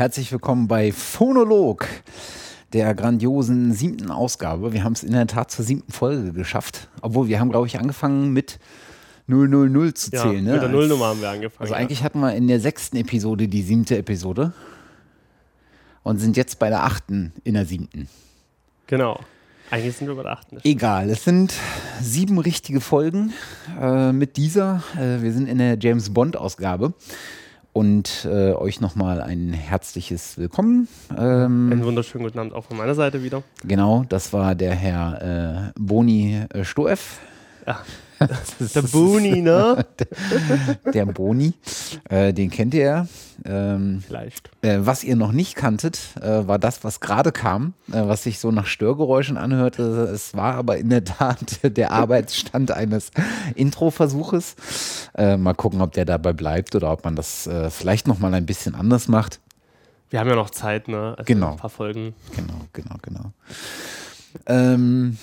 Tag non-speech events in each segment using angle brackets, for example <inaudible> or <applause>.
herzlich willkommen bei Phonolog, der grandiosen siebten Ausgabe. Wir haben es in der Tat zur siebten Folge geschafft, obwohl wir haben, glaube ich, angefangen mit 000 zu Ja, zählen. ne? mit der Nullnummer haben wir angefangen. Also ja. eigentlich hatten wir in der sechsten Episode die siebte Episode und sind jetzt bei der achten in der siebten. Genau. Eigentlich sind wir bei der achten. Egal, es sind sieben richtige Folgen äh, mit dieser. Äh, wir sind in der James Bond Ausgabe und äh, euch nochmal ein herzliches Willkommen. Ähm, Einen wunderschönen guten Abend auch von meiner Seite wieder. genau, das war der Herr äh, Boni äh, Stoev. Ja. Das ist- Der Booni, ne? <laughs> Der Boni, äh, den kennt ihr ja. Ähm, Vielleicht. Äh, was ihr noch nicht kanntet, äh, war das, was gerade kam, äh, was sich so nach Störgeräuschen anhörte. Es war aber in der Tat <laughs> der Arbeitsstand eines Intro-Versuches. Äh, mal gucken, ob der dabei bleibt oder ob man das äh, vielleicht noch mal ein bisschen anders macht. Wir haben ja noch Zeit, ne? Also Genau. Ein paar Folgen. Genau, genau, genau. Ähm,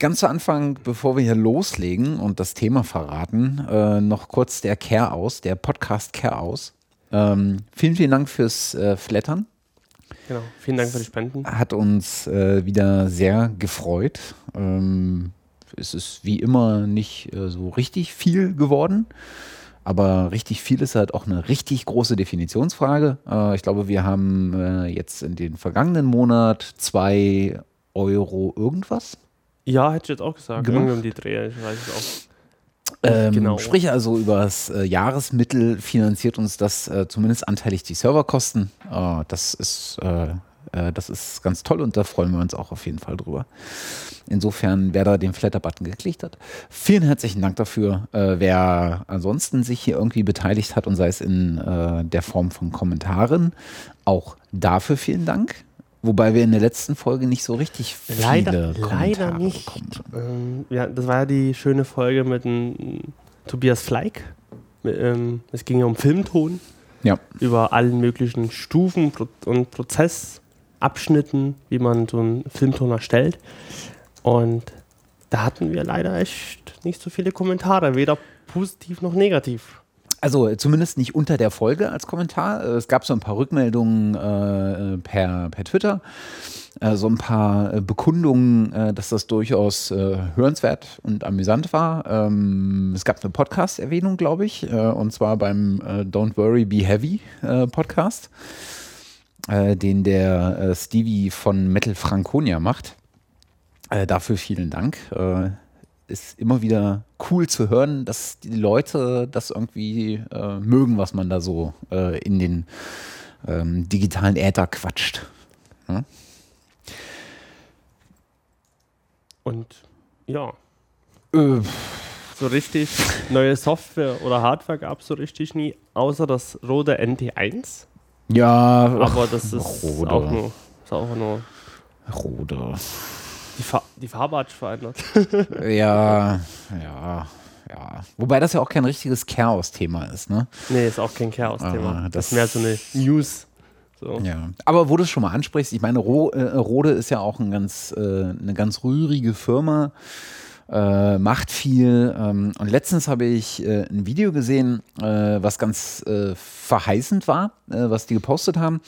ganz zu Anfang, bevor wir hier loslegen und das Thema verraten, äh, noch kurz der Care aus, der Podcast Care aus. Ähm, vielen, vielen Dank fürs äh, Flattern. Genau. Vielen Dank für die Spenden. hat uns äh, wieder sehr gefreut. Ähm, es ist wie immer nicht äh, so richtig viel geworden, aber richtig viel ist halt auch eine richtig große Definitionsfrage. Äh, ich glaube, wir haben äh, jetzt in den vergangenen Monat zwei Euro irgendwas. Ja, hätte ich jetzt auch gesagt. Genau. Irgendwie um die Dreh. Ich weiß es auch. Ähm, Genau. Sprich also über das äh, Jahresmittel finanziert uns das äh, zumindest anteilig die Serverkosten. Äh, das ist äh, äh, das ist ganz toll und da freuen wir uns auch auf jeden Fall drüber. Insofern, wer da den Flatter-Button geklickt hat, vielen herzlichen Dank dafür. Äh, wer ansonsten sich hier irgendwie beteiligt hat und sei es in äh, der Form von Kommentaren, auch dafür vielen Dank. Wobei wir in der letzten Folge nicht so richtig viele Leider, Kommentare leider nicht. bekommen haben. Ähm, ja, das war ja die schöne Folge mit dem Tobias Fleig. Ähm, es ging ja um Filmton. Ja. über allen möglichen Stufen und Prozessabschnitten, wie man so einen Filmton erstellt. Und da hatten wir leider echt nicht so viele Kommentare, weder positiv noch negativ. Also äh, zumindest nicht unter der Folge als Kommentar. Äh, Es gab so ein paar Rückmeldungen äh, per, per Twitter, äh, so ein paar äh, Bekundungen, äh, dass das durchaus äh, hörenswert und amüsant war. Ähm, es gab eine Podcast-Erwähnung, glaube ich, äh, und zwar beim äh, Don't Worry, Be Heavy äh, Podcast, äh, den der äh, Stevie von Metal Franconia macht. Äh, dafür vielen Dank. Ist immer wieder cool zu hören, dass die Leute das irgendwie äh, mögen, was man da so äh, in den ähm, digitalen Äther quatscht. Und ja, Äh, so richtig neue Software oder Hardware gab es so richtig nie, außer das Rode NT1. ja, Aber das ist Rode. auch nur, ist auch nur Rode. Die, Fa die Farbe hat sich verändert. <laughs> Ja, ja, ja. Wobei das ja auch kein richtiges Chaos-Thema ist, ne? nee, ist auch kein Chaos-Thema. Ah, das das- ist mehr so eine News. So. Ja. Aber wo du es schon mal ansprichst, ich meine, Ro äh, Rode ist ja auch ein ganz, äh, eine ganz rührige Firma, äh, macht viel. Ähm, und letztens habe ich äh, ein Video gesehen, äh, was ganz äh, verheißend war, was die gepostet haben.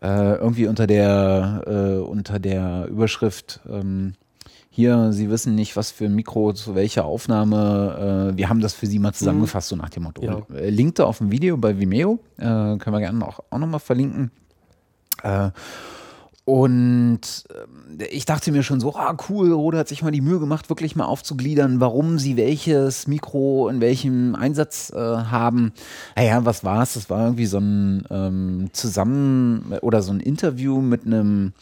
Äh, irgendwie unter der, äh, unter der Überschrift, ähm, hier, Sie wissen nicht, was für ein Mikro zu welcher Aufnahme, äh, wir haben das für Sie mal zusammengefasst, so nach dem Motto. Ja. Äh, Link da auf dem Video bei Vimeo, äh, können wir gerne auch, auch nochmal verlinken. Und ähm, ich dachte mir schon so, ah cool, Rode hat sich mal die Mühe gemacht, wirklich mal aufzugliedern, warum sie welches Mikro in welchem Einsatz äh, haben. Naja, was war es? Das war irgendwie so ein ähm, Zusammen- oder so ein Interview mit einem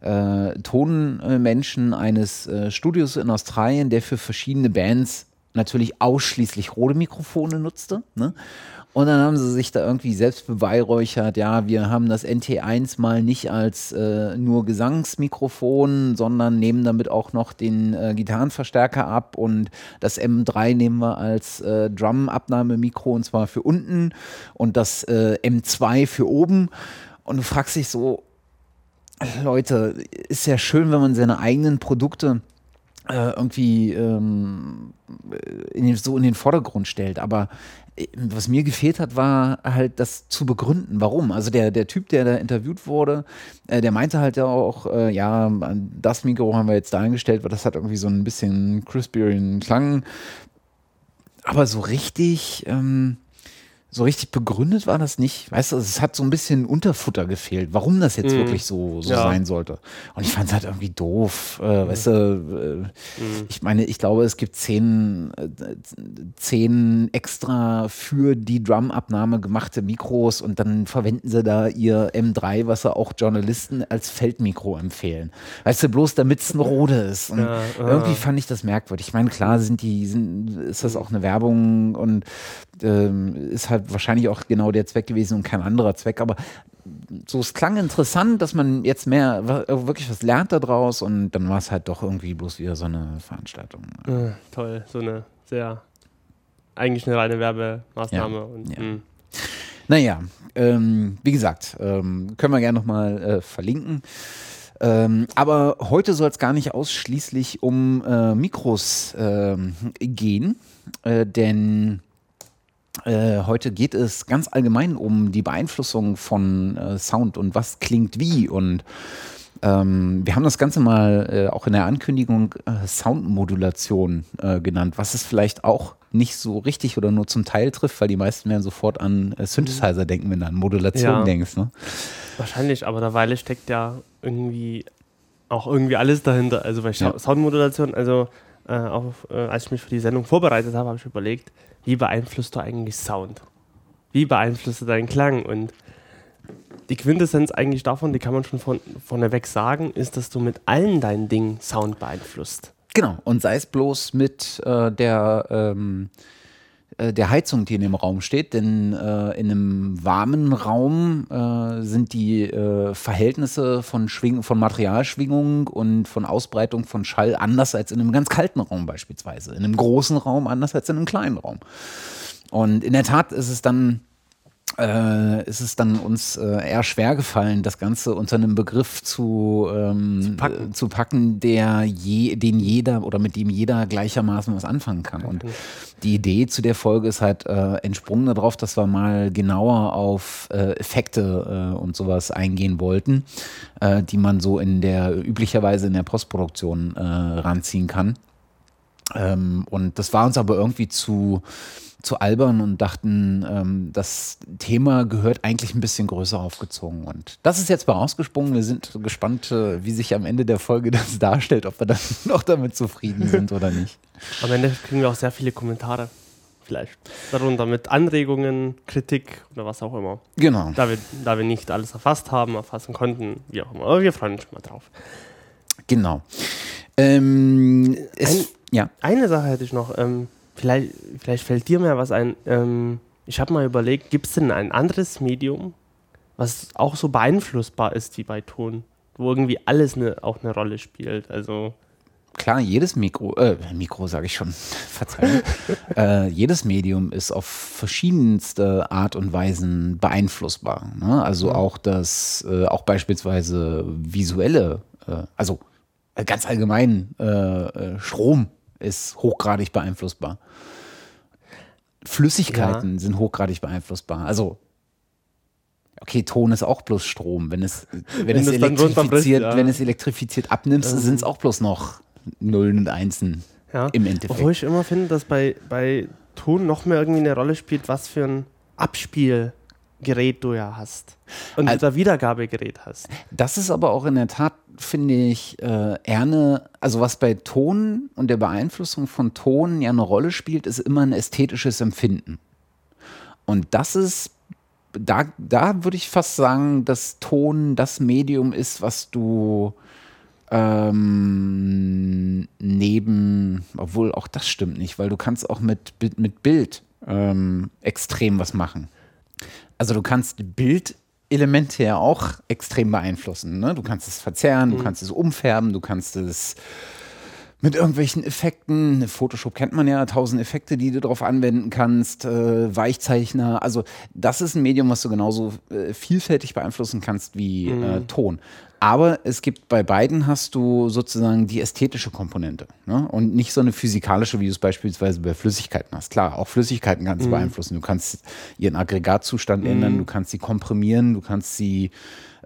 äh, Tonmenschen eines äh, Studios in Australien, der für verschiedene Bands natürlich ausschließlich Rode-Mikrofone nutzte. Ne? Und dann haben sie sich da irgendwie selbst beweihräuchert, ja, wir haben das NT1 mal nicht als äh, nur Gesangsmikrofon, sondern nehmen damit auch noch den äh, Gitarrenverstärker ab. Und das M3 nehmen wir als äh, Drum-Abnahmemikro und zwar für unten. Und das äh, M2 für oben. Und du fragst dich so, Leute, ist ja schön, wenn man seine eigenen Produkte irgendwie ähm, in den, so in den Vordergrund stellt. Aber was mir gefehlt hat, war halt das zu begründen, warum. Also der, der Typ, der da interviewt wurde, äh, der meinte halt ja auch, äh, ja, das Mikro haben wir jetzt da eingestellt, weil das hat irgendwie so ein bisschen crispieren Klang. Aber so richtig, ähm, so richtig begründet war das nicht. Weißt du, es hat so ein bisschen Unterfutter gefehlt, warum das jetzt mm. wirklich so, so ja. sein sollte. Und ich fand es halt irgendwie doof. Äh, mm. Weißt du, äh, mm. ich meine, ich glaube, es gibt zehn, äh, zehn extra für die Drumabnahme gemachte Mikros und dann verwenden sie da ihr M3, was sie auch Journalisten als Feldmikro empfehlen. Weißt du, bloß damit es ein Rode ist. Und ja, irgendwie fand ich das merkwürdig. Ich meine, klar sind die, sind, ist das auch eine Werbung und ähm, ist halt wahrscheinlich auch genau der Zweck gewesen und kein anderer Zweck. Aber so, es klang interessant, dass man jetzt mehr wirklich was lernt daraus und dann war es halt doch irgendwie bloß wieder so eine Veranstaltung. Äh, toll, so eine sehr, eigentlich eine reine Werbemaßnahme. Ja, und, ja. Hm. Naja, ähm, wie gesagt, ähm, können wir gerne nochmal äh, verlinken. Ähm, aber heute soll es gar nicht ausschließlich um äh, Mikros ähm, gehen, äh, denn äh, heute geht es ganz allgemein um die Beeinflussung von äh, Sound und was klingt wie. Und ähm, wir haben das Ganze mal äh, auch in der Ankündigung äh, Soundmodulation äh, genannt, was es vielleicht auch nicht so richtig oder nur zum Teil trifft, weil die meisten werden sofort an Synthesizer denken, wenn du an Modulation ja, denkst. Ne? Wahrscheinlich, aber derweil steckt ja irgendwie auch irgendwie alles dahinter. Also bei ja. Soundmodulation, also auch als ich mich für die Sendung vorbereitet habe, habe ich überlegt, wie beeinflusst du eigentlich Sound? Wie beeinflusst du deinen Klang? Und die Quintessenz eigentlich davon, die kann man schon von, vorneweg sagen, ist, dass du mit allen deinen Dingen Sound beeinflusst. Genau, und sei es bloß mit äh, der, ähm, äh, der Heizung, die in dem Raum steht, denn äh, in einem warmen Raum äh, sind die äh, Verhältnisse von, Schwing von Materialschwingung und von Ausbreitung von Schall anders als in einem ganz kalten Raum beispielsweise. In einem großen Raum anders als in einem kleinen Raum. Und in der Tat ist es dann äh, ist es dann uns äh, eher schwer gefallen, das Ganze unter einem Begriff zu, ähm, zu, packen. Äh, zu packen, der je, den jeder oder mit dem jeder gleichermaßen was anfangen kann. Und die Idee zu der Folge ist halt äh, entsprungen darauf, dass wir mal genauer auf äh, Effekte äh, und sowas eingehen wollten, die man so in der üblicherweise in der Postproduktion ranziehen kann. Ähm, und das war uns aber irgendwie zu zu albern und dachten, ähm, das Thema gehört eigentlich ein bisschen größer aufgezogen. Und das ist jetzt mal ausgesprungen. Wir sind gespannt, äh, wie sich am Ende der Folge das <laughs> darstellt, ob wir dann <laughs> noch damit zufrieden sind oder nicht. Am Ende kriegen wir auch sehr viele Kommentare. Vielleicht. Darunter mit Anregungen, Kritik oder was auch immer. Genau. Da wir, da wir nicht alles erfasst haben, erfassen konnten, wie auch immer. Aber wir freuen uns schon mal drauf. Genau. Ähm, Ein, ja. Eine Sache hätte ich noch. Ähm, Vielleicht, vielleicht fällt dir mehr was ein. Ähm, ich habe mal überlegt, gibt es denn ein anderes Medium, was auch so beeinflussbar ist wie bei Ton, wo irgendwie alles ne, auch eine Rolle spielt? Also klar, jedes Mikro, äh, Mikro sage ich schon, <laughs> Verzeihung, <laughs> äh, jedes Medium ist auf verschiedenste Art und Weisen beeinflussbar. Ne? Also ja. auch das, äh, auch beispielsweise visuelle, äh, also äh, ganz allgemein äh, Strom ist hochgradig beeinflussbar. Flüssigkeiten ja. sind hochgradig beeinflussbar. Also, okay, Ton ist auch bloß Strom. Wenn es, wenn, wenn es elektrifiziert, ja. wenn es elektrifiziert abnimmst, ähm. sind es auch bloß noch Nullen und Einsen ja. im Endeffekt. Obwohl ich immer finde, dass bei, bei Ton noch mehr irgendwie eine Rolle spielt, was für ein Abspiel Gerät du ja hast und also, unser Wiedergabegerät hast. Das ist aber auch in der Tat, finde ich, äh, eher eine, also was bei Ton und der Beeinflussung von Ton ja eine Rolle spielt, ist immer ein ästhetisches Empfinden. Und das ist, da, da würde ich fast sagen, dass Ton das Medium ist, was du ähm, neben, obwohl auch das stimmt nicht, weil du kannst auch mit, mit Bild ähm, extrem was machen. Also du kannst Bildelemente ja auch extrem beeinflussen. Ne? Du kannst es verzerren, mhm. du kannst es umfärben, du kannst es mit irgendwelchen Effekten. Photoshop kennt man ja, tausend Effekte, die du darauf anwenden kannst, äh, Weichzeichner. Also das ist ein Medium, was du genauso äh, vielfältig beeinflussen kannst wie Mhm. äh, Ton. Aber es gibt bei beiden hast du sozusagen die ästhetische Komponente ne? und nicht so eine physikalische, wie du es beispielsweise bei Flüssigkeiten hast. Klar, auch Flüssigkeiten Mhm. kannst du beeinflussen. Du kannst ihren Aggregatzustand ändern, du kannst sie komprimieren, du kannst sie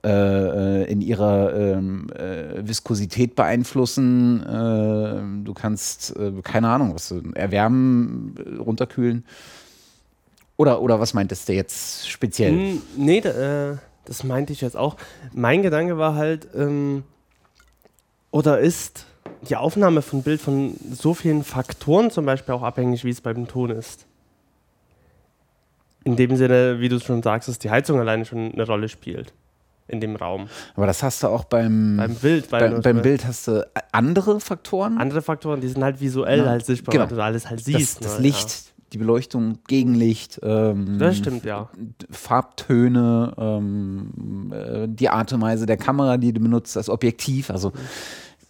äh, in ihrer ähm, äh, Viskosität beeinflussen. Äh, du kannst, äh, keine Ahnung, was äh, erwärmen, äh, runterkühlen. Oder, oder was meintest du jetzt speziell? Hm, nee, da, äh, das meinte ich jetzt auch. Mein Gedanke war halt, ähm, oder ist die Aufnahme von Bild von so vielen Faktoren zum Beispiel auch abhängig, wie es beim Ton ist? In dem Sinne, wie du schon sagst, dass die Heizung alleine schon eine Rolle spielt in dem Raum. Aber das hast du auch beim, Beim Bild, bei, bei, beim Bild hast du andere Faktoren. Andere Faktoren, die sind halt visuell Ja, halt sichtbar, genau. weil du alles halt das, siehst. das ne? Licht, die Beleuchtung, Gegenlicht. Ähm. Das stimmt, ja. Farbtöne, ähm, äh, die Art und Weise der Kamera, die du benutzt, das Objektiv, also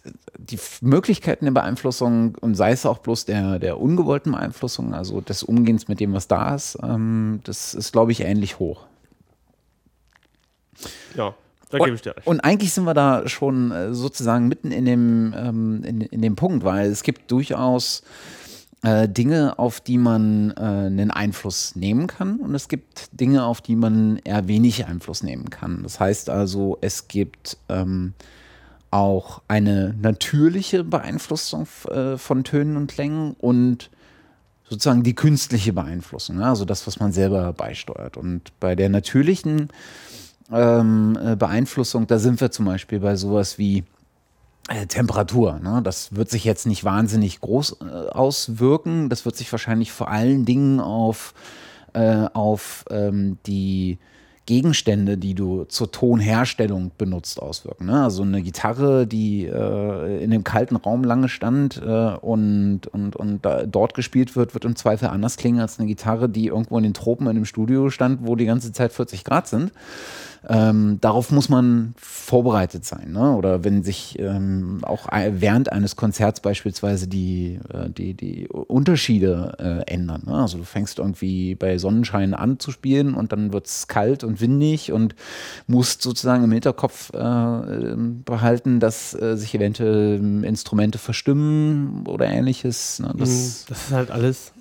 äh, die Möglichkeiten der Beeinflussung und sei es auch bloß der, der ungewollten Beeinflussung, also des Umgehens mit dem, was da ist, ähm, das ist, glaube ich, ähnlich hoch. Ja, da gebe ich dir recht. Und eigentlich sind wir da schon äh, sozusagen mitten in dem, ähm, in, in dem Punkt, weil es gibt durchaus äh, Dinge, auf die man äh, einen Einfluss nehmen kann und es gibt Dinge, auf die man eher wenig Einfluss nehmen kann. Das heißt also, es gibt ähm, auch eine natürliche Beeinflussung äh, von Tönen und Klängen und sozusagen die künstliche Beeinflussung, ne? also das, was man selber beisteuert. Und bei der natürlichen ähm, äh, Beeinflussung, da sind wir zum Beispiel bei sowas wie äh, Temperatur. Ne? Das wird sich jetzt nicht wahnsinnig groß äh, auswirken. Das wird sich wahrscheinlich vor allen Dingen auf, äh, auf ähm, die Gegenstände, die du zur Tonherstellung benutzt, auswirken. Ne? Also eine Gitarre, die äh, in einem kalten Raum lange stand äh, und, und, und dort gespielt wird, wird im Zweifel anders klingen als eine Gitarre, die irgendwo in den Tropen in einem Studio stand, wo die ganze Zeit 40 Grad sind. Ähm, darauf muss man vorbereitet sein. Ne? Oder wenn sich ähm, auch während eines Konzerts beispielsweise die, äh, die, die Unterschiede äh, ändern. Ne? Also du fängst irgendwie bei Sonnenschein an zu spielen und dann wird es kalt und windig und musst sozusagen im Hinterkopf äh, ähm, behalten, dass äh, sich eventuell ähm, Instrumente verstimmen oder ähnliches. Ne? Das, Mm, Das ist halt alles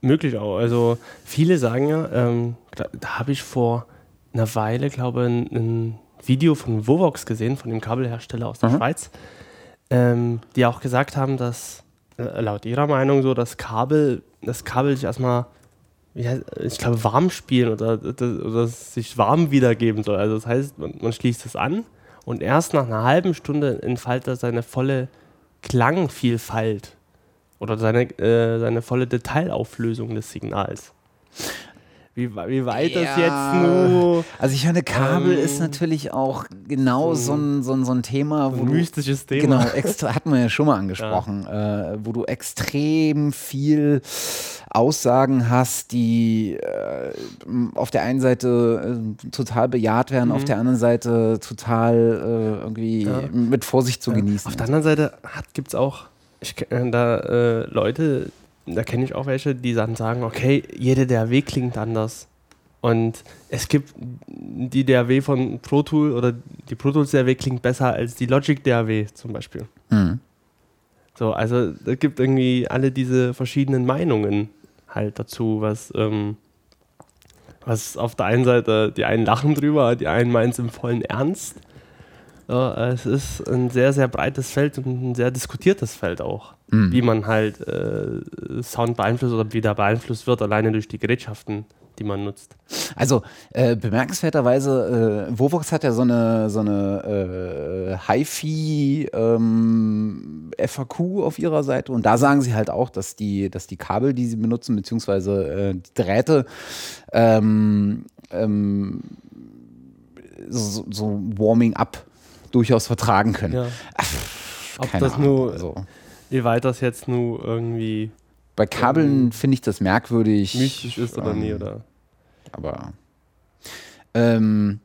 möglich auch. Also viele sagen ja, ähm, da, da habe ich vor einer Weile, glaube ich, ein, Video von Vovox gesehen, von dem Kabelhersteller aus der Mhm. Schweiz, ähm, die auch gesagt haben, dass äh, laut ihrer Meinung so das Kabel, das Kabel sich erstmal, heißt, ich glaube, warm spielen oder, oder sich warm wiedergeben soll. Also das heißt, man, man schließt es an und erst nach einer halben Stunde entfaltet er seine volle Klangvielfalt oder seine, äh, seine volle Detailauflösung des Signals. Wie, wie weit das Ja. jetzt nur also ich meine, Kabel Ähm, ist natürlich auch genau so ein, so ein, so ein Thema, wo ein du mystisches Thema. Genau, extra, hatten wir ja schon mal angesprochen, äh, wo du extrem viel Aussagen hast, die äh, auf der einen Seite äh, total bejaht werden, auf der anderen Seite total äh, irgendwie Mhm. Ja. mit Vorsicht zu Ja. genießen. Auf der anderen Seite gibt es auch ich, kenn- da äh, Leute, da kenne ich auch welche, die dann sagen, okay, jede DAW klingt anders. Und es gibt die DAW von Pro Tool oder die Pro Tools DAW klingt besser als die Logic DAW zum Beispiel. Mhm. So, also es gibt irgendwie alle diese verschiedenen Meinungen halt dazu, was, ähm, was auf der einen Seite, die einen lachen drüber, die einen meinen es im vollen Ernst. Ja, es ist ein sehr, sehr breites Feld und ein sehr diskutiertes Feld auch, Mhm. wie man halt äh, Sound beeinflusst oder wie der beeinflusst wird, alleine durch die Gerätschaften, die man nutzt. Also äh, bemerkenswerterweise, äh, Vovox hat ja so eine, so eine äh, HiFi ähm, FAQ auf ihrer Seite und da sagen sie halt auch, dass die, dass die Kabel, die sie benutzen, beziehungsweise äh, die Drähte, ähm, ähm, so, so Warming Up durchaus vertragen können. Ja. Ob Keine das Ahnung, nur, also, wie weit das jetzt nur irgendwie bei Kabeln ähm, finde ich das merkwürdig. mystisch ist oder ähm, nie, oder? aber ähm,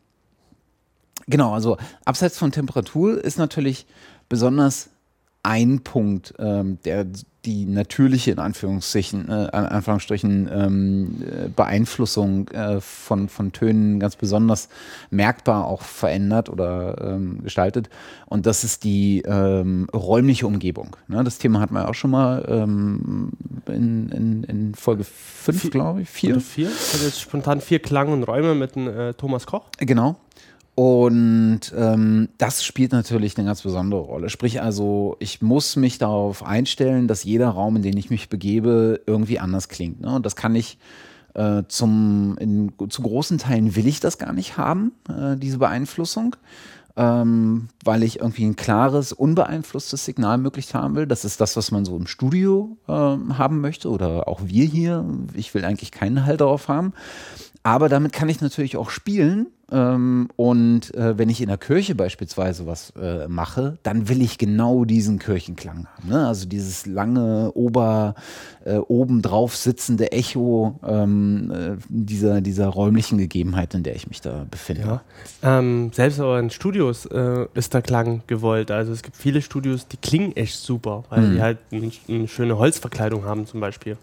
genau, also abseits von Temperatur ist natürlich besonders ein Punkt, ähm, der die natürliche, in Anführungsstrichen, äh, Anführungsstrichen ähm, äh, Beeinflussung äh, von, von Tönen ganz besonders merkbar auch verändert oder ähm, gestaltet. Und das ist die ähm, räumliche Umgebung. Ne? Das Thema hatten wir auch schon mal ähm, in, in, in, Folge 5, glaube ich. Vier? Oder vier? Ich hatte jetzt spontan vier Klang und Räume mit dem, äh, Thomas Koch. Genau. Und ähm, das spielt natürlich eine ganz besondere Rolle. Sprich also, ich muss mich darauf einstellen, dass jeder Raum, in den ich mich begebe, irgendwie anders klingt. Ne? Und das kann ich äh, zum, in, zu großen Teilen will ich das gar nicht haben, äh, diese Beeinflussung. Ähm, weil ich irgendwie ein klares, unbeeinflusstes Signal möglichst haben will. Das ist das, was man so im Studio äh, haben möchte oder auch wir hier. Ich will eigentlich keinen Halt darauf haben. Aber damit kann ich natürlich auch spielen. Ähm, und äh, wenn ich in der Kirche beispielsweise was äh, mache, dann will ich genau diesen Kirchenklang haben. Ne? Also dieses lange, ober, äh, oben drauf sitzende Echo ähm, äh, dieser, dieser räumlichen Gegebenheit, in der ich mich da befinde. Ja. Ähm, selbst aber in Studios äh, ist der Klang gewollt. Also es gibt viele Studios, die klingen echt super, weil mhm. die halt eine, eine schöne Holzverkleidung haben zum Beispiel.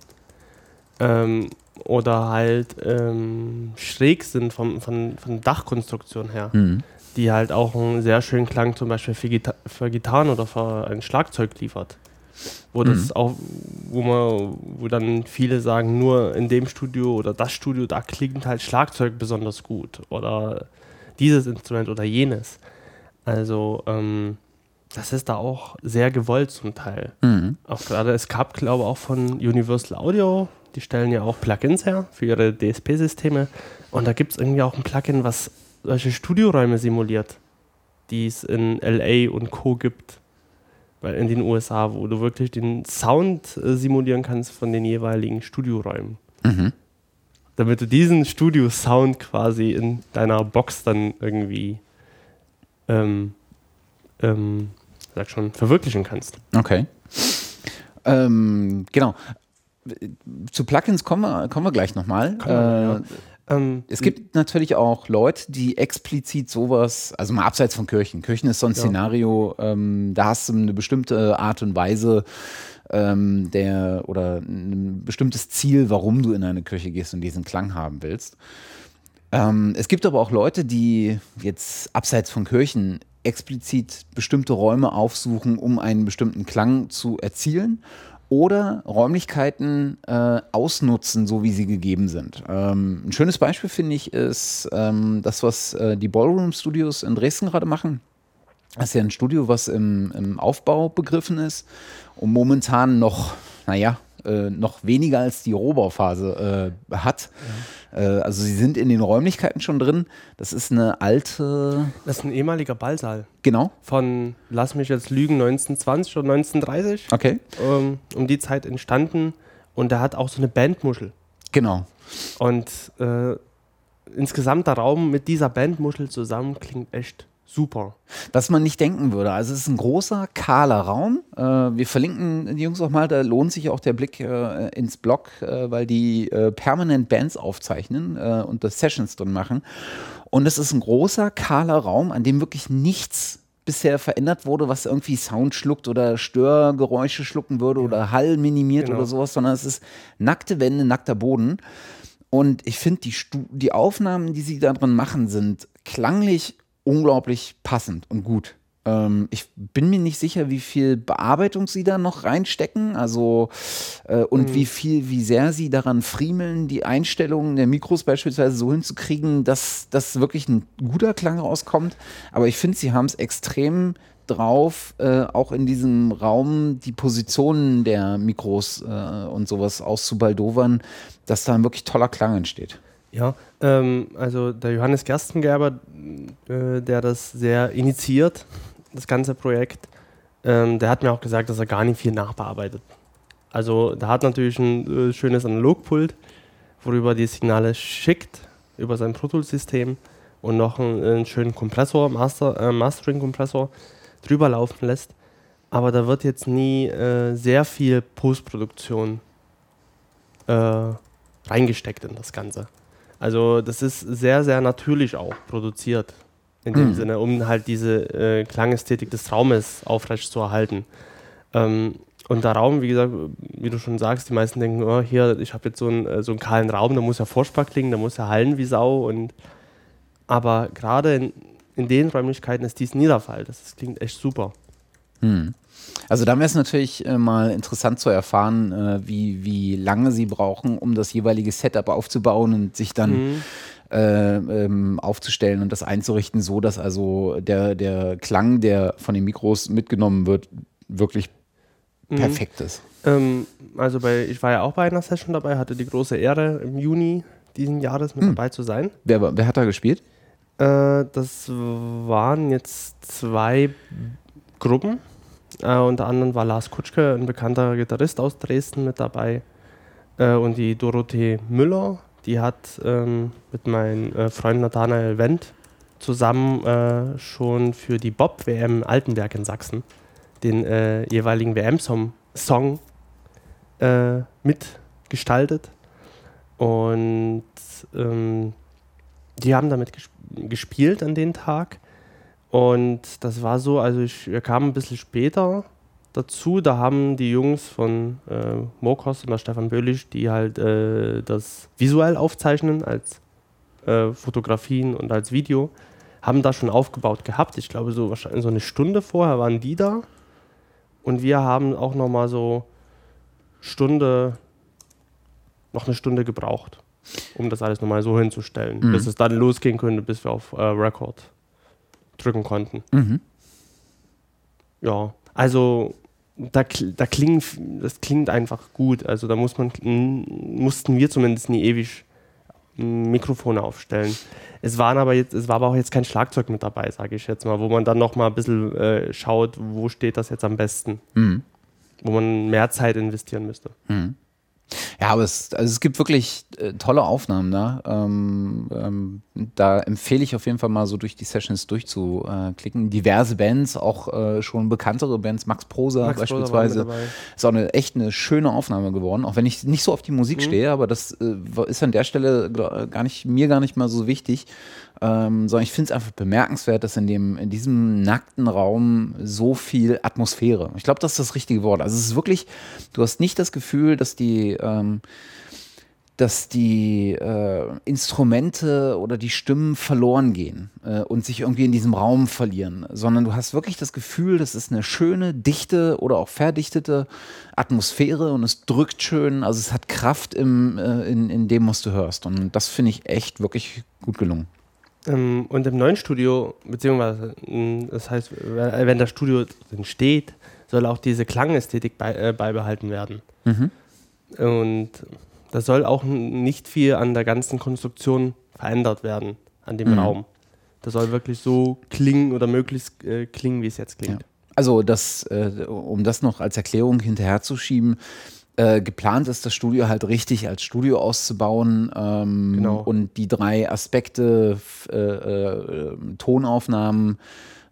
Ähm, oder halt ähm, schräg sind vom, von, von Dachkonstruktion her. Mhm. Die halt auch einen sehr schönen Klang zum Beispiel für, Gita für Gitarren oder für ein Schlagzeug liefert. Wo mhm. das auch, wo man, wo dann viele sagen, nur in dem Studio oder das Studio, da klingt halt Schlagzeug besonders gut. Oder dieses Instrument oder jenes. Also, ähm, das ist da auch sehr gewollt zum Teil. Mhm. Auch gerade, es gab, glaube ich, auch von Universal Audio die stellen ja auch Plugins her für ihre DSP-Systeme. Und da gibt es irgendwie auch ein Plugin, was solche Studioräume simuliert, die es in LA und Co. gibt. Weil in den USA, wo du wirklich den Sound äh, simulieren kannst von den jeweiligen Studioräumen. Mhm. Damit du diesen Studio-Sound quasi in deiner Box dann irgendwie ähm, ähm, sag schon, verwirklichen kannst. Okay. Ähm, genau zu Plugins kommen wir, kommen wir gleich nochmal. Äh, ja. ähm, es gibt natürlich auch Leute, die explizit sowas, also mal abseits von Kirchen. Kirchen ist so ein ja. Szenario, ähm, da hast du eine bestimmte Art und Weise ähm, der oder ein bestimmtes Ziel, warum du in eine Kirche gehst und diesen Klang haben willst. Ähm, es gibt aber auch Leute, die jetzt abseits von Kirchen explizit bestimmte Räume aufsuchen, um einen bestimmten Klang zu erzielen oder Räumlichkeiten äh, ausnutzen, so wie sie gegeben sind. Ähm, ein schönes Beispiel finde ich ist ähm, das, was äh, die Ballroom Studios in Dresden gerade machen. Das ist ja ein Studio, was im, im Aufbau begriffen ist und momentan noch, naja, äh, noch weniger als die Rohbauphase äh, hat. Ja. Äh, also sie sind in den Räumlichkeiten schon drin. Das ist eine alte. Das ist ein ehemaliger Ballsaal. Genau. Von, lass mich jetzt lügen, 1920 oder 1930. Okay. Ähm, um die Zeit entstanden. Und der hat auch so eine Bandmuschel. Genau. Und äh, insgesamt der Raum mit dieser Bandmuschel zusammen klingt echt super. Was man nicht denken würde. Also es ist ein großer, kahler Raum. Äh, wir verlinken die Jungs auch mal, da lohnt sich auch der Blick äh, ins Blog, äh, weil die äh, permanent Bands aufzeichnen äh, und das Sessions drin machen. Und es ist ein großer, kahler Raum, an dem wirklich nichts bisher verändert wurde, was irgendwie Sound schluckt oder Störgeräusche schlucken würde ja. oder Hall minimiert genau. oder sowas, sondern es ist nackte Wände, nackter Boden. Und ich finde, die, die Aufnahmen, die sie da drin machen, sind klanglich unglaublich passend und gut. Ähm, ich bin mir nicht sicher, wie viel Bearbeitung sie da noch reinstecken, also äh, und mhm. wie viel, wie sehr sie daran friemeln, die Einstellungen der Mikros beispielsweise so hinzukriegen, dass das wirklich ein guter Klang rauskommt. Aber ich finde, sie haben es extrem drauf, äh, auch in diesem Raum die Positionen der Mikros äh, und sowas auszubaldowern, dass da ein wirklich toller Klang entsteht. Ja, ähm, also der Johannes Gerstengerber, äh, der das sehr initiiert, das ganze Projekt, ähm, der hat mir auch gesagt, dass er gar nicht viel nachbearbeitet. Also der hat natürlich ein äh, schönes Analogpult, worüber die Signale schickt, über sein Pro Tools-System und noch einen, einen, schönen Kompressor, Master, äh, Mastering-Kompressor drüber laufen lässt. Aber da wird jetzt nie äh, sehr viel Postproduktion äh, reingesteckt in das Ganze. Also das ist sehr, sehr natürlich auch produziert. In dem mhm. Sinne, um halt diese äh, Klangästhetik des Raumes aufrecht zu erhalten. Ähm, und der Raum, wie gesagt, wie du schon sagst, die meisten denken, oh, hier, ich habe jetzt so einen, äh, so einen kahlen Raum, da muss ja furchtbar klingen, da muss ja hallen wie Sau. Und, aber gerade in, in den Räumlichkeiten ist dies nie der Fall. Das, das klingt echt super. Hm. Also da wäre es natürlich äh, mal interessant zu erfahren, äh, wie, wie lange sie brauchen, um das jeweilige Setup aufzubauen und sich dann mhm. äh, ähm, aufzustellen und das einzurichten, so dass also der, der Klang, der von den Mikros mitgenommen wird, wirklich mhm. perfekt ist. Ähm, also bei, ich war ja auch bei einer Session dabei, hatte die große Ehre im Juni diesen Jahres mit mhm. dabei zu sein. Wer, wer hat da gespielt? Äh, das waren jetzt zwei Gruppen. Äh, unter anderem war Lars Kutschke, ein bekannter Gitarrist aus Dresden, mit dabei. Äh, und die Dorothee Müller, die hat ähm, mit meinem äh, Freund Nathanael Wendt zusammen äh, schon für die Bob-WM Altenberg in Sachsen den äh, jeweiligen WM-Song Song, äh, mitgestaltet. Und ähm, die haben damit gesp gespielt an den Tag. Und das war so, also ich, wir kamen ein bisschen später dazu. Da haben die Jungs von äh, Mokos und Stefan Böhlich, die halt äh, das visuell aufzeichnen als äh, Fotografien und als Video, haben da schon aufgebaut gehabt. Ich glaube, so wahrscheinlich so eine Stunde vorher waren die da. Und wir haben auch noch mal so Stunde, noch eine Stunde gebraucht, um das alles nochmal so hinzustellen, mhm. bis es dann losgehen könnte, bis wir auf äh, Record drücken konnten. Mhm. Ja, also da, da klingt, das klingt einfach gut. Also da muss man, mussten wir zumindest nie ewig Mikrofone aufstellen. Es waren aber jetzt, es war aber auch jetzt kein Schlagzeug mit dabei, sage ich jetzt mal, wo man dann noch mal ein bisschen äh, schaut, wo steht das jetzt am besten. Mhm. Wo man mehr Zeit investieren müsste. Mhm. Ja, aber es, also es gibt wirklich äh, tolle Aufnahmen da. Ähm, ähm, da empfehle ich auf jeden Fall mal so durch die Sessions durchzuklicken. Diverse Bands, auch äh, schon bekanntere Bands, Max Prosa Max beispielsweise. Ist auch eine echt eine schöne Aufnahme geworden, auch wenn ich nicht so auf die Musik mhm. stehe, aber das äh, ist an der Stelle gar nicht, mir gar nicht mal so wichtig ähm, sondern ich finde es einfach bemerkenswert, dass in, dem, in diesem nackten Raum so viel Atmosphäre, ich glaube, das ist das richtige Wort. Also es ist wirklich, du hast nicht das Gefühl, dass die, ähm, dass die äh, Instrumente oder die Stimmen verloren gehen äh, und sich irgendwie in diesem Raum verlieren, sondern du hast wirklich das Gefühl, das ist eine schöne, dichte oder auch verdichtete Atmosphäre und es drückt schön, also es hat Kraft im, äh, in, in dem, was du hörst. Und das finde ich echt wirklich gut gelungen. Ähm, und im neuen Studio, beziehungsweise, mm, das heißt, wenn das Studio entsteht, soll auch diese Klangästhetik bei, äh, beibehalten werden. Mhm. Und da soll auch nicht viel an der ganzen Konstruktion verändert werden, an dem mhm. Raum. Das soll wirklich so klingen oder möglichst äh, klingen, wie es jetzt klingt. Ja. Also, das, äh, um das noch als Erklärung hinterherzuschieben, äh, geplant ist, das Studio halt richtig als Studio auszubauen ähm, genau. und die drei Aspekte, äh, äh, Tonaufnahmen,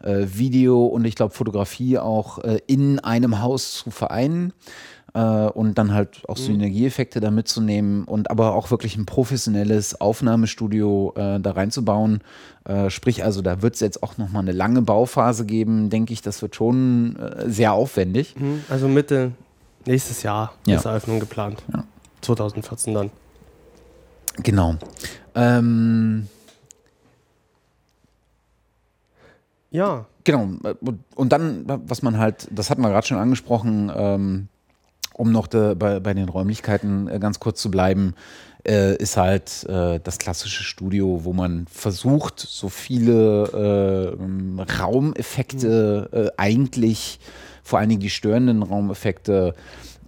äh, Video und ich glaube Fotografie auch äh, in einem Haus zu vereinen und dann halt auch mhm. Synergieeffekte da mitzunehmen und aber auch wirklich ein professionelles Aufnahmestudio da reinzubauen. sprich, also da wird es jetzt auch nochmal eine lange Bauphase geben, denke ich, das wird schon sehr aufwendig. Mhm. Also Mitte nächstes Jahr ja. ist Eröffnung geplant. Ja. 2014 dann. Genau. Ähm, ja. Genau. Und dann, was man halt, das hatten wir gerade schon angesprochen, ähm, um noch de, bei, bei den Räumlichkeiten äh, ganz kurz zu bleiben, äh, ist halt äh, das klassische Studio, wo man versucht, so viele äh, Raumeffekte mhm. eigentlich vor allen Dingen die störenden Raumeffekte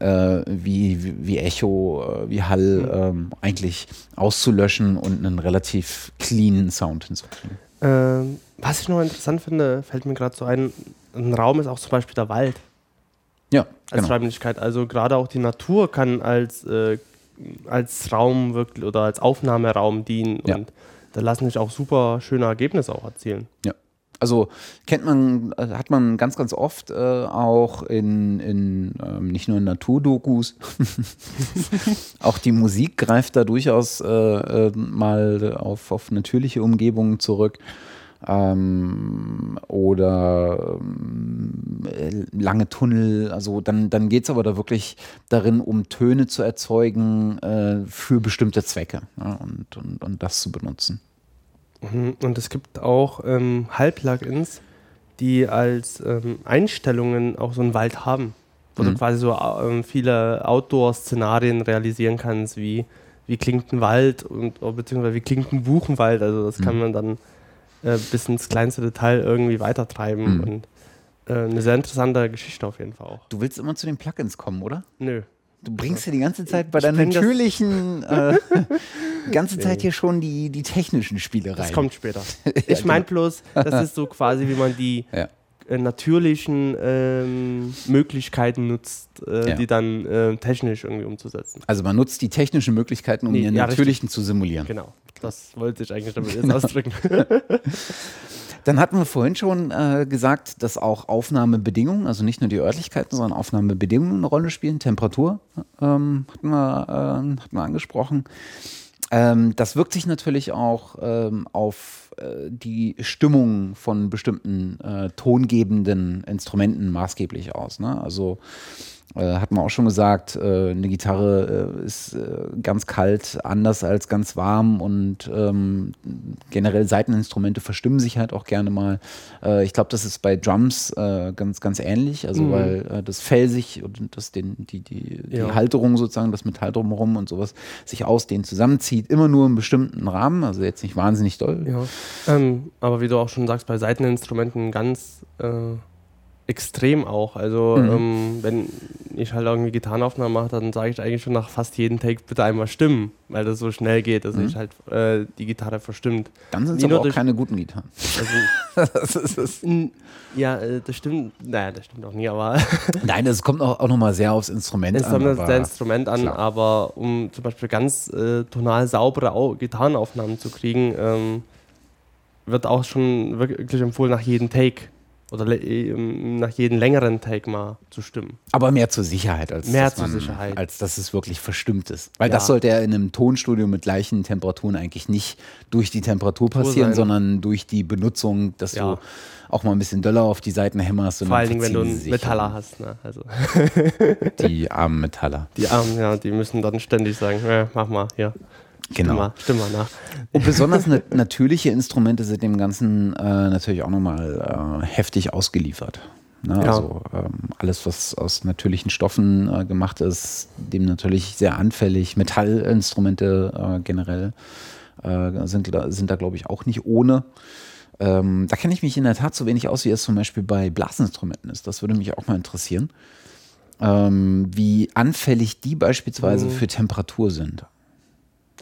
äh, wie, wie, wie, Echo, äh, wie Hall mhm. eigentlich auszulöschen und einen relativ cleanen Sound hinzukriegen. Ähm, was ich noch interessant finde, fällt mir gerade so ein, ein Raum ist auch zum Beispiel der Wald. Ja. Als genau. Räumlichkeit. Also gerade auch die Natur kann als, äh, als Raum wirklich oder als Aufnahmeraum dienen. Ja. Und da lassen sich auch super schöne Ergebnisse auch erzielen. Ja. Also kennt man, äh, hat man ganz, ganz oft äh, auch in, in ähm, nicht nur in Naturdokus, <laughs> auch die Musik greift da durchaus äh, äh, mal auf, auf natürliche Umgebungen zurück. Ähm, oder ähm, lange Tunnel. Also dann, dann geht es aber da wirklich darin, um Töne zu erzeugen äh, für bestimmte Zwecke ja, und, und, und das zu benutzen. Mhm. Und es gibt auch ähm, Hall-Plugins, die als ähm, Einstellungen auch so einen Wald haben. Wo mhm. du quasi so ähm, viele Outdoor-Szenarien realisieren kannst, wie, wie klingt ein Wald und beziehungsweise wie klingt ein Buchenwald. Also das mhm. kann man dann äh, bis ins kleinste Detail irgendwie weitertreiben. Mhm. Und äh, eine sehr interessante Geschichte auf jeden Fall auch. Du willst immer zu den Plugins kommen, oder? Nö. Du bringst ja die ganze Zeit bei deiner natürlichen, äh, <laughs> ganze Zeit hier schon die, die technischen Spiele rein. Das kommt später. <laughs> Ich meine genau. bloß, das ist so quasi, wie man die <laughs> ja. Äh, natürlichen ähm, Möglichkeiten nutzt, äh, ja. die dann äh, technisch irgendwie umzusetzen. Also man nutzt die technischen Möglichkeiten, um nee, die natürlichen richtig. zu simulieren. Genau, das wollte ich eigentlich damit jetzt ausdrücken. <laughs> <laughs> Dann hatten wir vorhin schon äh, gesagt, dass auch Aufnahmebedingungen, also nicht nur die Örtlichkeiten, sondern Aufnahmebedingungen eine Rolle spielen. Temperatur ähm, hatten, wir, äh, hatten wir angesprochen. Ähm, das wirkt sich natürlich auch ähm, auf äh, die Stimmung von bestimmten äh, tongebenden Instrumenten maßgeblich aus. Ne? Also äh, hat man auch schon gesagt, äh, eine Gitarre äh, ist äh, ganz kalt, anders als ganz warm und ähm, generell Seiteninstrumente verstimmen sich halt auch gerne mal. Äh, ich glaube, das ist bei Drums äh, ganz, ganz ähnlich, also mhm. weil das Fell sich und das den, die, die, die ja. Halterung sozusagen, das Metall drumherum und sowas sich ausdehnt, zusammenzieht, immer nur im bestimmten Rahmen, also jetzt nicht wahnsinnig doll. Ja. Ähm, aber wie du auch schon sagst, bei Seiteninstrumenten ganz extrem auch. Also mhm. ähm, wenn ich halt irgendwie Gitarrenaufnahmen mache, dann sage ich eigentlich schon nach fast jedem Take bitte einmal stimmen, weil das so schnell geht, dass mhm. ich halt äh, die Gitarre verstimmt. Dann sind es aber auch keine guten Gitarren. Also, <laughs> das ist, das ja, äh, das stimmt. Naja, das stimmt auch nie, aber. <laughs> Nein, es kommt auch, auch nochmal sehr aufs Instrument es an. Es kommt sehr Instrument an, klar. aber um zum Beispiel ganz äh, tonal saubere Au Gitarrenaufnahmen zu kriegen, ähm, wird auch schon wirklich empfohlen nach jedem Take oder ähm, nach jedem längeren Take mal zu stimmen. Aber mehr zur Sicherheit, als, mehr dass, zur man, Sicherheit. als dass es wirklich verstimmt ist. Weil ja. das sollte ja in einem Tonstudio mit gleichen Temperaturen eigentlich nicht durch die Temperatur passieren, sondern durch die Benutzung, dass ja. du auch mal ein bisschen Döller auf die Seiten hämmerst. Vor allen Dingen, wenn du einen Metaller hast. Ne? Also. Die armen Metaller. Die armen, ja, die müssen dann ständig sagen, äh, mach mal, ja. Genau. Stimm mal, nach. Und besonders natürliche Instrumente sind dem Ganzen äh, natürlich auch nochmal äh, heftig ausgeliefert. Ne? Ja. Also ähm, alles, was aus natürlichen Stoffen äh, gemacht ist, dem natürlich sehr anfällig. Metallinstrumente äh, generell äh, sind, sind da, glaube ich, auch nicht ohne. Ähm, da kenne ich mich in der Tat so wenig aus, wie es zum Beispiel bei Blasinstrumenten ist. Das würde mich auch mal interessieren. Ähm, wie anfällig die beispielsweise mhm. für Temperatur sind.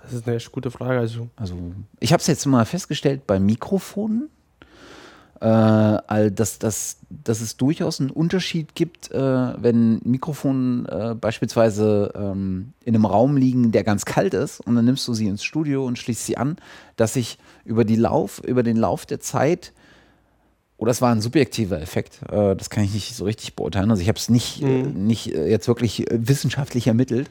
Das ist eine echt gute Frage. Also, also ich habe es jetzt mal festgestellt bei Mikrofonen, äh, dass, dass, dass es durchaus einen Unterschied gibt, äh, wenn Mikrofone äh, beispielsweise ähm, in einem Raum liegen, der ganz kalt ist und dann nimmst du sie ins Studio und schließt sie an, dass sich über, über den Lauf der Zeit oder es war ein subjektiver Effekt. Äh, das kann ich nicht so richtig beurteilen. Also ich habe es nicht, mhm. nicht äh, jetzt wirklich wissenschaftlich ermittelt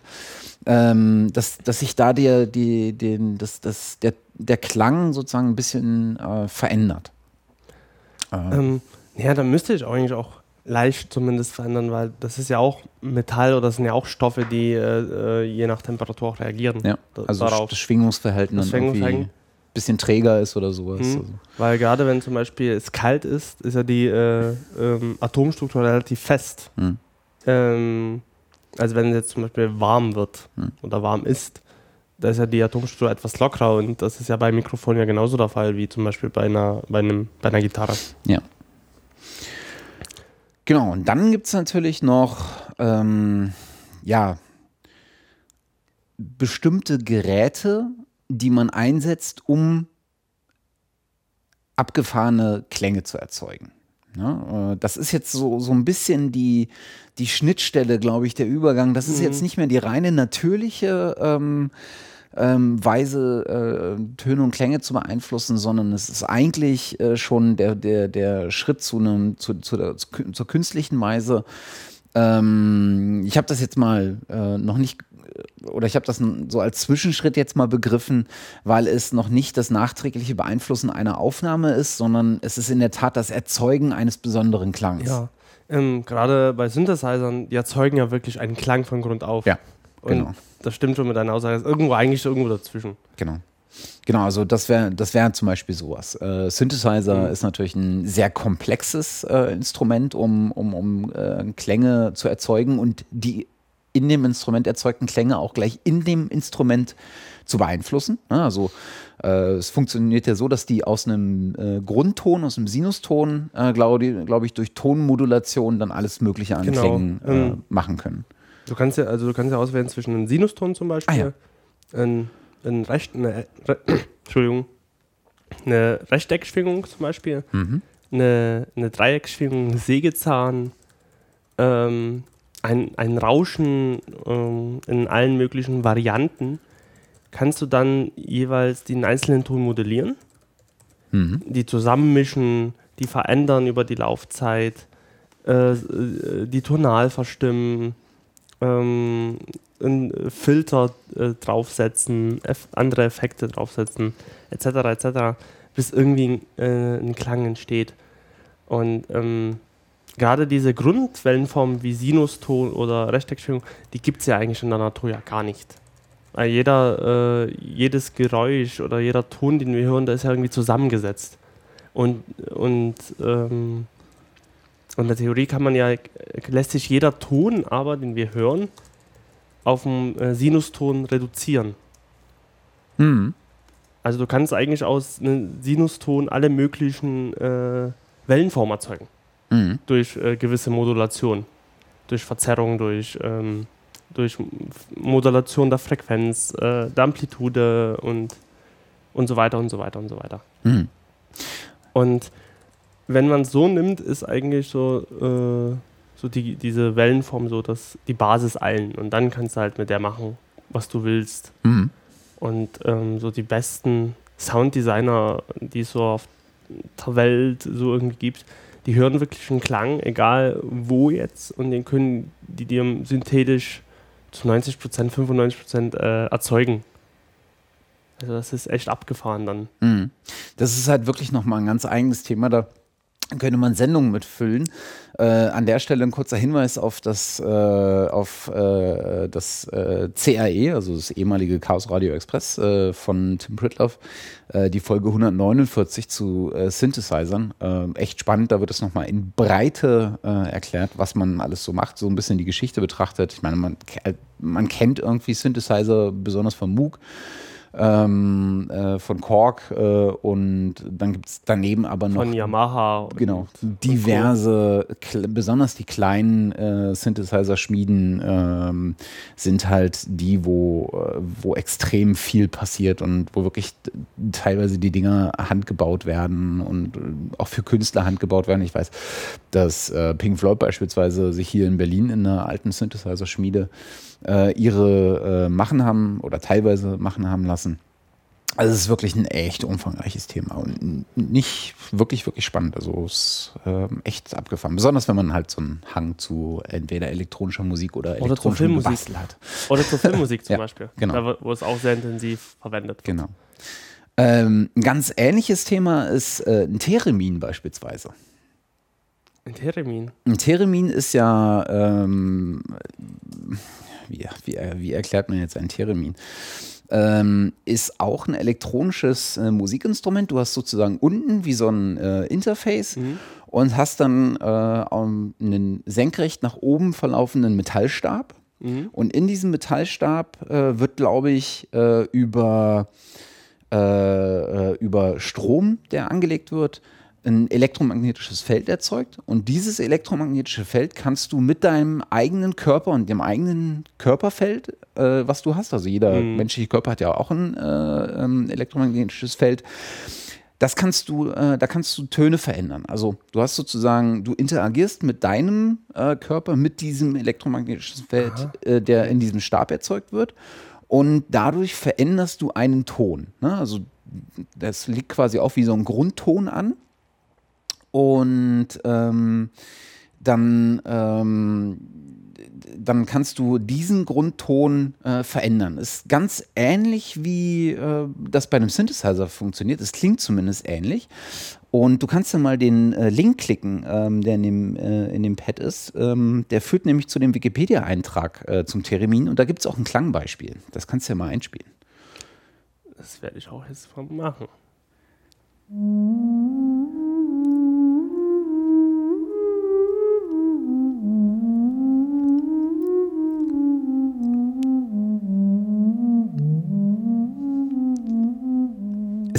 ähm, dass, dass sich da der, die, den, das, das, der, der Klang sozusagen ein bisschen äh, verändert. Ähm, ja, da müsste ich eigentlich auch leicht zumindest verändern, weil das ist ja auch Metall oder das sind ja auch Stoffe, die äh, äh je nach Temperatur auch reagieren. Ja, also darauf. das Schwingungsverhalten das Schwingungsverhalten. Bisschen träger ist oder sowas. Mhm. Also. Weil gerade wenn zum Beispiel es kalt ist, ist ja die äh, ähm, Atomstruktur relativ fest. Mhm. Ähm, also wenn es jetzt zum Beispiel warm wird hm. oder warm ist, da ist ja die Atomstruktur etwas lockerer und das ist ja beim Mikrofon ja genauso der Fall wie zum Beispiel bei einer, bei einem, bei einer Gitarre. Ja. Genau, und dann gibt es natürlich noch ähm, ja, bestimmte Geräte, die man einsetzt, um abgefahrene Klänge zu erzeugen. Ja, äh, das ist jetzt so, so ein bisschen die, die Schnittstelle, glaube ich, der Übergang. Das ist mhm. jetzt nicht mehr die reine natürliche ähm, ähm, Weise, äh, Töne und Klänge zu beeinflussen, sondern es ist eigentlich äh, schon der, der, der Schritt zu einem, zu, zu der, zur künstlichen Weise, Ähm, ich habe das jetzt mal äh, noch nicht oder ich habe das so als Zwischenschritt jetzt mal begriffen, weil es noch nicht das nachträgliche Beeinflussen einer Aufnahme ist, sondern es ist in der Tat das Erzeugen eines besonderen Klangs. Ja, ähm, gerade bei Synthesizern, die erzeugen ja wirklich einen Klang von Grund auf. Ja, genau. Und das stimmt schon mit deiner Aussage. Ist irgendwo eigentlich irgendwo dazwischen. Genau. Genau, also das wäre das wär zum Beispiel sowas. Äh, Synthesizer mhm. ist natürlich ein sehr komplexes äh, Instrument, um, um, um äh, Klänge zu erzeugen und die in dem Instrument erzeugten Klänge auch gleich in dem Instrument zu beeinflussen. Also äh, es funktioniert ja so, dass die aus einem äh, Grundton, aus einem Sinuston, äh, glaube glaub ich, durch Tonmodulation dann alles Mögliche an genau. Klängen äh, mhm. machen können. Du kannst ja, also du kannst ja auswählen zwischen einem Sinuston zum Beispiel, ah, ja. ein, ein Recht, eine, Re <coughs> Entschuldigung, eine Rechteckschwingung zum Beispiel, mhm. eine, eine Dreieckschwingung, Sägezahn, ähm, ein, ein Rauschen ähm, in allen möglichen Varianten, kannst du dann jeweils den einzelnen Ton modellieren, mhm. die zusammenmischen, die verändern über die Laufzeit, äh, die tonal verstimmen, ähm, Filter äh, draufsetzen, andere Effekte draufsetzen, etc. etc., bis irgendwie äh, ein Klang entsteht. Und ähm, gerade diese Grundwellenformen wie Sinuston oder Rechteckschwingung, die gibt es ja eigentlich in der Natur ja gar nicht. Weil jeder, äh, jedes Geräusch oder jeder Ton, den wir hören, der ist ja irgendwie zusammengesetzt. Und, und, ähm, in der Theorie kann man ja, lässt sich jeder Ton aber, den wir hören, auf einen äh, Sinuston reduzieren. Mhm. Also du kannst eigentlich aus einem Sinuston alle möglichen äh, Wellenformen erzeugen mhm. durch äh, gewisse Modulation, durch Verzerrung, durch, ähm, durch Modulation der Frequenz, äh, der Amplitude und, und so weiter und so weiter und so weiter. Mhm. Und wenn man es so nimmt, ist eigentlich so, äh, so die, diese Wellenform so dass die Basis allen. Und dann kannst du halt mit der machen, was du willst. Mhm. Und ähm, so die besten Sounddesigner, die es so auf der Welt so irgendwie gibt, die hören wirklich einen Klang, egal wo jetzt, und den können die dir synthetisch zu 90 Prozent, 95 Prozent äh, erzeugen. Also das ist echt abgefahren dann. Mhm. Das ist halt wirklich nochmal ein ganz eigenes Thema. Da könnte man Sendungen mitfüllen. Äh, an der Stelle ein kurzer Hinweis auf das, äh, auf, äh, das äh, CRE, also das ehemalige Chaos Radio Express äh, von Tim Pritloff, äh, die Folge 149 zu Synthesizern. echt spannend, da wird es nochmal in Breite erklärt, was man alles so macht, so ein bisschen die Geschichte betrachtet. Ich meine, man, man kennt irgendwie Synthesizer, besonders von Moog ähm, äh, von Korg äh, und dann gibt es daneben aber noch von Yamaha genau diverse besonders die kleinen äh, Synthesizer-Schmieden ähm, sind halt die wo äh, wo extrem viel passiert und wo wirklich teilweise die Dinger handgebaut werden und äh, auch für Künstler handgebaut werden. Ich weiß dass äh, Pink Floyd beispielsweise sich hier in Berlin in einer alten Synthesizer-Schmiede äh, ihre äh, machen haben oder teilweise machen haben lassen. Also es ist wirklich ein echt umfangreiches Thema und nicht wirklich, wirklich spannend. Also es ist äh, echt abgefahren. Besonders wenn man halt so einen Hang zu entweder elektronischer Musik oder elektronischer Musik hat. Oder zur Filmmusik <laughs> zum ja, Beispiel. Genau. Da, wo es auch sehr intensiv verwendet wird. Genau. Ähm, ein ganz ähnliches Thema ist äh, ein Theremin beispielsweise. Ein Theremin? Ein Theremin ist ja ähm, wie, wie, wie erklärt man jetzt ein Theremin? Ähm, ist auch ein elektronisches äh, Musikinstrument. Du hast sozusagen unten wie so ein äh, Interface mhm. und hast dann äh, einen senkrecht nach oben verlaufenden Metallstab. Mhm. Und in diesem Metallstab äh, wird, glaube ich, äh, über, äh, über Strom, der angelegt wird, ein elektromagnetisches Feld erzeugt und dieses elektromagnetische Feld kannst du mit deinem eigenen Körper und dem eigenen Körperfeld, äh, was du hast, also jeder mhm. menschliche Körper hat ja auch ein äh, ähm, elektromagnetisches Feld, das kannst du, äh, da kannst du Töne verändern. Also du hast sozusagen, du interagierst mit deinem äh, Körper, mit diesem elektromagnetischen Feld, äh, der in diesem Stab erzeugt wird und dadurch veränderst du einen Ton. Ne? Also das liegt quasi auch wie so ein Grundton an und ähm, dann, ähm, dann kannst du diesen Grundton äh, verändern. Ist ganz ähnlich, wie äh, das bei einem Synthesizer funktioniert. Es klingt zumindest ähnlich. Und du kannst dann mal den äh, Link klicken, ähm, der in dem, äh, in dem Pad ist. Ähm, der führt nämlich zu dem Wikipedia-Eintrag äh, zum Theremin. Und da gibt es auch ein Klangbeispiel. Das kannst du ja mal einspielen. Das werde ich auch jetzt machen.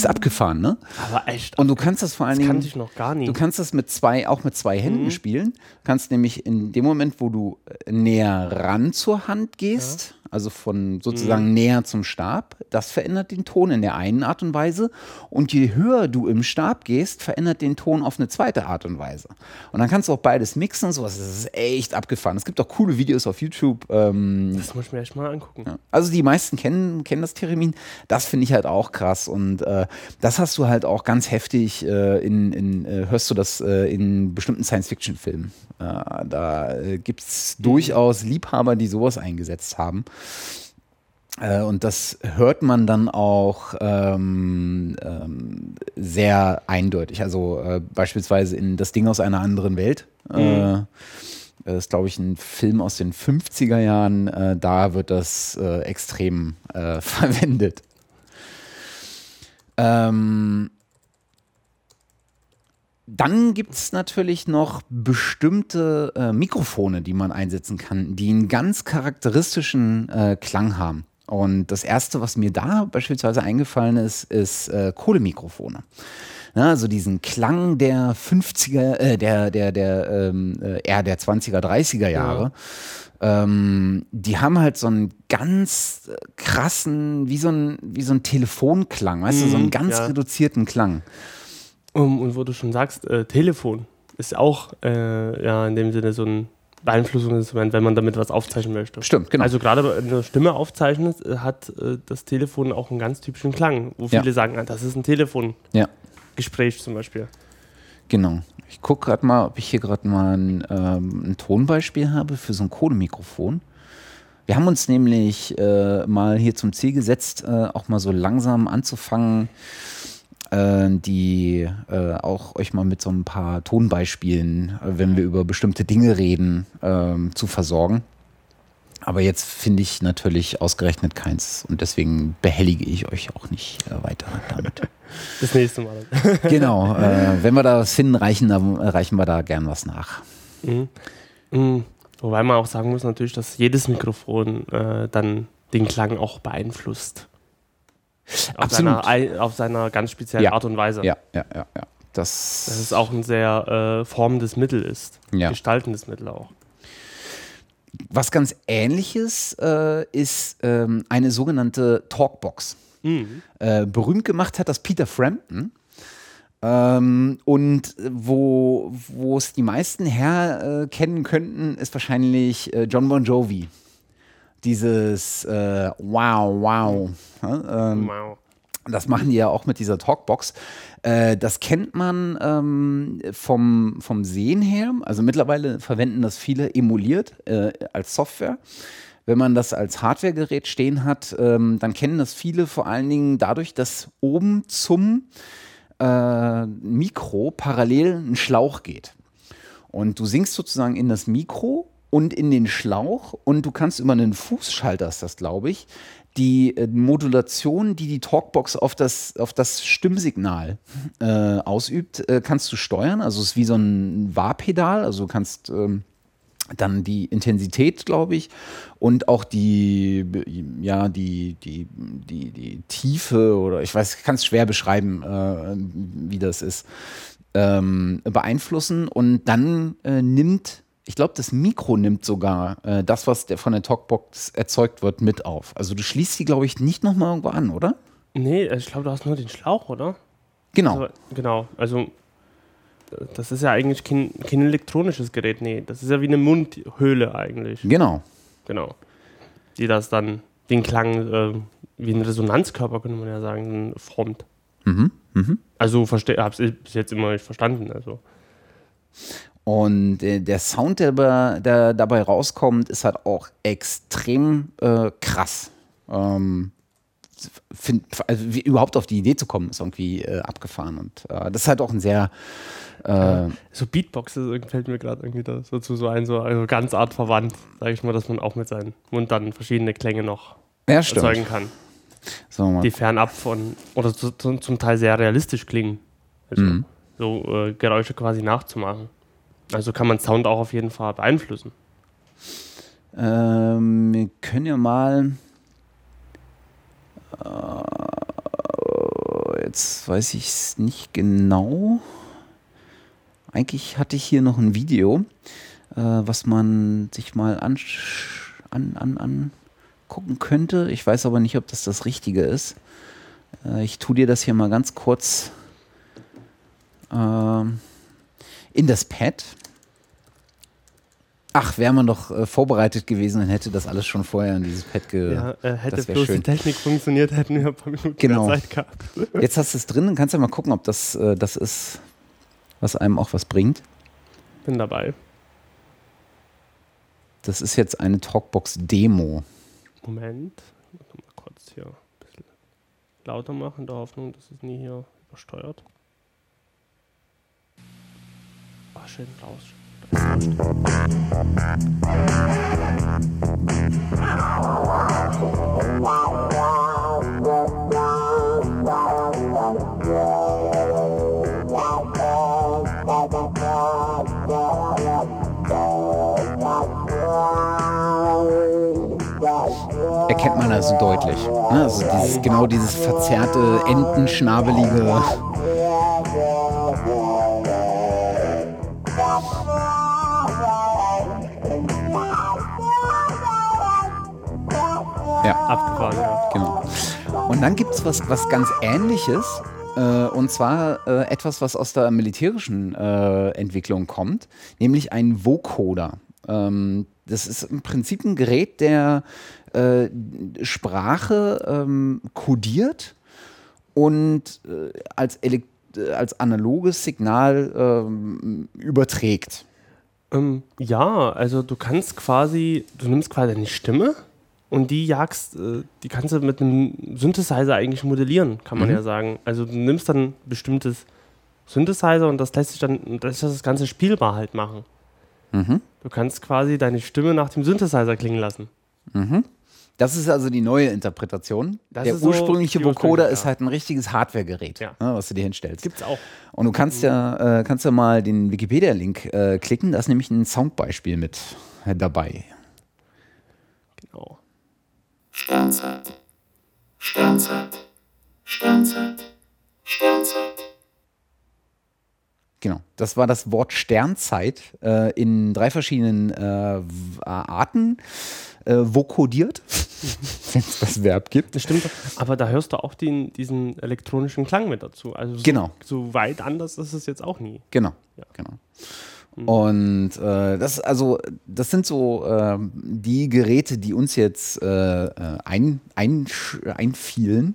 Ist abgefahren, ne? Aber echt. Und du kannst das vor allen das Dingen. kannte ich noch gar nicht. Du kannst das mit zwei, auch mit zwei Händen spielen. Kannst nämlich in dem Moment, wo du äh, näher ran zur Hand gehst, also von sozusagen näher zum Stab, das verändert den Ton in der einen Art und Weise. Und je höher du im Stab gehst, verändert den Ton auf eine zweite Art und Weise. Und dann kannst du auch beides mixen und sowas. Das ist echt abgefahren. Es gibt auch coole Videos auf YouTube. Ähm, das muss ich mir echt mal angucken. ja. Also die meisten kennen, kennen das Theremin. Das finde ich halt auch krass. Und äh, das hast du halt auch ganz heftig äh, in, in äh, hörst du das äh, in bestimmten Science-Fiction-Filmen. Äh, da äh, gibt es durchaus Liebhaber, die sowas eingesetzt haben. Äh, und das hört man dann auch ähm, ähm, sehr eindeutig. Also äh, beispielsweise in Das Ding aus einer anderen Welt. Äh, das ist, glaube ich, ein Film aus den 50er Jahren. Äh, da wird das äh, extrem äh, <laughs> verwendet. Ähm, dann gibt es natürlich noch bestimmte äh, Mikrofone, die man einsetzen kann, die einen ganz charakteristischen äh, Klang haben. Und das erste, was mir da beispielsweise eingefallen ist, ist äh, Kohlemikrofone. Ja, also diesen Klang der 50er, äh, der, der, der, ähm, äh, eher der 20er, 30er Jahre. Ähm, die haben halt so einen ganz äh, krassen, wie so ein, wie so ein Telefonklang, weißt du, so einen Mhm, ganz ja. reduzierten Klang. Um, und wo du schon sagst, äh, Telefon ist auch äh, ja, in dem Sinne so ein Beeinflussungsinstrument, wenn man damit was aufzeichnen möchte. Stimmt, genau. Also gerade wenn du eine Stimme aufzeichnest, äh, hat äh, das Telefon auch einen ganz typischen Klang, wo Ja. viele sagen, ah, das ist ein Telefongespräch Ja. zum Beispiel. Genau. Ich gucke gerade mal, ob ich hier gerade mal ein, ähm, ein Tonbeispiel habe für so ein Kohlemikrofon. Wir haben uns nämlich äh, mal hier zum Ziel gesetzt, äh, auch mal so langsam anzufangen, die äh, auch euch mal mit so ein paar Tonbeispielen, äh, wenn wir über bestimmte Dinge reden, ähm, zu versorgen. Aber jetzt finde ich natürlich ausgerechnet keins und deswegen behellige ich euch auch nicht äh, weiter damit. <laughs> Das nächste Mal. <laughs> Genau, äh, wenn wir da was finden, reichen, dann reichen wir da gern was nach. Mhm. Mhm. Wobei man auch sagen muss natürlich, dass jedes Mikrofon äh, dann den Klang auch beeinflusst. Auf, Absolut. seiner, ei- auf seiner ganz speziellen Ja. Art und Weise. Ja, ja, ja, ja. Das, Dass es auch ein sehr äh, formendes Mittel ist. Ja. Gestaltendes Mittel auch. was ganz ähnliches äh, ist ähm, eine sogenannte Talkbox. Mhm. Äh, berühmt gemacht hat das Peter Frampton. Ähm, und wo, wo es die meisten her äh, kennen könnten, ist wahrscheinlich äh, John Bon Jovi. Dieses äh, Wow, wow. Ja, ähm, Wow. Das machen die ja auch mit dieser Talkbox. Äh, das kennt man ähm, vom, vom Sehen her. Also mittlerweile verwenden das viele emuliert äh, als Software. Wenn man das als Hardwaregerät stehen hat, ähm, dann kennen das viele vor allen Dingen dadurch, dass oben zum äh, Mikro parallel ein Schlauch geht. Und du singst sozusagen in das Mikro und in den Schlauch. Und du kannst über einen Fußschalter, ist das glaube ich, die äh, Modulation, die die Talkbox auf das, auf das Stimmsignal äh, ausübt, äh, kannst du steuern. Also es ist wie so ein Wahrpedal, also du kannst ähm, dann die Intensität, glaube ich, und auch die, ja, die, die, die, die Tiefe oder ich weiß, ich kann es schwer beschreiben, äh, wie das ist, ähm, beeinflussen. Und dann äh, nimmt, ich glaube, das Mikro nimmt sogar äh, das, was der von der Talkbox erzeugt wird, mit auf. Also du schließt die, glaube ich, nicht nochmal irgendwo an, oder? Nee, ich glaube, du hast nur den Schlauch, oder? Genau. Also, genau. Also, äh, das ist ja eigentlich kein, kein elektronisches Gerät. Nee, das ist ja wie eine Mundhöhle eigentlich. Genau. Genau. Die das dann den Klang äh, wie ein Resonanzkörper, könnte man ja sagen, formt. Mhm. Mhm. Also, hab's ich bis jetzt immer nicht verstanden. Also. Und äh, der Sound, der, der, dabei rauskommt, ist halt auch extrem äh, krass. Ähm, find, also überhaupt auf die Idee zu kommen, ist irgendwie äh, abgefahren. Und äh, das ist halt auch ein sehr. Äh, so Beatboxes fällt mir gerade irgendwie dazu so ein, so also ganz artverwandt, sage ich mal, dass man auch mit seinem Mund dann verschiedene Klänge noch ja, erzeugen kann. So, die fernab von, oder zu, zu, zum Teil sehr realistisch klingen. Also, mhm. So Geräusche quasi nachzumachen. Also kann man Sound auch auf jeden Fall beeinflussen. Ähm, wir können ja mal. Äh, jetzt weiß ich es nicht genau. Eigentlich hatte ich hier noch ein Video, äh, was man sich mal an, an, an, angucken könnte. Ich weiß aber nicht, ob das das Richtige ist. Äh, ich tue dir das hier mal ganz kurz ähm, in das Pad. Ach, wäre man doch äh, vorbereitet gewesen, dann hätte das alles schon vorher in dieses Pad ge... Ja, äh, hätte bloß schön. die Technik funktioniert, hätten wir ein paar Minuten genau. Zeit gehabt. <laughs> Jetzt hast du es drin, dann kannst du ja mal gucken, ob das äh, das ist, was einem auch was bringt. Bin dabei. Das ist jetzt eine Talkbox-Demo. Moment, mal kurz hier ein bisschen lauter machen, in der Hoffnung, dass es nie hier übersteuert. Ah, schön raus. Erkennt man also deutlich. Ne? Also dieses, genau dieses verzerrte, entenschnabelige dann gibt es was, was ganz Ähnliches. Äh, und zwar äh, etwas, was aus der militärischen äh, Entwicklung kommt, nämlich ein Vocoder. Ähm, das ist im Prinzip ein Gerät, der äh, Sprache ähm, kodiert und äh, als, äh, als analoges Signal ähm, überträgt. Ähm, ja, also du kannst quasi, du nimmst quasi eine Stimme und die jagst, äh, die kannst du mit einem Synthesizer eigentlich modellieren, kann man mhm. ja sagen. Also du nimmst dann ein bestimmtes Synthesizer und das lässt sich dann, das lässt das Ganze spielbar halt machen. Mhm. Du kannst quasi deine Stimme nach dem Synthesizer klingen lassen. Mhm. Das ist also die neue Interpretation. Das der ursprüngliche so Vocoder ist halt ein richtiges Hardware-Gerät, ja. ne, was du dir hinstellst. Gibt's auch. Und du kannst ja, äh, kannst ja mal den Wikipedia-Link äh, klicken. Da ist nämlich ein Soundbeispiel mit dabei. Genau. Sternzeit, Sternzeit, Sternzeit, Sternzeit. Genau, das war das Wort Sternzeit äh, in drei verschiedenen äh, Arten äh, vokodiert, <laughs> wenn es das Verb gibt. Das stimmt, aber da hörst du auch den, diesen elektronischen Klang mit dazu. Also so, genau. so weit anders ist es jetzt auch nie. Genau, ja. genau. Mhm. Und äh, das also das sind so äh, die Geräte, die uns jetzt äh, äh ein, ein, einfielen.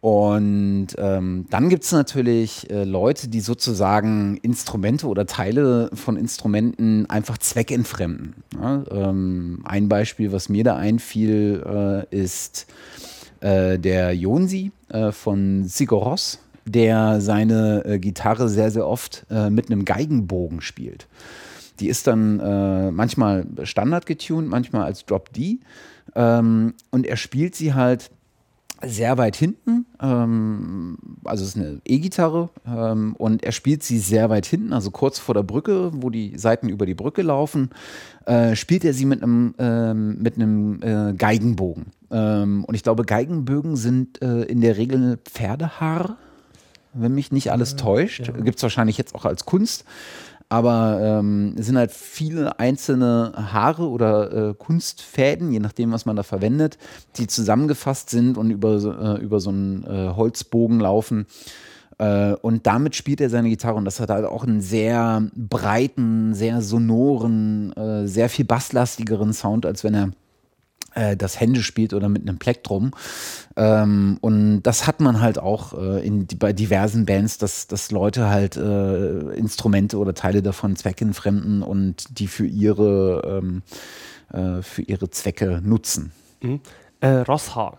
Und ähm, dann gibt es natürlich äh, Leute, die sozusagen Instrumente oder Teile von Instrumenten einfach zweckentfremden. Ja? Ähm, ein Beispiel, was mir da einfiel, äh, ist der Jonsi von Sigur Ross der seine äh, Gitarre sehr, sehr oft äh, mit einem Geigenbogen spielt. Die ist dann äh, manchmal standard getuned, manchmal als Drop D. Ähm, und er spielt sie halt sehr weit hinten. Ähm, also es ist eine E-Gitarre ähm, und er spielt sie sehr weit hinten, also kurz vor der Brücke, wo die Seiten über die Brücke laufen, äh, spielt er sie mit einem, ähm, mit einem äh, Geigenbogen. Ähm, und ich glaube, Geigenbögen sind äh, in der Regel Pferdehaar wenn mich nicht alles täuscht. Ja. Gibt es wahrscheinlich jetzt auch als Kunst. Aber ähm, es sind halt viele einzelne Haare oder äh, Kunstfäden, je nachdem, was man da verwendet, die zusammengefasst sind und über, äh, über so einen äh, Holzbogen laufen. Äh, und damit spielt er seine Gitarre und das hat halt auch einen sehr breiten, sehr sonoren, äh, sehr viel basslastigeren Sound, als wenn er äh, das Hände spielt oder mit einem Plektrum. Ähm, und das hat man halt auch äh, in, bei diversen Bands, dass, dass Leute halt äh, Instrumente oder Teile davon zweckentfremden und die für ihre, ähm, äh, für ihre Zwecke nutzen. Mhm. Äh, Rosshaar.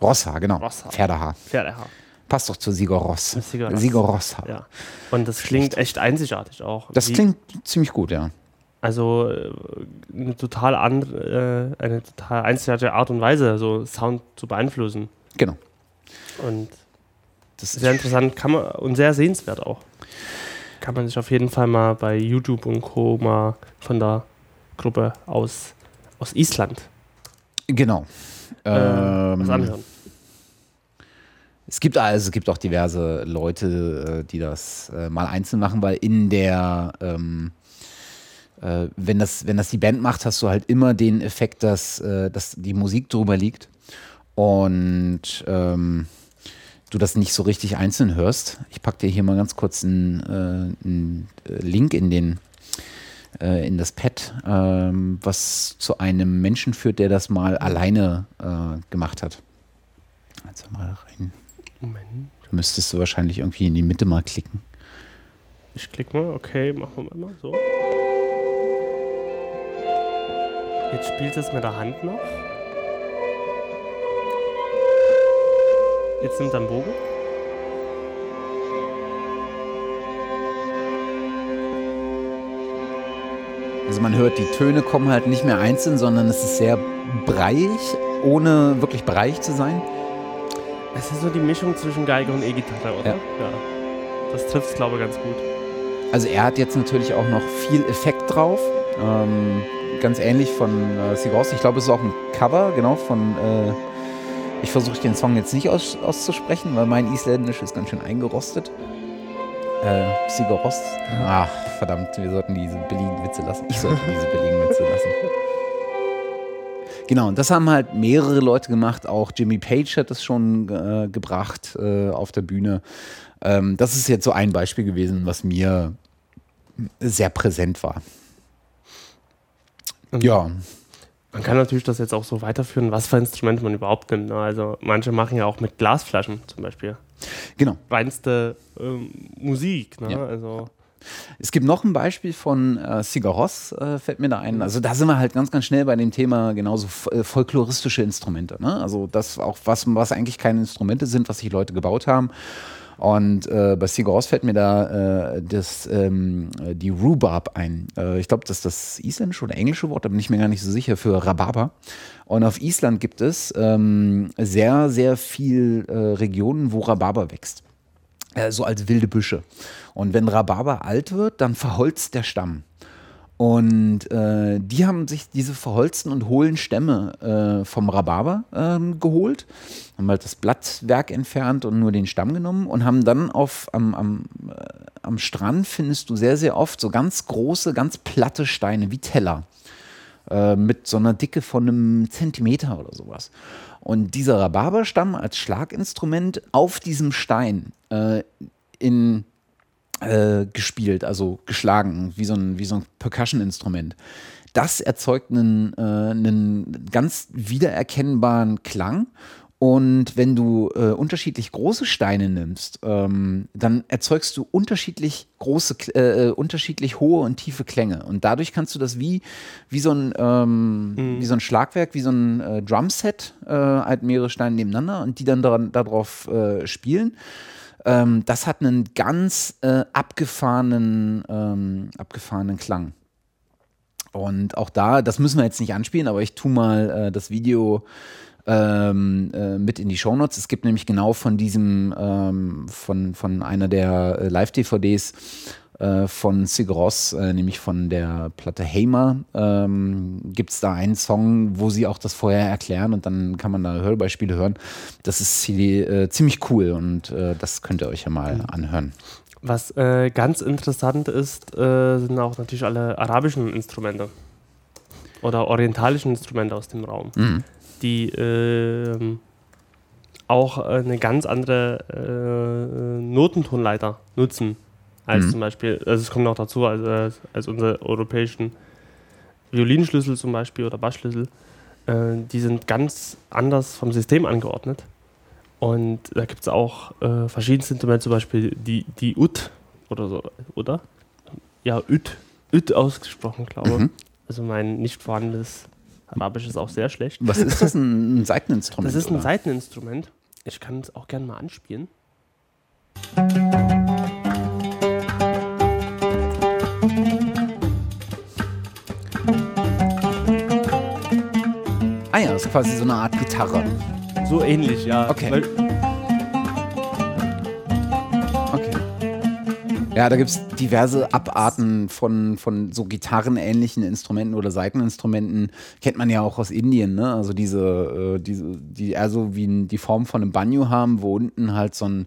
Rosshaar, genau. Rosshaar. Pferdehaar. Pferdehaar. Passt doch zu Sigur Ross. Sigur Ross. Ja. Und das klingt echt einzigartig auch. Das Wie- klingt ziemlich gut, ja. Also äh, eine total andere, äh, eine total einzigartige Art und Weise, so Sound zu beeinflussen. Genau. Und Das ist sehr interessant kann man, und sehr sehenswert auch. Kann man sich auf jeden Fall mal bei YouTube und Co. mal von der Gruppe aus, aus Island Genau. äh, was Ähm, anhören. Es gibt also es gibt auch diverse Leute, die das mal einzeln machen, weil in der ähm, äh, wenn das wenn das die Band macht, hast du halt immer den Effekt, dass äh, dass die Musik drüber liegt und ähm, du das nicht so richtig einzeln hörst. Ich packe dir hier mal ganz kurz einen, äh, einen äh, Link in den äh, in das Pad, ähm, was zu einem Menschen führt, der das mal alleine äh, gemacht hat. Also mal rein. Moment, Da müsstest du wahrscheinlich irgendwie in die Mitte mal klicken. ich klicke mal, okay, machen wir mal so. Jetzt spielt es mit der Hand noch. Jetzt nimmt er einen Bogen. Also man hört, die Töne kommen halt nicht mehr einzeln, sondern es ist sehr breiig, ohne wirklich breiig zu sein. Es ist so die Mischung zwischen Geige und E-Gitarre, oder? Ja. ja. Das trifft es, glaube ich, ganz gut. Also er hat jetzt natürlich auch noch viel Effekt drauf. Ähm, ganz ähnlich von äh, Sigur Rós. Ich glaube, es ist auch ein Cover, genau, von. Äh, ich versuche den Song jetzt nicht aus, auszusprechen, weil mein Isländisch ist ganz schön eingerostet. Äh, Sigur Rós. Ach, verdammt, wir sollten diese billigen Witze lassen. Ich sollte diese billigen Witze lassen. Genau, und das haben halt mehrere Leute gemacht. Auch Jimmy Page hat das schon äh, gebracht äh, auf der Bühne. Ähm, das ist jetzt so ein Beispiel gewesen, was mir sehr präsent war. Und Ja, Man kann natürlich das jetzt auch so weiterführen, was für Instrumente man überhaupt nimmt. Ne? Also manche machen ja auch mit Glasflaschen zum Beispiel. genau. Reinste ähm, Musik. Ne? Ja. Also Es gibt noch ein Beispiel von äh, Sigur Rós, äh, fällt mir da ein. Also da sind wir halt ganz, ganz schnell bei dem Thema genauso äh, folkloristische Instrumente. Ne? Also das auch, was, was eigentlich keine Instrumente sind, was sich Leute gebaut haben. Und äh, bei Sigur fällt mir da äh, das, ähm, äh, die Rhubarb ein. Äh, ich glaube, das ist das isländische oder englische Wort, da bin ich mir gar nicht so sicher, für Rhabarber. Und auf Island gibt es ähm, sehr, sehr viel äh, Regionen, wo Rhabarber wächst äh, so als wilde Büsche. Und wenn Rhabarber alt wird, dann verholzt der Stamm. Und äh, die haben sich diese verholzten und hohlen Stämme äh, vom Rhabarber ähm, geholt, haben halt das Blattwerk entfernt und nur den Stamm genommen und haben dann auf, am, am, äh, am Strand findest du sehr, sehr oft so ganz große, ganz platte Steine wie Teller äh, mit so einer Dicke von einem Zentimeter oder sowas. Und dieser Rhabarberstamm als Schlaginstrument auf diesem Stein äh, in äh, gespielt, also geschlagen, wie so ein, so ein Percussion-Instrument. Das erzeugt einen, äh, einen ganz wiedererkennbaren Klang. Und wenn du äh, unterschiedlich große Steine nimmst, ähm, dann erzeugst du unterschiedlich große, äh, äh, unterschiedlich hohe und tiefe Klänge. Und dadurch kannst du das wie, wie, so, ein, ähm, wie so ein Schlagwerk, wie so ein äh, Drumset, äh, halt mehrere Steine nebeneinander und die dann daran, darauf äh, spielen. Ähm, das hat einen ganz abgefahrenen, ähm, abgefahrenen Klang. Und auch da, das müssen wir jetzt nicht anspielen, aber ich tue mal das Video ähm, äh, mit in die Shownotes. Es gibt nämlich genau von diesem, ähm, von, von einer der äh, Live-DVDs äh, von Sigur Rós, äh, nämlich von der Platte Hamer, ähm, gibt es da einen Song, wo sie auch das vorher erklären und dann kann man da Hörbeispiele hören. Das ist äh, ziemlich cool und äh, das könnt ihr euch ja mal anhören. was ganz interessant ist, sind auch natürlich alle arabischen Instrumente oder orientalischen Instrumente aus dem Raum, Mhm. Die ähm, auch eine ganz andere äh, Notentonleiter nutzen als Mhm. zum Beispiel, also es kommt noch dazu, als, als unsere europäischen Violinschlüssel zum Beispiel oder Bassschlüssel. äh, die sind ganz anders vom System angeordnet. Und da gibt es auch äh, verschiedenste Instrumente, zum Beispiel die, die Ut oder so, oder? Ja, Ut. Ut ausgesprochen, glaube ich. Mhm. Also mein nicht vorhandenes Arabisch ist auch sehr schlecht. Was ist das? Ein Seiteninstrument? Das ist ein oder? Seiteninstrument. Ich kann es auch gerne mal anspielen. Ah ja, das ist quasi so eine Art Gitarre. So ähnlich, ja. Okay. Weil, Ja, da gibt es diverse Abarten von, von so gitarrenähnlichen Instrumenten oder Saiteninstrumenten. Kennt man ja auch aus Indien, ne? Also diese, äh, diese die eher so wie die Form von einem Banjo haben, wo unten halt so ein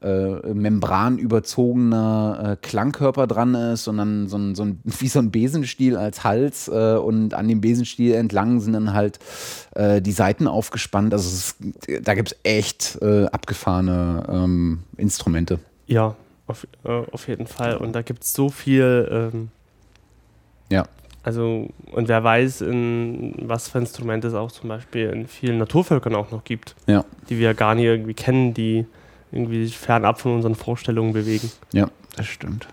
äh, membranüberzogener äh, Klangkörper dran ist und dann so ein, so ein, <laughs> wie so ein Besenstiel als Hals äh, und an dem Besenstiel entlang sind dann halt äh, die Saiten aufgespannt. Also es da gibt es echt äh, abgefahrene ähm, Instrumente. ja, auf, äh, auf jeden Fall. Und da gibt es so viel. Ähm, Ja. Also, und wer weiß, in was für Instrumente es auch zum Beispiel in vielen Naturvölkern auch noch gibt, Ja. die wir gar nicht irgendwie kennen, die irgendwie sich fernab von unseren Vorstellungen bewegen. Ja, das stimmt.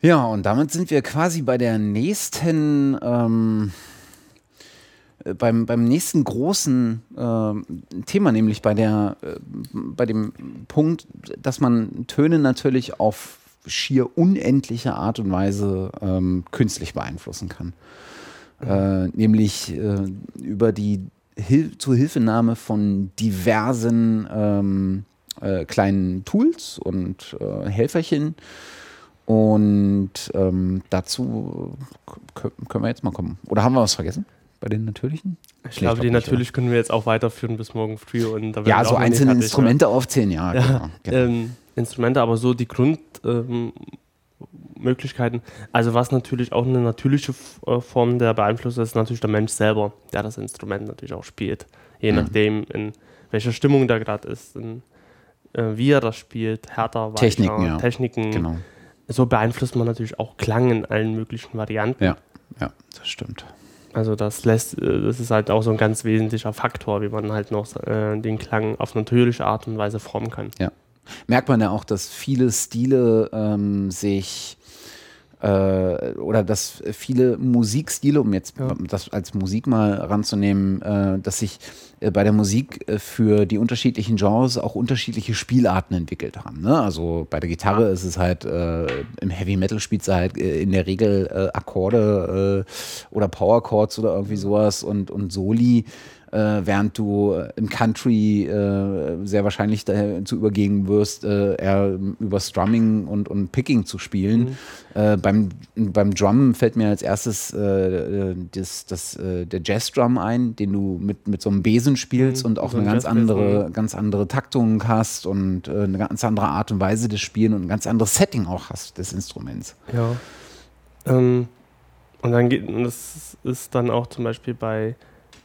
Ja, und damit sind wir quasi bei der nächsten, ähm, äh, beim, beim nächsten großen ähm, Thema, nämlich bei der, äh, bei dem Punkt, dass man Töne natürlich auf schier unendliche Art und Weise ähm, künstlich beeinflussen kann. Äh, nämlich äh, über die Hil Zuhilfenahme von diversen ähm, äh, kleinen Tools und äh, Helferchen. Und ähm, dazu können wir jetzt mal kommen. Oder haben wir was vergessen bei den natürlichen? Ich glaube, die natürlich können wir jetzt auch weiterführen bis morgen früh. Und da Ja, so einzelne fertig? Instrumente aufzählen, ja. Ja, <laughs> genau, genau. ähm, Instrumente, aber so die Grundmöglichkeiten. Ähm, also was natürlich auch eine natürliche äh, Form der Beeinflussung ist, natürlich der Mensch selber, der das Instrument natürlich auch spielt. Je Mhm. nachdem, in welcher Stimmung der gerade ist, in, äh, wie er das spielt, härter, weicher, Techniken, ja. Techniken. genau. So beeinflusst man natürlich auch Klang in allen möglichen Varianten. Ja, ja, das stimmt. Also das lässt, äh, das ist halt auch so ein ganz wesentlicher Faktor, wie man halt noch äh, den Klang auf natürliche Art und Weise formen kann. merkt man ja auch, dass viele Stile ähm, sich äh, oder dass viele Musikstile, um jetzt Ja. das als Musik mal ranzunehmen, äh, dass sich äh, bei der Musik äh, für die unterschiedlichen Genres auch unterschiedliche Spielarten entwickelt haben. Ne? Also bei der Gitarre ist es halt, äh, im Heavy Metal spielt sie halt in der Regel Akkorde oder Power Chords oder irgendwie sowas und, und Soli. Äh, während du äh, im Country äh, sehr wahrscheinlich dazu übergehen wirst, eher über Strumming und, und Picking zu spielen. Äh, beim, beim Drum fällt mir als erstes das, das, der Jazz-Drum ein, den du mit, mit so einem Besen spielst Mhm, und auch so eine ein ganz andere, ganz andere Taktung hast und eine ganz andere Art und Weise des Spielen und ein ganz anderes Setting auch hast des Instruments. Ja. Ähm, und dann geht, und das ist dann auch zum Beispiel bei,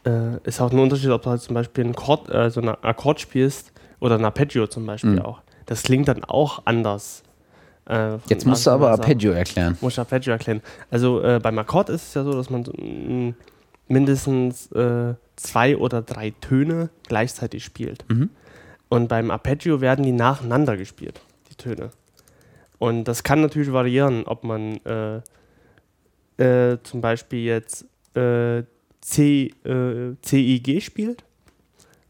äh, ist auch ein Unterschied, ob du halt zum Beispiel einen Chord, äh, so einen Akkord spielst oder ein Arpeggio zum Beispiel Mhm. auch. Das klingt dann auch anders. Äh, Jetzt musst du aber. Arpeggio erklären. Muss Arpeggio erklären. Also äh, beim Akkord ist es ja so, dass man so, mm, mindestens äh, zwei oder drei Töne gleichzeitig spielt. Mhm. Und beim Arpeggio werden die nacheinander gespielt, die Töne. Und das kann natürlich variieren, ob man äh, äh, zum Beispiel jetzt äh, C, äh, CIG spielt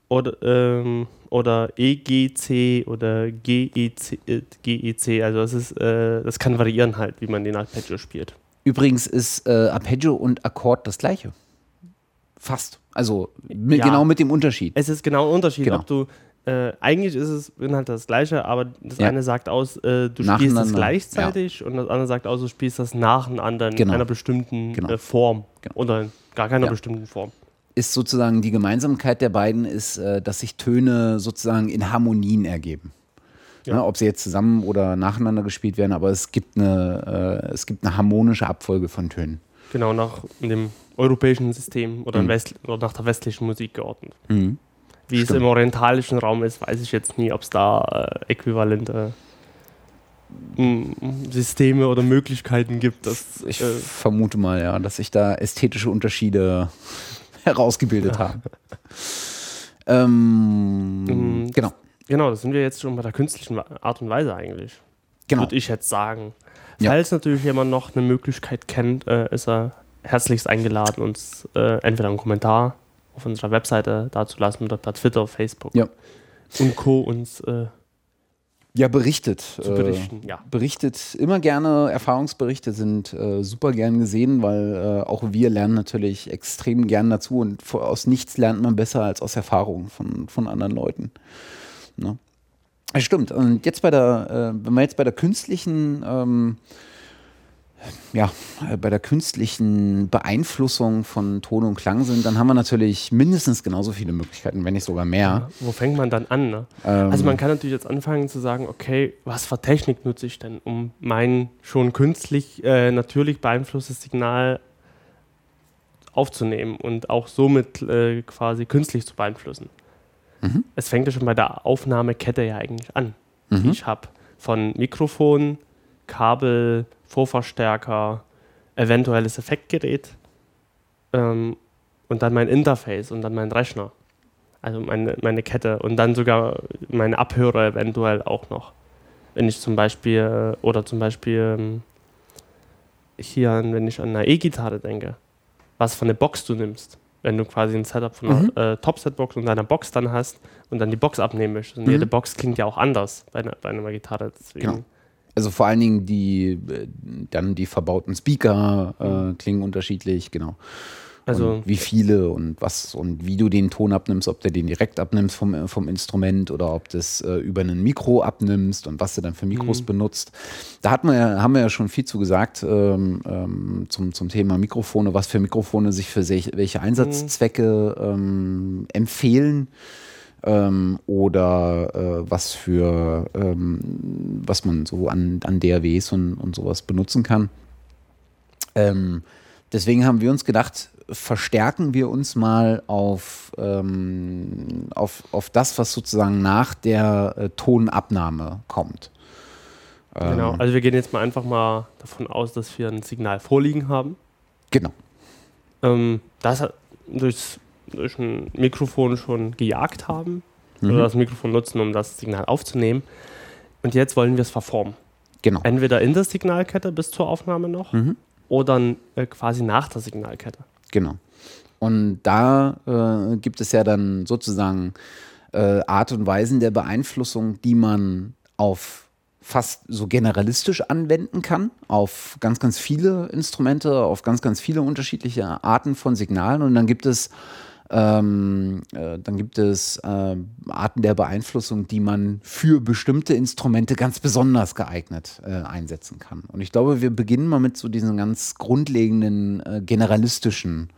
oder, ähm, oder EGC oder GEC, äh, GEC. Also das, ist, äh, das kann variieren halt, wie man den Arpeggio spielt. Übrigens ist äh, Arpeggio und Akkord das gleiche. Fast. Also mit, Ja. genau mit dem Unterschied. Es ist genau ein Unterschied, Genau. ob du äh, eigentlich ist es Inhalt das gleiche, aber das Ja. eine sagt aus, äh, du spielst es gleichzeitig und das andere sagt aus, du spielst das nacheinander in Genau. einer bestimmten Genau. äh, Form Genau. oder gar keiner Ja. bestimmten Form. Ist sozusagen die Gemeinsamkeit der beiden ist, äh, dass sich Töne sozusagen in Harmonien ergeben. Ja. Ne, ob sie jetzt zusammen oder nacheinander gespielt werden, aber es gibt eine, äh, es gibt eine harmonische Abfolge von Tönen. Genau nach dem europäischen System oder, Mhm. West oder nach der westlichen Musik geordnet. Mhm. Wie Stimmt. es im orientalischen Raum ist, weiß ich jetzt nie, ob es da äh, äquivalente Systeme oder Möglichkeiten gibt. Dass, ich äh, vermute mal, ja, dass sich da ästhetische Unterschiede <laughs> herausgebildet haben. <laughs> Ähm, mhm. genau. Genau, das sind wir jetzt schon bei der künstlichen Art und Weise eigentlich. Genau. Würde ich jetzt sagen. Falls ja. natürlich jemand noch eine Möglichkeit kennt, äh, ist er herzlichst eingeladen, uns äh, entweder einen Kommentar auf unserer Webseite dazulassen oder per Twitter, Facebook ja. und Co. uns äh, ja, berichtet. Zu berichten, äh, ja. Berichtet immer gerne. Erfahrungsberichte sind äh, super gern gesehen, weil äh, auch wir lernen natürlich extrem gern dazu und aus nichts lernt man besser als aus Erfahrungen von, von anderen Leuten. Ne? Stimmt. Und jetzt bei der, äh, wenn wir jetzt bei der künstlichen ähm, ja, bei der künstlichen Beeinflussung von Ton und Klang sind, dann haben wir natürlich mindestens genauso viele Möglichkeiten, wenn nicht sogar mehr. Ja, wo fängt man dann an? Ne? Ähm, also man kann natürlich jetzt anfangen zu sagen, okay, was für Technik nutze ich denn, um mein schon künstlich, äh, natürlich beeinflusstes Signal aufzunehmen und auch somit äh, quasi künstlich zu beeinflussen. Mhm. Es fängt ja schon bei der Aufnahmekette ja eigentlich an, mhm. die ich habe. Von Mikrofon, Kabel, Vorverstärker, eventuelles Effektgerät ähm, und dann mein Interface und dann mein Rechner. Also meine, meine Kette und dann sogar meine Abhörer eventuell auch noch. Wenn ich zum Beispiel, oder zum Beispiel ähm, hier, wenn ich an eine E-Gitarre denke, was für eine Box du nimmst. Wenn du quasi ein Setup von einer mhm. äh, Top-Set-Box und deiner Box dann hast und dann die Box abnehmen möchtest. Und mhm. jede Box klingt ja auch anders bei einer, bei einer Gitarre. Deswegen genau. Also vor allen Dingen die äh, dann die verbauten Speaker äh, mhm. klingen unterschiedlich, genau. Also und wie viele und was und wie du den Ton abnimmst, ob du den direkt abnimmst vom, äh, vom Instrument oder ob du es äh, über ein Mikro abnimmst und was du dann für Mikros mhm. benutzt. Da hat man ja, haben wir ja schon viel zu gesagt ähm, ähm, zum, zum Thema Mikrofone, was für Mikrofone sich für welche Einsatzzwecke ähm, empfehlen ähm, oder äh, was für ähm, was man so an, an DAWs und, und sowas benutzen kann. Ähm, deswegen haben wir uns gedacht, verstärken wir uns mal auf, ähm, auf, auf das, was sozusagen nach der äh, Tonabnahme kommt. Genau, ähm, also wir gehen jetzt mal einfach mal davon aus, dass wir ein Signal vorliegen haben. Genau. Ähm, das durchs durch ein Mikrofon schon gejagt haben mhm. oder das Mikrofon nutzen, um das Signal aufzunehmen. Und jetzt wollen wir es verformen. Genau. Entweder in der Signalkette bis zur Aufnahme noch mhm. oder äh, quasi nach der Signalkette. Genau. Und da äh, gibt es ja dann sozusagen äh, Art und Weisen der Beeinflussung, die man auf fast so generalistisch anwenden kann auf ganz, ganz viele Instrumente, auf ganz, ganz viele unterschiedliche Arten von Signalen. Und dann gibt es ähm, äh, dann gibt es äh, Arten der Beeinflussung, die man für bestimmte Instrumente ganz besonders geeignet äh, einsetzen kann. Und ich glaube, wir beginnen mal mit so diesen ganz grundlegenden äh, generalistischen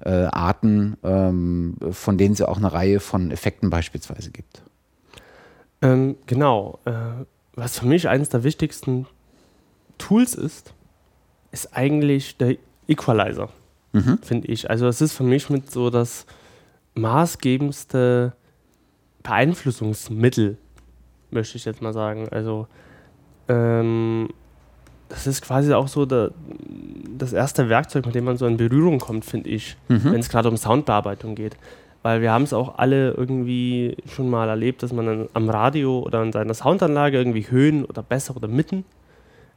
äh, Arten, ähm, von denen es ja auch eine Reihe von Effekten beispielsweise gibt. Ähm, genau. Äh, was für mich eines der wichtigsten Tools ist, ist eigentlich der Equalizer mhm. finde ich. Also es ist für mich mit so das maßgebendste Beeinflussungsmittel, möchte ich jetzt mal sagen. Also ähm, das ist quasi auch so der, das erste Werkzeug, mit dem man so in Berührung kommt, finde ich, mhm. wenn es gerade um Soundbearbeitung geht. Weil wir haben es auch alle irgendwie schon mal erlebt, dass man dann am Radio oder an seiner Soundanlage irgendwie Höhen oder besser oder Mitten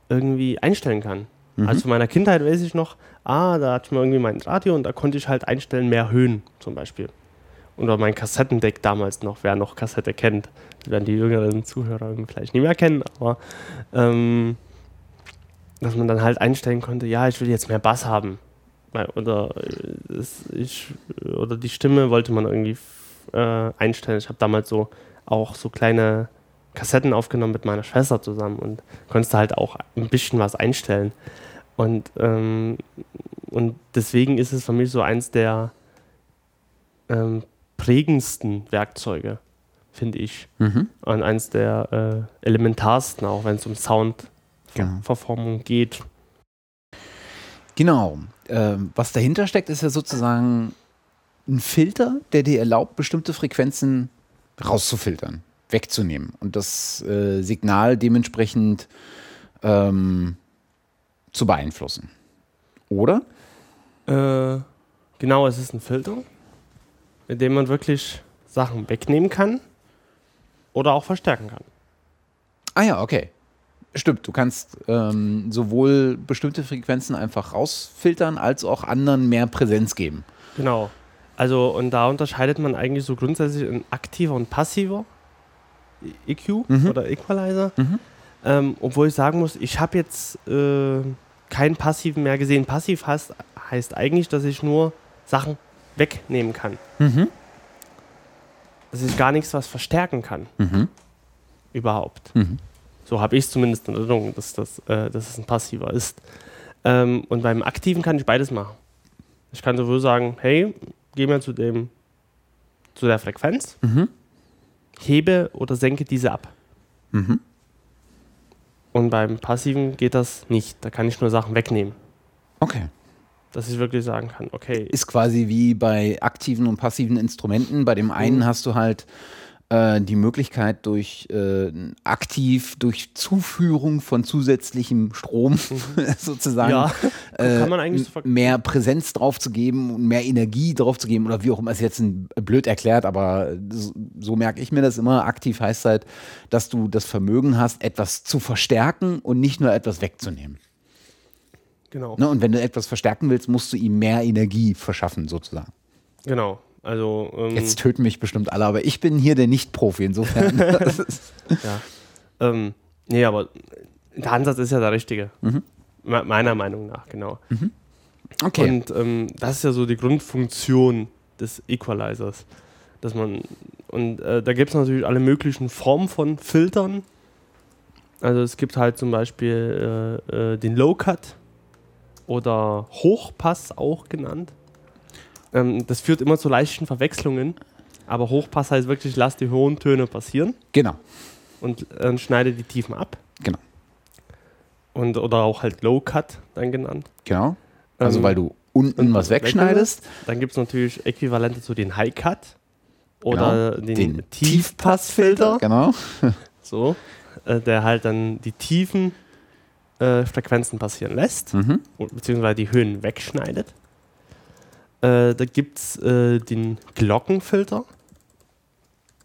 irgendwie einstellen kann. Mhm. Also meiner Kindheit weiß ich noch, ah, da hatte ich mal irgendwie mein Radio und da konnte ich halt einstellen, mehr Höhen zum Beispiel. Oder mein Kassettendeck damals noch, wer noch Kassette kennt. Werden die jüngeren Zuhörer vielleicht nicht mehr kennen, aber ähm, dass man dann halt einstellen konnte, ja, ich will jetzt mehr Bass haben. Oder, äh, ich, oder die Stimme wollte man irgendwie äh, einstellen. Ich habe damals so auch so kleine Kassetten aufgenommen mit meiner Schwester zusammen und konntest halt auch ein bisschen was einstellen. Und, ähm, und deswegen ist es für mich so eins der ähm, prägendsten Werkzeuge, finde ich. Mhm. Und eins der äh, elementarsten, auch wenn es um Soundverformung genau. geht. Genau. Ähm, was dahinter steckt, ist ja sozusagen ein Filter, der dir erlaubt, bestimmte Frequenzen rauszufiltern wegzunehmen und das äh, Signal dementsprechend ähm, zu beeinflussen. Oder? Äh, genau, es ist ein Filter, mit dem man wirklich Sachen wegnehmen kann oder auch verstärken kann. Ah ja, okay. Stimmt, du kannst ähm, sowohl bestimmte Frequenzen einfach rausfiltern, als auch anderen mehr Präsenz geben. Genau. Also, und da unterscheidet man eigentlich so grundsätzlich in aktiver und passiver EQ Mhm. oder Equalizer. Mhm. Ähm, obwohl ich sagen muss, ich habe jetzt äh, keinen passiven mehr gesehen. Passiv heißt, heißt eigentlich, dass ich nur Sachen wegnehmen kann. Mhm. Dass ich gar nichts was verstärken kann. Mhm. Überhaupt. Mhm. So habe ich es zumindest in Erinnerung, dass, das, äh, dass es ein passiver ist. Ähm, und beim aktiven kann ich beides machen. Ich kann sowohl sagen, hey, geh mal zu dem zu der Frequenz, Mhm. Hebe oder senke diese ab. Mhm. Und beim passiven geht das nicht. Da kann ich nur Sachen wegnehmen. Okay. Dass ich wirklich sagen kann, okay, Ist quasi wie bei aktiven und passiven Instrumenten. Bei dem einen Mhm. hast du halt äh, die Möglichkeit durch äh, aktiv durch Zuführung von zusätzlichem Strom <laughs> sozusagen ja, <laughs> äh, kann man eigentlich so ver- mehr Präsenz drauf zu geben und mehr Energie drauf zu geben oder wie auch immer ist jetzt ein, blöd erklärt, aber so, so merke ich mir das immer. Aktiv heißt halt, dass du das Vermögen hast, etwas zu verstärken und nicht nur etwas wegzunehmen. genau. Ne? Und wenn du etwas verstärken willst, musst du ihm mehr Energie verschaffen sozusagen. Genau. Also, ähm, Jetzt töten mich bestimmt alle, aber ich bin hier der Nicht-Profi insofern. <laughs> ja. <laughs> Ähm, nee, aber der Ansatz ist ja der richtige. Mhm. Me- Meiner Meinung nach, genau. okay. Und ähm, das ist ja so die Grundfunktion des Equalizers. Dass man, und äh, da gibt es natürlich alle möglichen Formen von Filtern. Also es gibt halt zum Beispiel äh, äh, den Low Cut oder Hochpass auch genannt. Ähm, das führt immer zu leichten Verwechslungen. Aber Hochpass heißt wirklich, lass die hohen Töne passieren genau, und äh, schneide die Tiefen ab. genau, Und, oder auch halt Low Cut dann genannt. genau. Also Ähm, weil du unten was wegschneidest, Dann gibt es natürlich Äquivalente zu den High Cut oder den, Genau. den Tiefpassfilter. genau. <laughs> So, äh, der halt dann die tiefen äh, Frequenzen passieren lässt, Mhm. beziehungsweise die Höhen wegschneidet. Äh, da gibt es äh, den Glockenfilter.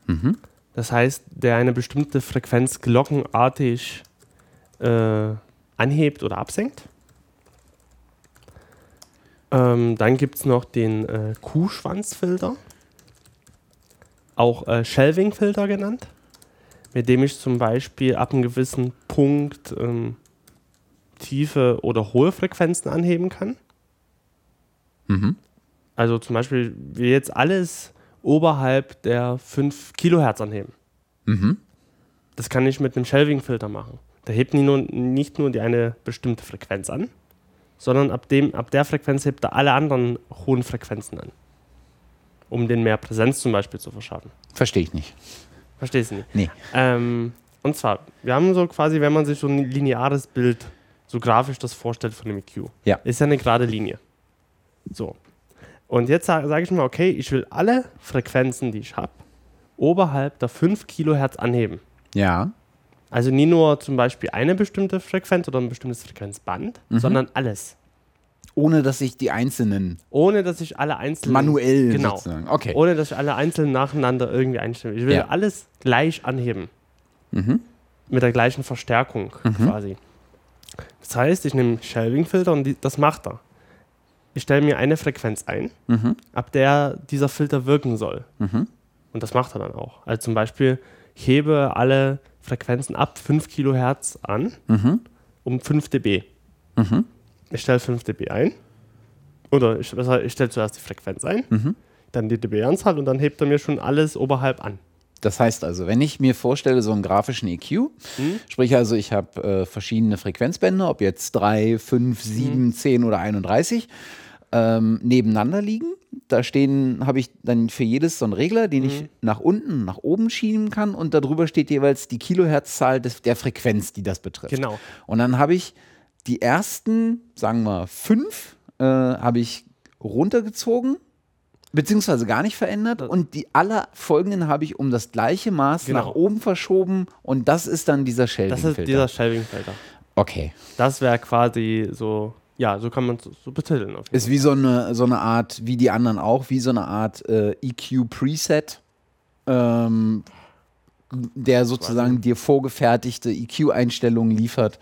Mhm. Das heißt, der eine bestimmte Frequenz glockenartig äh, anhebt oder absenkt. Ähm, dann gibt es noch den äh, Kuhschwanzfilter, auch äh, Shelving-Filter genannt, mit dem ich zum Beispiel ab einem gewissen Punkt ähm, tiefe oder hohe Frequenzen anheben kann. Mhm. Also zum Beispiel, wir jetzt alles oberhalb der 5 Kilohertz anheben. Mhm. Das kann ich mit einem Shelving-Filter machen. Da hebt nie nur, nicht nur die eine bestimmte Frequenz an, sondern ab, dem, ab der Frequenz hebt er alle anderen hohen Frequenzen an. Um den mehr Präsenz zum Beispiel zu verschaffen. Verstehe ich nicht. Verstehst du nicht? Nee. Ähm, und zwar, wir haben so quasi, wenn man sich so ein lineares Bild, so grafisch das vorstellt von dem EQ, Ja. ist ja eine gerade Linie. So. Und jetzt sage sag ich mal, okay, ich will alle Frequenzen, die ich habe, oberhalb der 5 Kilohertz anheben. Ja. Also nie nur zum Beispiel eine bestimmte Frequenz oder ein bestimmtes Frequenzband, Mhm. sondern alles. Ohne dass ich die einzelnen Ohne dass ich alle einzeln manuell genau. sozusagen. Okay. Ohne dass ich alle einzeln nacheinander irgendwie einstelle. Ich will Ja. alles gleich anheben. Mhm. Mit der gleichen Verstärkung quasi. Das heißt, ich nehme Shelving-Filter und die, das macht er. Ich stelle mir eine Frequenz ein, Mhm. ab der dieser Filter wirken soll. Mhm. Und das macht er dann auch. Also zum Beispiel, ich hebe alle Frequenzen ab 5 Kilohertz an Mhm. um 5 dB. Mhm. Ich stelle 5 dB ein. Oder ich, ich stelle zuerst die Frequenz ein, Mhm. dann die dB-Anzahl und dann hebt er mir schon alles oberhalb an. Das heißt also, wenn ich mir vorstelle, so einen grafischen EQ, Mhm. sprich also, ich habe äh, verschiedene Frequenzbänder, ob jetzt 3, 5, 7, 10 oder 31, ähm, nebeneinander liegen. Da stehen, habe ich dann für jedes so einen Regler, den ich nach unten, nach oben schieben kann und darüber steht jeweils die Kilohertzzahl des, der Frequenz, die das betrifft. Genau. Und dann habe ich die ersten, sagen wir, fünf, äh, habe ich runtergezogen Beziehungsweise gar nicht verändert und die aller folgenden habe ich um das gleiche Maß Genau. nach oben verschoben und das ist dann dieser Das ist Shelving-Filter. dieser Shelving-Filter. Okay. Das wäre quasi so, ja, so kann man es so betiteln. Ist wie so eine, so eine Art, wie die anderen auch, wie so eine Art äh, EQ-Preset, ähm, der sozusagen dir vorgefertigte EQ-Einstellungen liefert,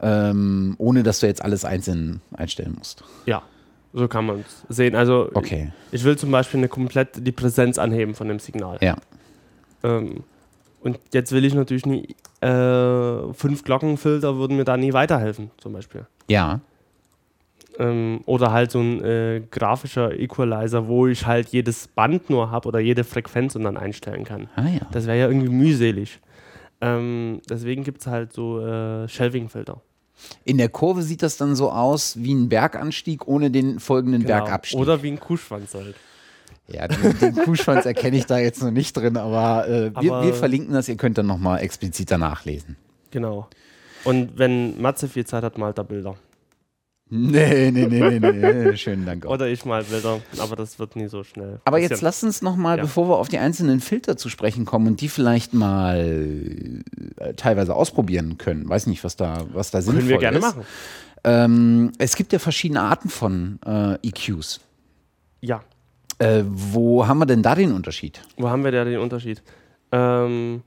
ähm, ohne dass du jetzt alles einzeln einstellen musst. Ja, so kann man es sehen. Also Okay. ich will zum Beispiel eine komplett die Präsenz anheben von dem Signal. Ja. Ähm, und jetzt will ich natürlich nie, äh, fünf Glockenfilter würden mir da nie weiterhelfen, zum Beispiel. Ja. Ähm, oder halt so ein äh, grafischer Equalizer, wo ich halt jedes Band nur habe oder jede Frequenz und dann einstellen kann. Ah ja. Das wäre ja irgendwie mühselig. Ähm, deswegen gibt es halt so äh, Shelving-Filter. In der Kurve sieht das dann so aus wie ein Berganstieg ohne den folgenden Bergabstieg. Genau. Oder wie ein Kuhschwanz halt. ja, den, den <laughs> Kuhschwanz erkenne ich da jetzt noch nicht drin, aber, äh, wir, Aber- wir verlinken das, ihr könnt dann nochmal expliziter nachlesen. Genau. Und wenn Matze viel Zeit hat, malt er Bilder. Nee, nee, nee, nee, nee. <laughs> Schönen Dank auch. Oder ich mal Bilder, aber das wird nie so schnell. Aber jetzt lass uns noch mal, Ja. bevor wir auf die einzelnen Filter zu sprechen kommen und die vielleicht mal äh, teilweise ausprobieren können. Weiß nicht, was da, was da sinnvoll Können wir gerne ist. machen. Ähm, es gibt ja verschiedene Arten von äh, EQs. Ja. Äh, wo haben wir denn da den Unterschied? Wo haben wir da den Unterschied? Ähm,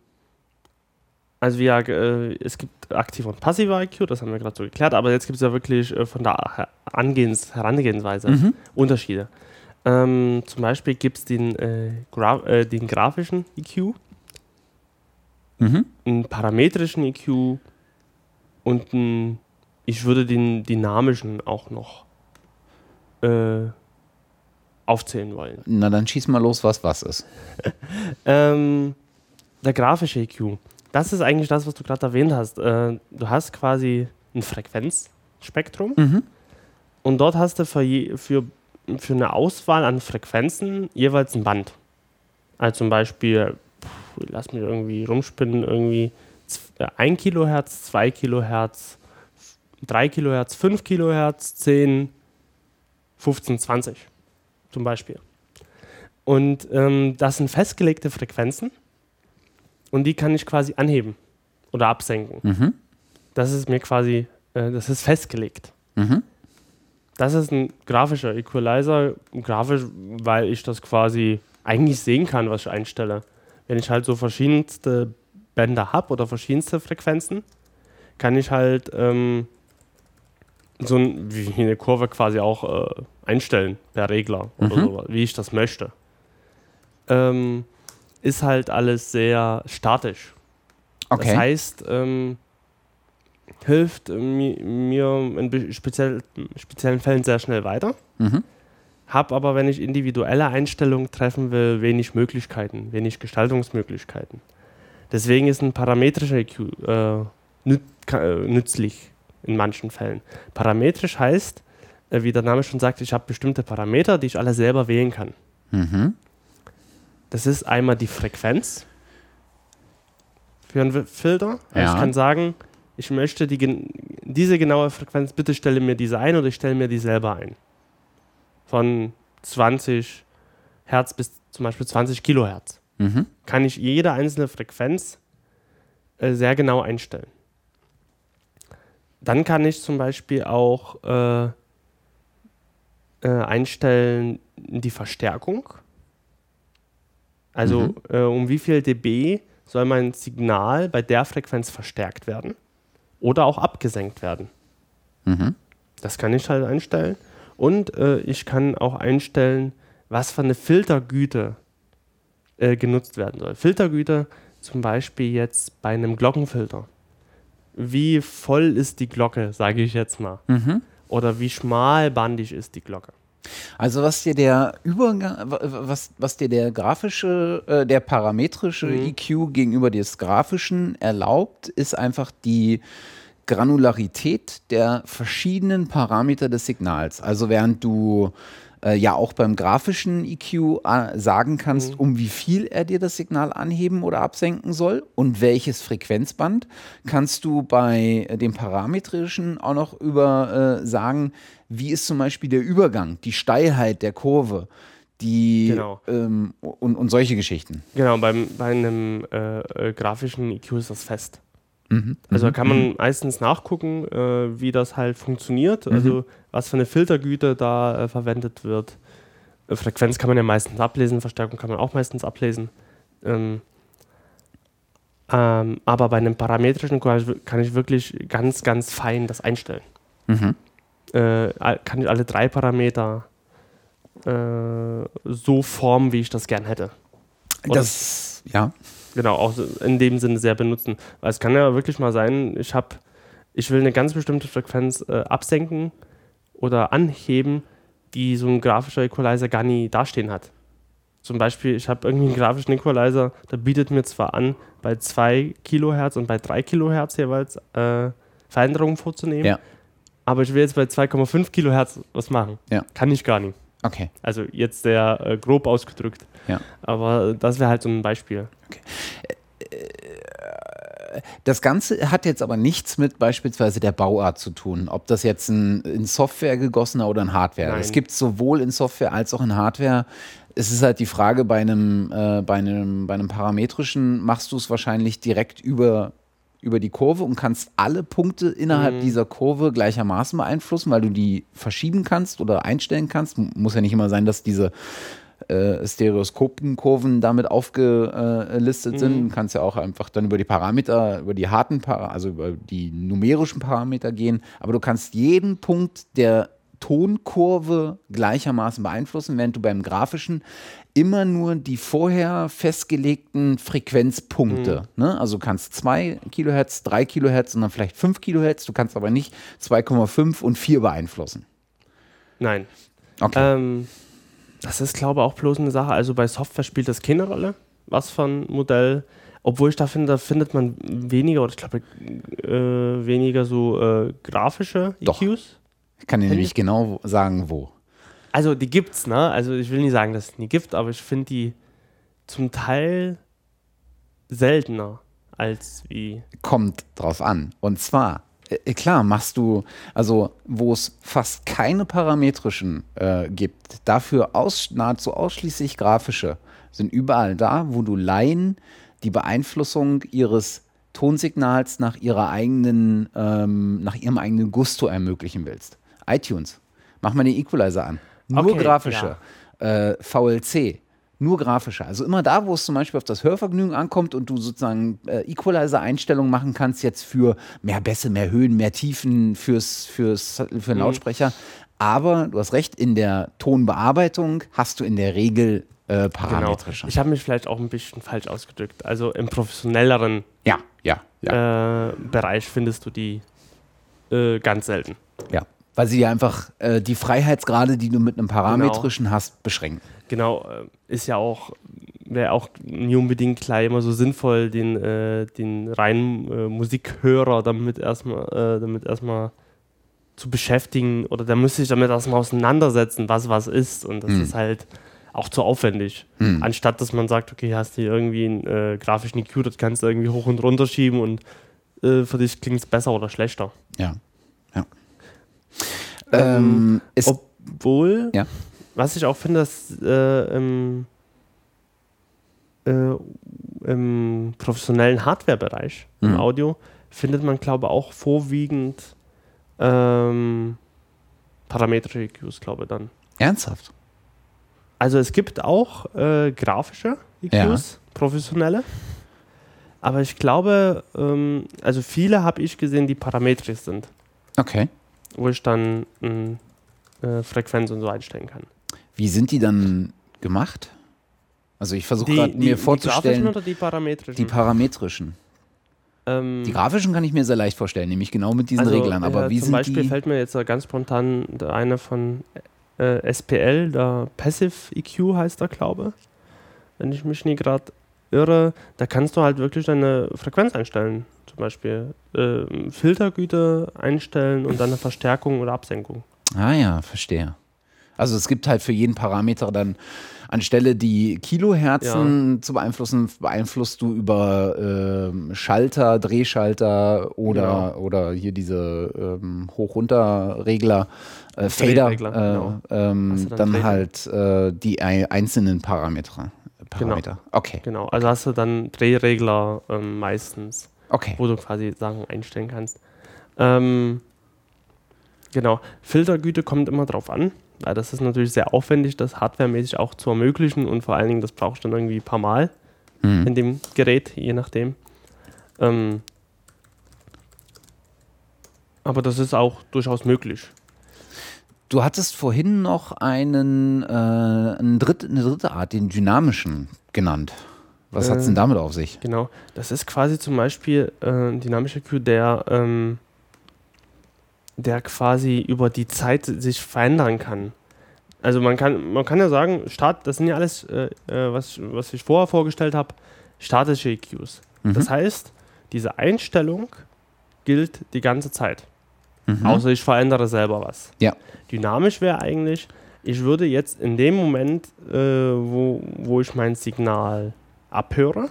also ja, äh, es gibt aktive und passive IQ, das haben wir gerade so geklärt, aber jetzt gibt es ja wirklich äh, von der Angehens Herangehensweise Mhm. Unterschiede. Ähm, zum Beispiel gibt es den, äh, Gra äh, den grafischen EQ, Mhm. einen parametrischen EQ und einen, ich würde den dynamischen auch noch äh, aufzählen wollen. Na, dann schieß mal los, was was ist. <laughs> Ähm, der grafische EQ. Das ist eigentlich das, was du gerade erwähnt hast. Äh, du hast quasi ein Frequenzspektrum Mhm. und dort hast du für, je, für, für eine Auswahl an Frequenzen jeweils ein Band. Also zum Beispiel, pff, lass mich irgendwie rumspinnen, irgendwie 1 Kilohertz, 2 Kilohertz, 3 Kilohertz, 5 Kilohertz, 10, 15, 20 zum Beispiel. Und ähm, das sind festgelegte Frequenzen und die kann ich quasi anheben oder absenken. Mhm. Das ist mir quasi, äh, das ist festgelegt. Mhm. Das ist ein grafischer Equalizer, grafisch, weil ich das quasi eigentlich sehen kann, was ich einstelle. Wenn ich halt so verschiedenste Bänder habe oder verschiedenste Frequenzen, kann ich halt ähm, so ein, wie eine Kurve quasi auch äh, einstellen per Regler oder Mhm. so, wie ich das möchte. Ähm, ist halt alles sehr statisch. Okay. Das heißt, ähm, hilft mi mir in speziell, speziellen Fällen sehr schnell weiter. mhm. Hab aber, wenn ich individuelle Einstellungen treffen will, wenig Möglichkeiten, wenig Gestaltungsmöglichkeiten. Deswegen ist ein parametrischer EQ äh, nüt äh, nützlich in manchen Fällen. Parametrisch heißt, äh, wie der Name schon sagt, ich habe bestimmte Parameter, die ich alle selber wählen kann. Mhm. Das ist einmal die Frequenz für einen Filter. Also Ja. Ich kann sagen, ich möchte die, diese genaue Frequenz, bitte stelle mir diese ein oder ich stelle mir die selber ein. Von 20 Hertz bis zum Beispiel 20 Kilohertz. Mhm. Kann ich jede einzelne Frequenz äh, sehr genau einstellen. Dann kann ich zum Beispiel auch äh, äh, einstellen die Verstärkung. Also Mhm. äh, um wie viel dB soll mein Signal bei der Frequenz verstärkt werden oder auch abgesenkt werden. Mhm. Das kann ich halt einstellen. Und äh, ich kann auch einstellen, was für eine Filtergüte äh, genutzt werden soll. Filtergüte zum Beispiel jetzt bei einem Glockenfilter. Wie voll ist die Glocke, sage ich jetzt mal. Mhm. Oder wie schmalbandig ist die Glocke. Also was dir der Übergang, wa- was, was dir der grafische, äh, der parametrische Mhm. EQ gegenüber des grafischen erlaubt, ist einfach die Granularität der verschiedenen Parameter des Signals. Also während du äh, ja auch beim grafischen EQ äh, sagen kannst, um wie viel er dir das Signal anheben oder absenken soll und welches Frequenzband, kannst du bei dem parametrischen auch noch über äh, sagen, wie ist zum Beispiel der Übergang, die Steilheit der Kurve, die Genau. ähm, und, und solche Geschichten. Genau, beim, bei einem äh, äh, grafischen EQ ist das fest. Mhm. Also mhm. kann man meistens nachgucken, äh, wie das halt funktioniert, also was für eine Filtergüte da äh, verwendet wird. Äh, Frequenz kann man ja meistens ablesen, Verstärkung kann man auch meistens ablesen. Ähm, ähm, aber bei einem parametrischen kann ich, kann ich wirklich ganz, ganz fein das einstellen. Mhm. Äh, kann ich alle drei Parameter äh, so formen, wie ich das gern hätte. Oder- Das, ja. genau, auch in dem Sinne sehr benutzen. Weil es kann ja wirklich mal sein, ich habe, ich will eine ganz bestimmte Frequenz äh, absenken oder anheben, die so ein grafischer Equalizer gar nie dastehen hat. Zum Beispiel, ich habe irgendwie einen grafischen Equalizer, der bietet mir zwar an, bei 2 Kilohertz und bei 3 Kilohertz jeweils äh, Veränderungen vorzunehmen, Ja. aber ich will jetzt bei 2,5 Kilohertz was machen. Ja. Kann ich gar nicht. Okay. Also jetzt sehr äh, grob ausgedrückt. Ja. Aber das wäre halt so ein Beispiel. Das Ganze hat jetzt aber nichts mit beispielsweise der Bauart zu tun, ob das jetzt ein in Software gegossener oder ein Hardware. Es gibt sowohl in Software als auch in Hardware. Es ist halt die Frage, bei einem, äh, bei einem, bei einem parametrischen machst du es wahrscheinlich direkt über, über die Kurve und kannst alle Punkte innerhalb Mhm. dieser Kurve gleichermaßen beeinflussen, weil du die verschieben kannst oder einstellen kannst. Muss ja nicht immer sein, dass diese äh, Stereoskopenkurven damit aufgelistet sind. Du kannst ja auch einfach dann über die Parameter, über die harten, Para also über die numerischen Parameter gehen. Aber du kannst jeden Punkt der Tonkurve gleichermaßen beeinflussen, während du beim grafischen immer nur die vorher festgelegten Frequenzpunkte, ne? also du kannst 2 Kilohertz, 3 Kilohertz und dann vielleicht 5 Kilohertz, du kannst aber nicht 2,5 und 4 beeinflussen. Nein. Okay. Ähm, das ist, glaube ich, auch bloß eine Sache. Also bei Software spielt das keine Rolle, was von Modell. Obwohl ich da finde, da findet man weniger, oder ich glaube, äh, weniger so äh, grafische Doch. EQs. ich kann dir nämlich genau sagen, wo. Also die gibt's, ne? Also ich will nicht sagen, dass es nie gibt, aber ich finde die zum Teil seltener als wie. kommt drauf an. Und zwar, klar, machst du, also wo es fast keine parametrischen äh, gibt, dafür aus, nahezu ausschließlich grafische, sind überall da, wo du Laien die Beeinflussung ihres Tonsignals nach ihrer eigenen, ähm, nach ihrem eigenen Gusto ermöglichen willst. iTunes, mach mal den Equalizer an. Nur Okay, grafische. Äh, VLC, nur grafische. Also immer da, wo es zum Beispiel auf das Hörvergnügen ankommt und du sozusagen äh, Equalizer-Einstellungen machen kannst, jetzt für mehr Bässe, mehr Höhen, mehr Tiefen fürs, fürs, für den Lautsprecher. Aber du hast recht, in der Tonbearbeitung hast du in der Regel äh, Genau. parametrische. Ich habe mich vielleicht auch ein bisschen falsch ausgedrückt. Also im professionelleren ja, ja, ja, äh, Bereich findest du die äh, ganz selten. ja. Weil sie dir einfach äh, die Freiheitsgrade, die du mit einem parametrischen hast, beschränken. Genau, äh, ist ja auch, wäre auch nie unbedingt gleich immer so sinnvoll, den, äh, den reinen äh, Musikhörer damit erstmal, äh, damit erstmal zu beschäftigen oder der müsste sich damit erstmal auseinandersetzen, was was ist und das ist halt auch zu aufwendig. Anstatt dass man sagt, okay, hast du hier irgendwie einen äh, grafischen EQ, das kannst du irgendwie hoch und runter schieben und äh, für dich klingt es besser oder schlechter. Ja. ja. Ähm, es, Obwohl, Ja. Was ich auch finde, dass äh, im, äh, im professionellen Hardware-Bereich, im Mhm. Audio, findet man, glaube ich, auch vorwiegend ähm, parametrische EQs, glaube ich, dann. ernsthaft. Also es gibt auch äh, grafische EQs, professionelle. Aber ich glaube, ähm, also viele habe ich gesehen, die parametrisch sind, Okay. wo ich dann mh, äh, Frequenz und so einstellen kann. Wie sind die dann gemacht? Also ich versuche gerade die, mir die grafischen vorzustellen, oder die parametrischen? die parametrischen. ähm, Die grafischen kann ich mir sehr leicht vorstellen, nämlich genau mit diesen also, Reglern. Aber äh, wie zum sind Beispiel die? fällt mir jetzt ganz spontan der eine von äh, SPL, der Passive EQ heißt er, glaube Wenn ich mich nie gerade irre, da kannst du halt wirklich deine Frequenz einstellen. Zum Beispiel äh, Filtergüte einstellen und dann eine Verstärkung oder Absenkung. Ah ja, verstehe. Also es gibt halt für jeden Parameter dann anstelle die Kiloherzen zu beeinflussen, beeinflusst du über ähm, Schalter, Drehschalter oder, oder hier diese ähm, Hoch-Runter-Regler, äh, Fader, Drehregler, äh, genau. ähm, dann dann halt äh, die ei- einzelnen Parameter. Parameter. Okay, Genau, also hast du dann Drehregler ähm, meistens, okay. wo du quasi Sachen einstellen kannst. Ähm, genau, Filtergüte kommt immer drauf an. Das ist natürlich sehr aufwendig, das hardwaremäßig auch zu ermöglichen und vor allen Dingen, das brauchst du dann irgendwie ein paar Mal Mhm. in dem Gerät, je nachdem. Ähm, aber das ist auch durchaus möglich. Du hattest vorhin noch einen, äh, einen dritt, eine dritte Art, den dynamischen genannt. Was hat es denn Äh, damit auf sich? Genau, das ist quasi zum Beispiel äh, ein dynamischer Q, der, ähm, der quasi über die Zeit sich verändern kann. Also man kann, man kann ja sagen, Start, das sind ja alles, äh, äh, was, was ich vorher vorgestellt habe, statische EQs. Mhm. Das heißt, diese Einstellung gilt die ganze Zeit. Mhm. Außer ich verändere selber was. Ja. Dynamisch wäre eigentlich, ich würde jetzt in dem Moment, äh, wo, wo ich mein Signal abhöre,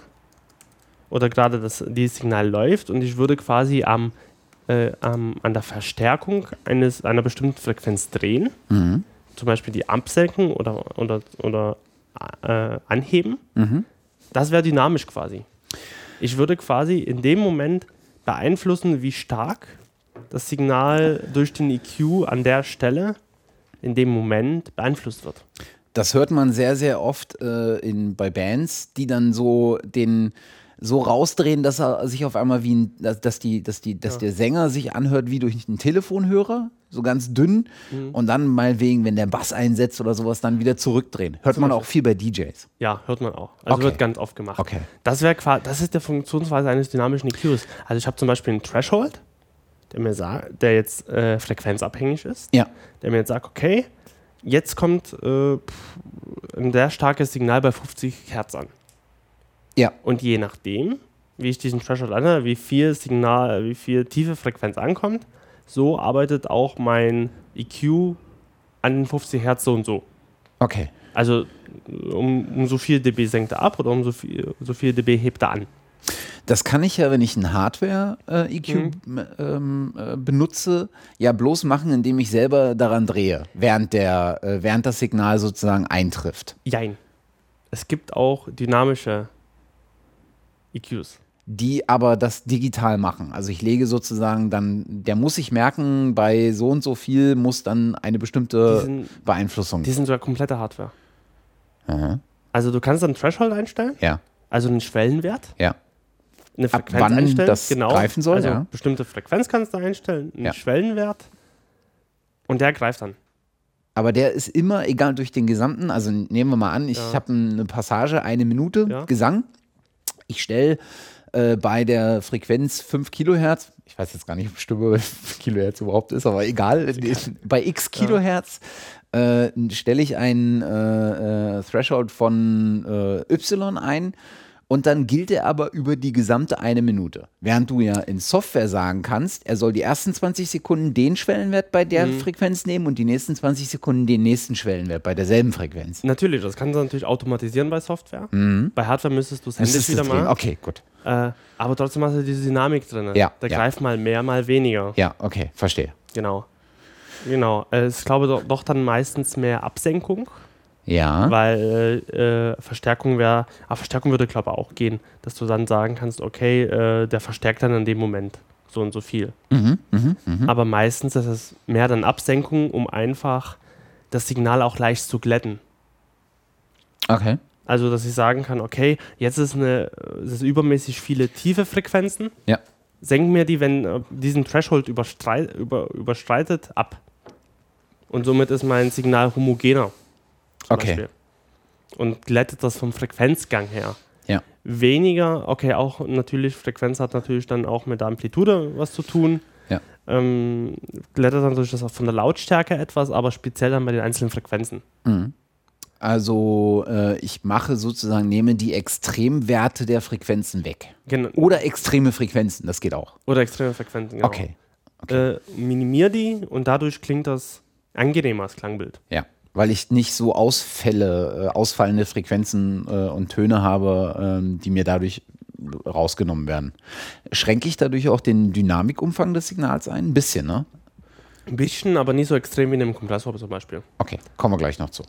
oder gerade das dieses Signal läuft und ich würde quasi am, äh, am, an der Verstärkung eines, einer bestimmten Frequenz drehen, Mhm. zum Beispiel die absenken oder, oder, oder äh, anheben, Mhm. das wäre dynamisch quasi. Ich würde quasi in dem Moment beeinflussen, wie stark das Signal durch den EQ an der Stelle in dem Moment beeinflusst wird. Das hört man sehr, sehr oft äh, in, bei Bands, die dann so den so rausdrehen, dass er sich auf einmal wie ein, dass, die, dass die, dass Ja. der Sänger sich anhört wie durch einen Telefonhörer, so ganz dünn, Mhm. und dann meinetwegen, wenn der Bass einsetzt oder sowas, dann wieder zurückdrehen. Hört Zum man Beispiel. auch viel bei DJs. Ja, hört man auch. Also Okay. wird ganz oft gemacht. Okay. Das wäre quasi, das ist der Funktionsweise eines dynamischen EQs. Also ich habe zum Beispiel einen Threshold, der mir sagt, der jetzt äh, frequenzabhängig ist, Ja. der mir jetzt sagt, okay, jetzt kommt äh, ein sehr starkes Signal bei 50 Hertz an. Ja. Und je nachdem, wie ich diesen Threshold anhöre, wie viel Signal, wie viel tiefe Frequenz ankommt, so arbeitet auch mein EQ an den 50 Hertz so und so. Okay. Also um, um so viel dB senkt er ab oder um so viel, so viel dB hebt er an. Das kann ich ja, wenn ich ein Hardware-EQ Mhm. ähm, äh, benutze, ja bloß machen, indem ich selber daran drehe, während, der, äh, während das Signal sozusagen eintrifft. Jein. Es gibt auch dynamische EQs. Die aber das digital machen. Also ich lege sozusagen dann, der muss sich merken, bei so und so viel muss dann eine Die bestimmte sind, Beeinflussung. die sind sogar komplette Hardware. Aha. Also du kannst dann Threshold einstellen, Ja, also einen Schwellenwert, ja. eine Ab Frequenz wann einstellen. das greifen soll, Also ja. bestimmte Frequenz kannst du einstellen, einen Ja. Schwellenwert und der greift dann. Aber der ist immer, egal durch den gesamten, also nehmen wir mal an, ich Ja. habe eine Passage, eine Minute Ja. Gesang. Ich stelle äh, bei der Frequenz 5 Kilohertz, ich weiß jetzt gar nicht, ob Stimme <laughs> 5 Kilohertz überhaupt ist, aber egal, <laughs> bei x Kilohertz äh, stelle ich einen äh, äh, Threshold von äh, Y ein und dann gilt er aber über die gesamte eine Minute. Während du ja in Software sagen kannst, er soll die ersten 20 Sekunden den Schwellenwert bei Mhm. der Frequenz nehmen und die nächsten 20 Sekunden den nächsten Schwellenwert bei derselben Frequenz. Natürlich, das kannst du natürlich automatisieren bei Software. Bei Hardware müsstest du es händisch wieder machen. Okay, gut. Äh, aber trotzdem hast du diese Dynamik drin. Ja, Der ja. greift mal mehr, mal weniger. Ja, okay, verstehe. Genau. Genau. Äh, ich glaube doch, doch dann meistens mehr Absenkung, Ja. weil äh, Verstärkung wäre, aber Verstärkung würde glaube ich auch gehen, dass du dann sagen kannst, okay, äh, der verstärkt dann in dem Moment so und so viel. Mhm, mhm, mhm. Aber meistens ist es mehr dann Absenkung, um einfach das Signal auch leicht zu glätten. Okay. Also, dass ich sagen kann, okay, jetzt ist eine, es ist übermäßig viele tiefe Frequenzen. Ja. Senken mir die, wenn äh, diesen Threshold überstrei über, überschreitet, ab. Und somit ist mein Signal homogener. Zum Okay. Beispiel. Und glättet das vom Frequenzgang her. Ja. Weniger, okay, auch natürlich, Frequenz hat natürlich dann auch mit der Amplitude was zu tun. Ja. Ähm, glättet natürlich das auch von der Lautstärke etwas, aber speziell dann bei den einzelnen Frequenzen. Mhm. Also äh, ich mache sozusagen, nehme die Extremwerte der Frequenzen weg. Genau. Oder extreme Frequenzen, das geht auch. Oder extreme Frequenzen, genau. Okay. Äh, minimier die und dadurch klingt das angenehmer, das Klangbild. Ja. Weil ich nicht so Ausfälle, äh, ausfallende Frequenzen äh, und Töne habe, ähm, die mir dadurch rausgenommen werden. Schränke ich dadurch auch den Dynamikumfang des Signals ein? Ein bisschen, ne? Ein bisschen, aber nicht so extrem wie in einem Kompressor zum Beispiel. Okay, kommen wir gleich noch zu.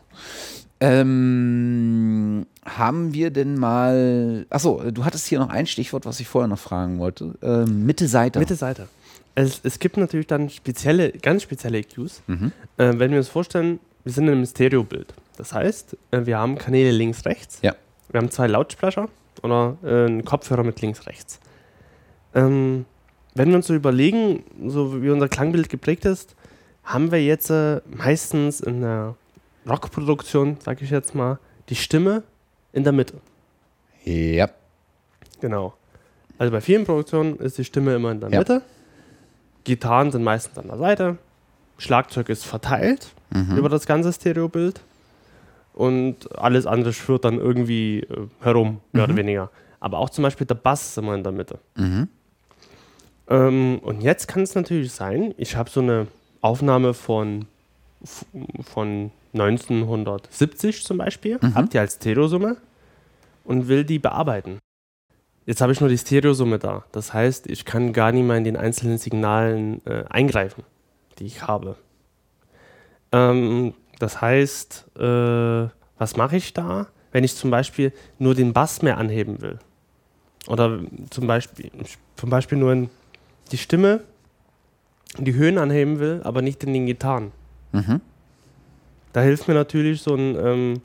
Ähm, haben wir denn mal. Achso, du hattest hier noch ein Stichwort, was ich vorher noch fragen wollte. Ähm, Mitte Seite. Mitte Seite. Es, es gibt natürlich dann spezielle, ganz spezielle EQs. Mhm. Äh, wenn wir uns vorstellen, wir sind in einem Stereobild. Das heißt, äh, wir haben Kanäle links, rechts. Ja. Wir haben zwei Lautsprecher oder äh, einen Kopfhörer mit links, rechts. Ähm, wenn wir uns so überlegen, so wie unser Klangbild geprägt ist, haben wir jetzt äh, meistens in der Rockproduktion, sag ich jetzt mal, die Stimme in der Mitte. Ja. Genau. Also bei vielen Produktionen ist die Stimme immer in der Ja. Mitte. Gitarren sind meistens an der Seite. Schlagzeug ist verteilt Mhm. über das ganze Stereobild. Und alles andere schwirrt dann irgendwie äh, herum, mehr oder Mhm. weniger. Aber auch zum Beispiel der Bass ist immer in der Mitte. Mhm. Ähm, und jetzt kann es natürlich sein, ich habe so eine Aufnahme von, von 1970 zum Beispiel, Mhm. habe die als Stereosumme und will die bearbeiten. Jetzt habe ich nur die Stereosumme da. Das heißt, ich kann gar nicht mehr in den einzelnen Signalen äh, eingreifen, die ich habe. Ähm, das heißt, äh, was mache ich da, wenn ich zum Beispiel nur den Bass mehr anheben will? Oder zum Beispiel, zum Beispiel nur in die Stimme, die Höhen anheben will, aber nicht in den Gitarren. Mhm. Da hilft mir natürlich so ein ähm,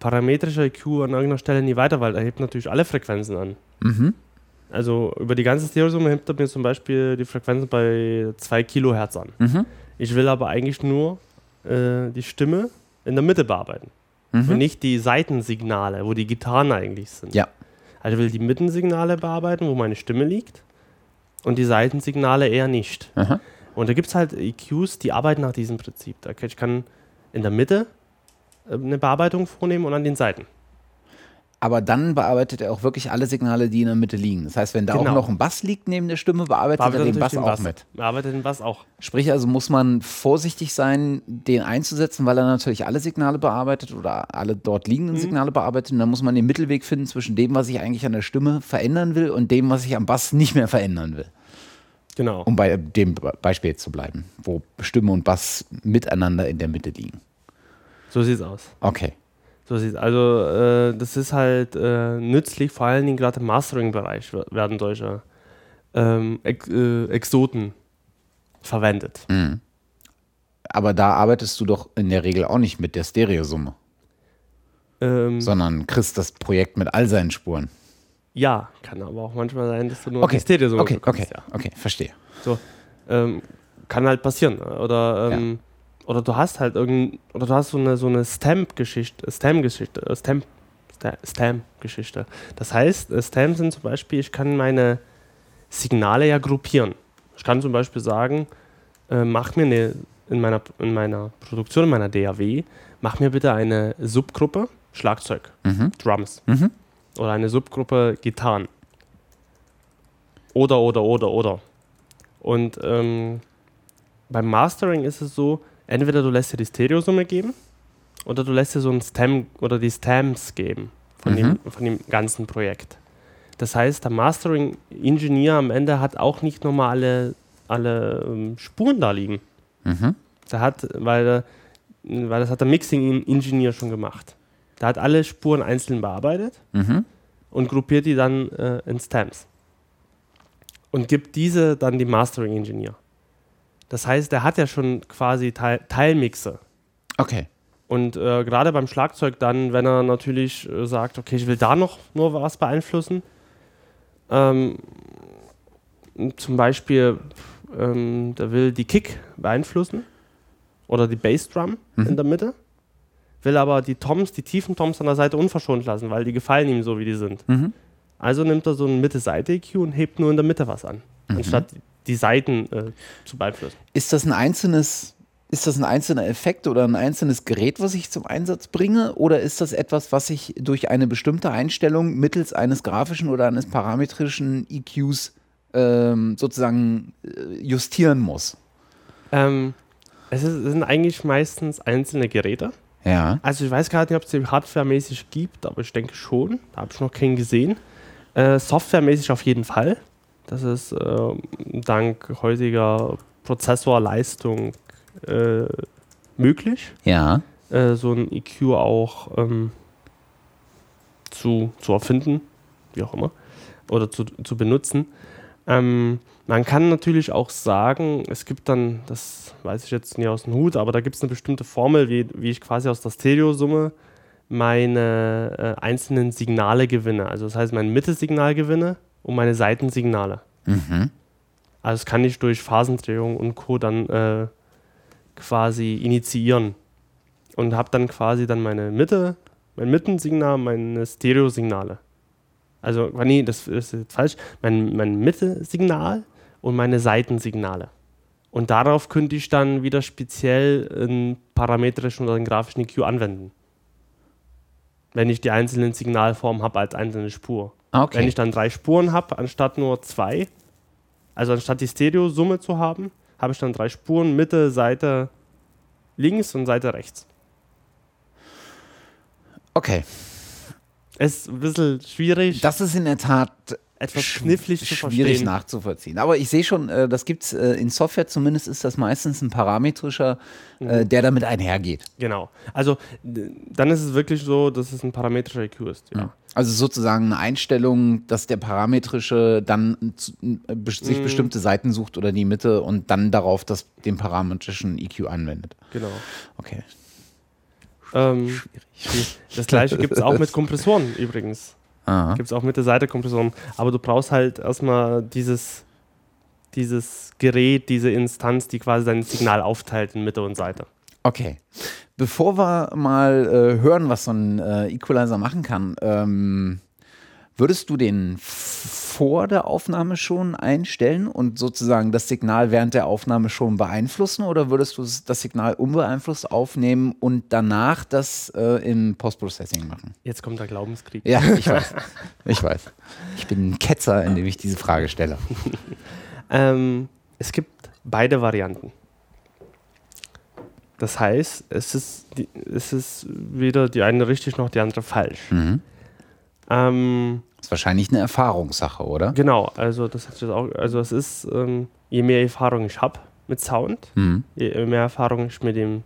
parametrischer EQ an irgendeiner Stelle nie weiter, weil er hebt natürlich alle Frequenzen an. Mhm. Also über die ganze Stereosumme hebt er mir zum Beispiel die Frequenzen bei 2 Kilohertz an. Mhm. Ich will aber eigentlich nur äh, die Stimme in der Mitte bearbeiten und Mhm. nicht die Seitensignale, wo die Gitarren eigentlich sind. Ja. Also ich will die Mittensignale bearbeiten, wo meine Stimme liegt und die Seitensignale eher nicht. Aha. Und da gibt es halt EQs, die arbeiten nach diesem Prinzip. Kann- Ich kann in der Mitte äh, eine Bearbeitung vornehmen und an den Seiten. Aber dann bearbeitet er auch wirklich alle Signale, die in der Mitte liegen. Das heißt, wenn da auch Genau. noch ein Bass liegt neben der Stimme, bearbeitet er den Bass den auch mit. Bearbeitet den Bass auch. Sprich, also muss man vorsichtig sein, den einzusetzen, weil er natürlich alle Signale bearbeitet oder alle dort liegenden Signale bearbeitet. Und dann muss man den Mittelweg finden zwischen dem, was ich eigentlich an der Stimme verändern will und dem, was ich am Bass nicht mehr verändern will. Genau. Um bei dem Be- Beispiel zu bleiben, wo Stimme und Bass miteinander in der Mitte liegen. So sieht's aus. Okay. So sieht's. Also äh, das ist halt äh, nützlich, vor allen Dingen gerade im Mastering-Bereich wer- werden solche ähm, Ex äh, Exoten verwendet. Mhm. Aber da arbeitest du doch in der Regel auch nicht mit der Stereosumme, Ähm, sondern kriegst das Projekt mit all seinen Spuren. ja, kann aber auch manchmal sein, dass du nur Okay, die Stereosumme okay, bekommst, okay, Ja. okay, verstehe. So, ähm, kann halt passieren. Oder, ähm, oder du hast halt irgend oder du hast so eine so eine Stamp-Geschichte, Stamp-Geschichte, äh, Stamp, Sta- Stamp-Geschichte. Das heißt, äh, Stamps sind zum Beispiel, ich kann meine Signale ja gruppieren. Ich kann zum Beispiel sagen, äh, mach mir eine in meiner in meiner Produktion, in meiner DAW, mach mir bitte eine Subgruppe Schlagzeug, Mhm. Drums Mhm. oder eine Subgruppe Gitarren. Oder, oder, oder, oder. Und ähm, beim Mastering ist es so, entweder du lässt dir die Stereosumme geben oder du lässt dir so ein Stem oder die Stems geben von, dem, von dem ganzen Projekt. Das heißt, der Mastering-Ingenieur am Ende hat auch nicht nochmal alle, alle ähm, Spuren da liegen. Mhm. Der hat, weil, weil das hat der Mixing-Ingenieur schon gemacht. Der hat alle Spuren einzeln bearbeitet Mhm. und gruppiert die dann äh, in Stamps. Und gibt diese dann dem Mastering Engineer. Das heißt, der hat ja schon quasi Teil Teilmixe. Okay. Und äh, gerade beim Schlagzeug dann, wenn er natürlich äh, sagt, okay, ich will da noch nur was beeinflussen, ähm, zum Beispiel, ähm, der will die Kick beeinflussen oder die Bassdrum Mhm. in der Mitte, will aber die Toms, die tiefen Toms an der Seite unverschont lassen, weil die gefallen ihm so, wie die sind. Mhm. Also nimmt er so einen Mitte-Seite-EQ und hebt nur in der Mitte was an, Mhm. anstatt die Seiten äh, zu beeinflussen. Ist das ein einzelnes, ist das ein einzelner Effekt oder ein einzelnes Gerät, was ich zum Einsatz bringe? Oder ist das etwas, was ich durch eine bestimmte Einstellung mittels eines grafischen oder eines parametrischen EQs ähm, sozusagen äh, justieren muss? Ähm, es, ist, es sind eigentlich meistens einzelne Geräte. Ja. Also ich weiß gar nicht, ob es den hardwaremäßig gibt, aber ich denke schon. Da habe ich noch keinen gesehen. Äh, softwaremäßig auf jeden Fall. Das ist äh, dank heutiger Prozessorleistung äh, möglich, Ja. äh, so ein EQ auch ähm, zu, zu erfinden, wie auch immer, oder zu, zu benutzen. Ähm, man kann natürlich auch sagen, es gibt dann, das weiß ich jetzt nicht aus dem Hut, aber da gibt es eine bestimmte Formel, wie, wie ich quasi aus der Stereosumme meine äh, einzelnen Signale gewinne. Also das heißt, mein Mittesignal gewinne und meine Seitensignale. Mhm. Also das kann ich durch Phasendrehung und Co. dann äh, quasi initiieren. Und habe dann quasi dann meine Mitte, mein Mittensignal, meine Stereosignale. Also, nee, das ist jetzt falsch. Mein, mein Mitte-Signal und meine Seitensignale. Und darauf könnte ich dann wieder speziell einen parametrischen oder einen grafischen EQ anwenden. Wenn ich die einzelnen Signalformen habe als einzelne Spur. Okay. Wenn ich dann drei Spuren habe, anstatt nur zwei, also anstatt die Stereosumme zu haben, habe ich dann drei Spuren, Mitte, Seite links und Seite rechts. okay. Ist ein bisschen schwierig, Das ist in der Tat etwas knifflig zu schwierig verstehen. nachzuvollziehen. Aber ich sehe schon, äh, das gibt es äh, in Software zumindest, ist das meistens ein parametrischer, Mhm. äh, der damit einhergeht. Genau. Also dann ist es wirklich so, dass es ein parametrischer EQ ist. Ja. Also sozusagen eine Einstellung, dass der parametrische dann äh, sich Mhm. bestimmte Seiten sucht oder die Mitte und dann darauf das, den parametrischen EQ anwendet. Genau. Okay. Ähm, das gleiche gibt es auch mit Kompressoren übrigens. Aha. Gibt es auch mit der Seite Kompressoren. Aber du brauchst halt erstmal dieses, dieses Gerät, diese Instanz, die quasi dein Signal aufteilt in Mitte und Seite. Okay. Bevor wir mal äh, hören, was so ein äh, Equalizer machen kann, ähm, würdest du den vor der Aufnahme schon einstellen und sozusagen das Signal während der Aufnahme schon beeinflussen oder würdest du das Signal unbeeinflusst aufnehmen und danach das äh, im Postprocessing machen? Jetzt kommt der Glaubenskrieg. Ja, ich <laughs> weiß. Ich weiß. Ich bin ein Ketzer, indem ich diese Frage stelle. <laughs> Ähm, es gibt beide Varianten. Das heißt, es ist, es ist weder die eine richtig noch die andere falsch. Mhm. Ähm, ist wahrscheinlich eine Erfahrungssache, oder? genau, also das hat jetzt auch, also es ist, ähm, je mehr Erfahrung ich habe mit Sound, Mhm. je mehr Erfahrung ich mit dem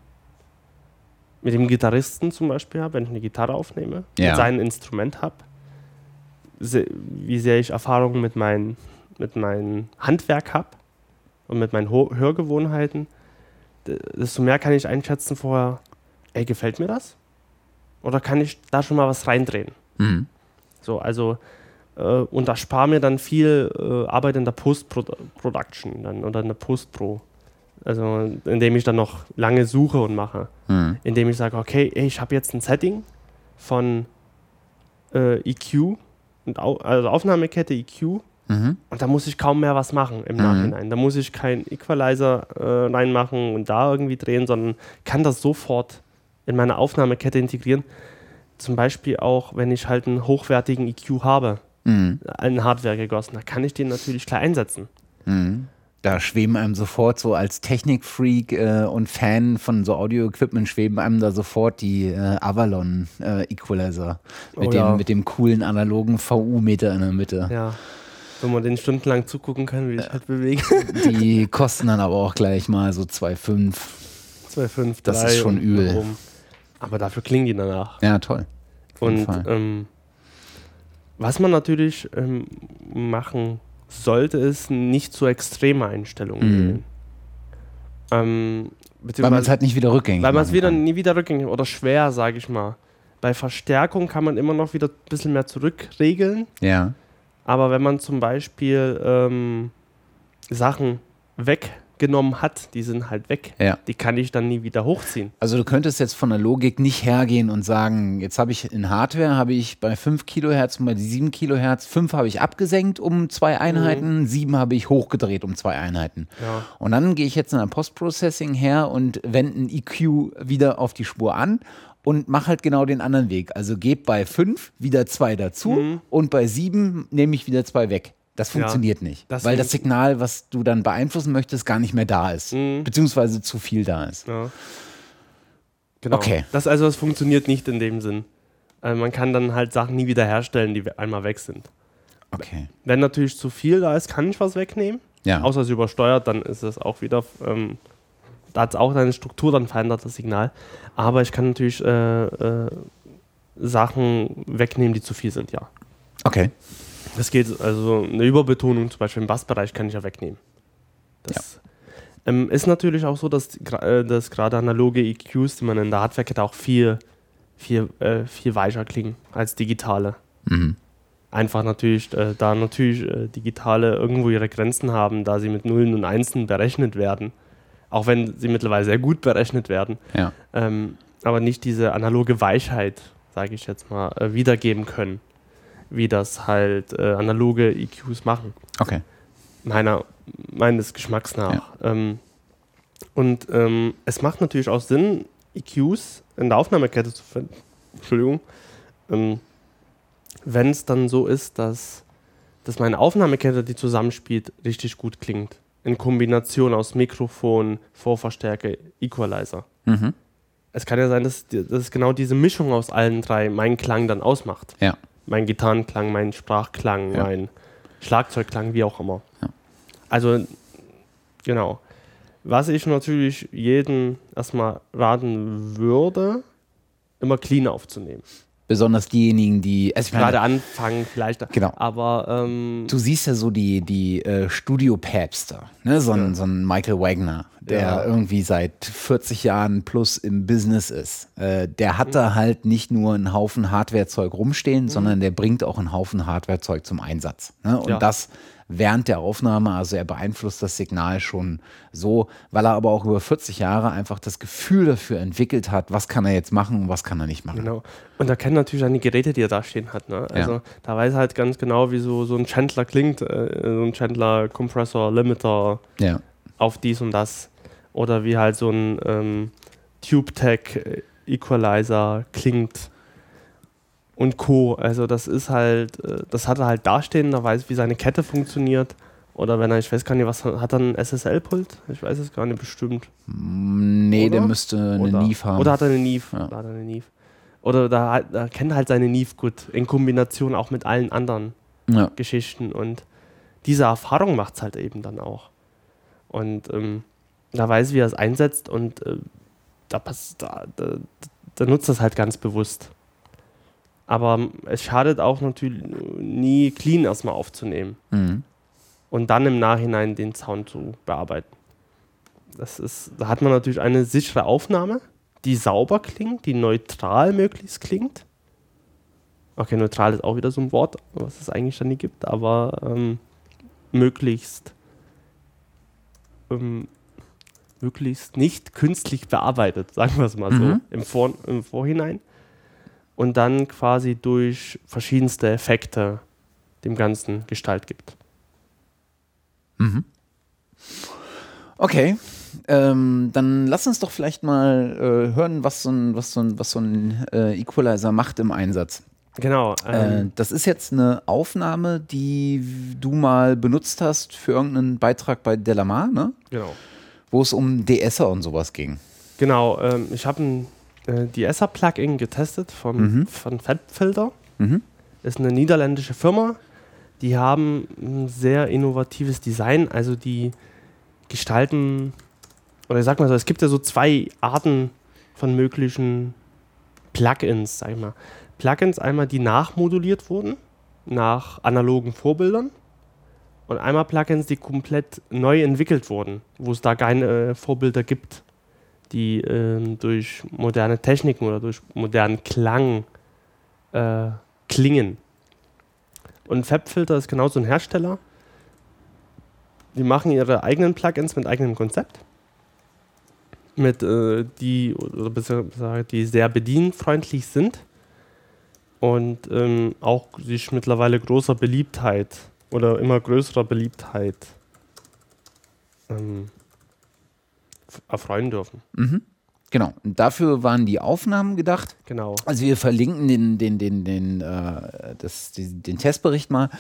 mit dem Gitarristen zum Beispiel habe, wenn ich eine Gitarre aufnehme, Ja. mit seinem Instrument habe, wie sehr ich Erfahrung mit meinem mit meinem Handwerk habe und mit meinen Hörgewohnheiten, desto mehr kann ich einschätzen vorher, ey, gefällt mir das? Oder kann ich da schon mal was reindrehen? Mhm. So, also, äh, und das spart mir dann viel äh, Arbeit in der Post-Production dann, oder in der Post-Pro. Also, indem ich dann noch lange suche und mache. Mhm. Indem ich sage, okay, ey, ich habe jetzt ein Setting von äh, EQ, und Au also Aufnahmekette EQ, Mhm. und da muss ich kaum mehr was machen im Nachhinein. Da muss ich keinen Equalizer äh, reinmachen und da irgendwie drehen, sondern kann das sofort in meine Aufnahmekette integrieren. Zum Beispiel auch, wenn ich halt einen hochwertigen EQ habe, Mhm. einen Hardware gegossen, da kann ich den natürlich klar einsetzen. Mhm. Da schweben einem sofort so als Technikfreak äh, und Fan von so Audio-Equipment schweben einem da sofort die äh, Avalon äh, Equalizer mit, Oh dem, ja. mit dem coolen analogen VU-Meter in der Mitte. Ja. Wenn man den stundenlang zugucken kann, wie ich halt bewege. Die kosten dann aber auch gleich mal so 2,5. 2, 5, 3. Das ist schon übel. Aber dafür klingen die danach. Ja, toll. Und ähm, was man natürlich ähm, machen sollte, ist nicht zu extreme Einstellungen Mhm. Ähm, Weil man es halt nicht wieder rückgängig weil man es wieder kann. nie wieder rückgängig oder schwer, sage ich mal. Bei Verstärkung kann man immer noch wieder ein bisschen mehr zurückregeln. Ja. Aber wenn man zum Beispiel ähm, Sachen weggenommen hat, die sind halt weg. Ja. Die kann ich dann nie wieder hochziehen. Also du könntest jetzt von der Logik nicht hergehen und sagen, jetzt habe ich in Hardware, habe ich bei 5 Kilohertz und bei 7 Kilohertz, 5 habe ich abgesenkt um zwei Einheiten, 7 habe ich hochgedreht um zwei Einheiten. Ja. Und dann gehe ich jetzt in der Postprocessing her und wende ein EQ wieder auf die Spur an und mache halt genau den anderen Weg. Also gebe bei 5 wieder zwei dazu und bei 7 nehme ich wieder zwei weg. Das Ja, funktioniert nicht, das weil das Signal, was du dann beeinflussen möchtest, gar nicht mehr da ist, Mhm. beziehungsweise zu viel da ist. Ja. Genau. Okay. Das also, das funktioniert nicht in dem Sinn. Äh, man kann dann halt Sachen nie wieder herstellen, die einmal weg sind. Okay. Wenn natürlich zu viel da ist, kann ich was wegnehmen. Ja. Außer es übersteuert, dann ist es auch wieder, ähm, hat es auch seine Struktur, dann verändert das Signal. Aber ich kann natürlich äh, äh, Sachen wegnehmen, die zu viel sind, ja. Okay. Das geht, also eine Überbetonung zum Beispiel im Bassbereich kann ich ja wegnehmen. Das ähm, ist natürlich auch so, dass, äh, dass gerade analoge EQs, die man in der Hardware-Kette auch viel, viel, äh, viel weicher klingen als digitale. Mhm. Einfach natürlich, äh, da natürlich äh, digitale irgendwo ihre Grenzen haben, da sie mit Nullen und Einsen berechnet werden. Auch wenn sie mittlerweile sehr gut berechnet werden. Ja. Ähm, aber nicht diese analoge Weichheit, sage ich jetzt mal, äh, wiedergeben können, wie das halt äh, analoge EQs machen. Okay. Meiner, meines Geschmacks nach. Ähm, und ähm, es macht natürlich auch Sinn, EQs in der Aufnahmekette zu finden. Entschuldigung. Ähm, Wenn es dann so ist, dass, dass meine Aufnahmekette, die zusammenspielt, richtig gut klingt. In Kombination aus Mikrofon, Vorverstärker, Equalizer. Mhm. Es kann ja sein, dass, dass genau diese Mischung aus allen drei meinen Klang dann ausmacht. Ja. Mein Gitarrenklang, mein Sprachklang, Ja. mein Schlagzeugklang, wie auch immer. Ja. Also, genau. Was ich natürlich jeden erstmal raten würde, immer clean aufzunehmen. Besonders diejenigen, die. Also meine, Gerade anfangen vielleicht. Genau. Aber ähm, Du siehst ja so die, die äh, Studio-Päpste, ne? so, ein, so ein Michael Wagner, der Ja. irgendwie seit 40 Jahren plus im Business ist. Äh, der Mhm. hat da halt nicht nur einen Haufen Hardwarezeug rumstehen, sondern der bringt auch einen Haufen Hardwarezeug zum Einsatz. Ne? Und Ja. das während der Aufnahme, also er beeinflusst das Signal schon so, weil er aber auch über 40 Jahre einfach das Gefühl dafür entwickelt hat, was kann er jetzt machen und was kann er nicht machen. Genau. Und er kennt natürlich dann die Geräte, die er da stehen hat. Ne? Also Ja. da weiß er halt ganz genau, wie so, so ein Chandler klingt, äh, so ein Chandler Compressor, Limiter Ja. auf dies und das. Oder wie halt so ein ähm, Tube-Tech äh, Equalizer klingt und Co. Also das ist halt, äh, das hat er halt dastehen, da weiß, wie seine Kette funktioniert. Oder wenn er, ich weiß gar nicht, was hat er ein SSL-Pult? Ich weiß es gar nicht bestimmt. Nee, der Oder? müsste eine Oder, Neve haben. oder hat er eine Neve? Ja. Da hat er eine Neve. Oder da, da kennt er halt seine Neve gut, in Kombination auch mit allen anderen ja. Geschichten. Und diese Erfahrung macht es halt eben dann auch. Und ähm, da weiß, wie er es einsetzt und äh, da, pass, da, da, da nutzt das halt ganz bewusst. Aber es schadet auch natürlich nie, clean erstmal aufzunehmen Mhm. und dann im Nachhinein den Sound zu bearbeiten. Das ist, da hat man natürlich eine sichere Aufnahme, die sauber klingt, die neutral möglichst klingt. Okay, neutral ist auch wieder so ein Wort, was es eigentlich dann nie gibt, aber ähm, möglichst ähm, möglichst nicht künstlich bearbeitet, sagen wir es mal so, Mhm. im, Vor im Vorhinein. Und dann quasi durch verschiedenste Effekte dem Ganzen Gestalt gibt. Okay. Ähm, dann lass uns doch vielleicht mal äh, hören, was so ein, was so ein, was so ein äh, Equalizer macht im Einsatz. Genau. Äh, Ähm, das ist jetzt eine Aufnahme, die du mal benutzt hast für irgendeinen Beitrag bei Delamar, ne? genau. wo es um DSer und sowas ging. Genau. Ähm, ich habe ein äh, DSer-Plugin getestet vom, Mhm. von Fabfilter. Mhm. Ist eine niederländische Firma. Die haben ein sehr innovatives Design. Also die gestalten, oder ich sag mal so, es gibt ja so zwei Arten von möglichen Plugins, sag ich mal. Plugins einmal, die nachmoduliert wurden, nach analogen Vorbildern. Und einmal Plugins, die komplett neu entwickelt wurden, wo es da keine äh, Vorbilder gibt, die ähm, durch moderne Techniken oder durch modernen Klang äh, klingen. Und Fabfilter ist genauso ein Hersteller. Die machen ihre eigenen Plugins mit eigenem Konzept. Mit äh, die, oder besser die sehr bedienfreundlich sind und ähm, auch sich mittlerweile großer Beliebtheit oder immer größerer Beliebtheit ähm, erfreuen dürfen. Mhm. Genau. Und dafür waren die Aufnahmen gedacht. Genau. Also wir verlinken den, den, den, den, äh, das, die, den Testbericht mal.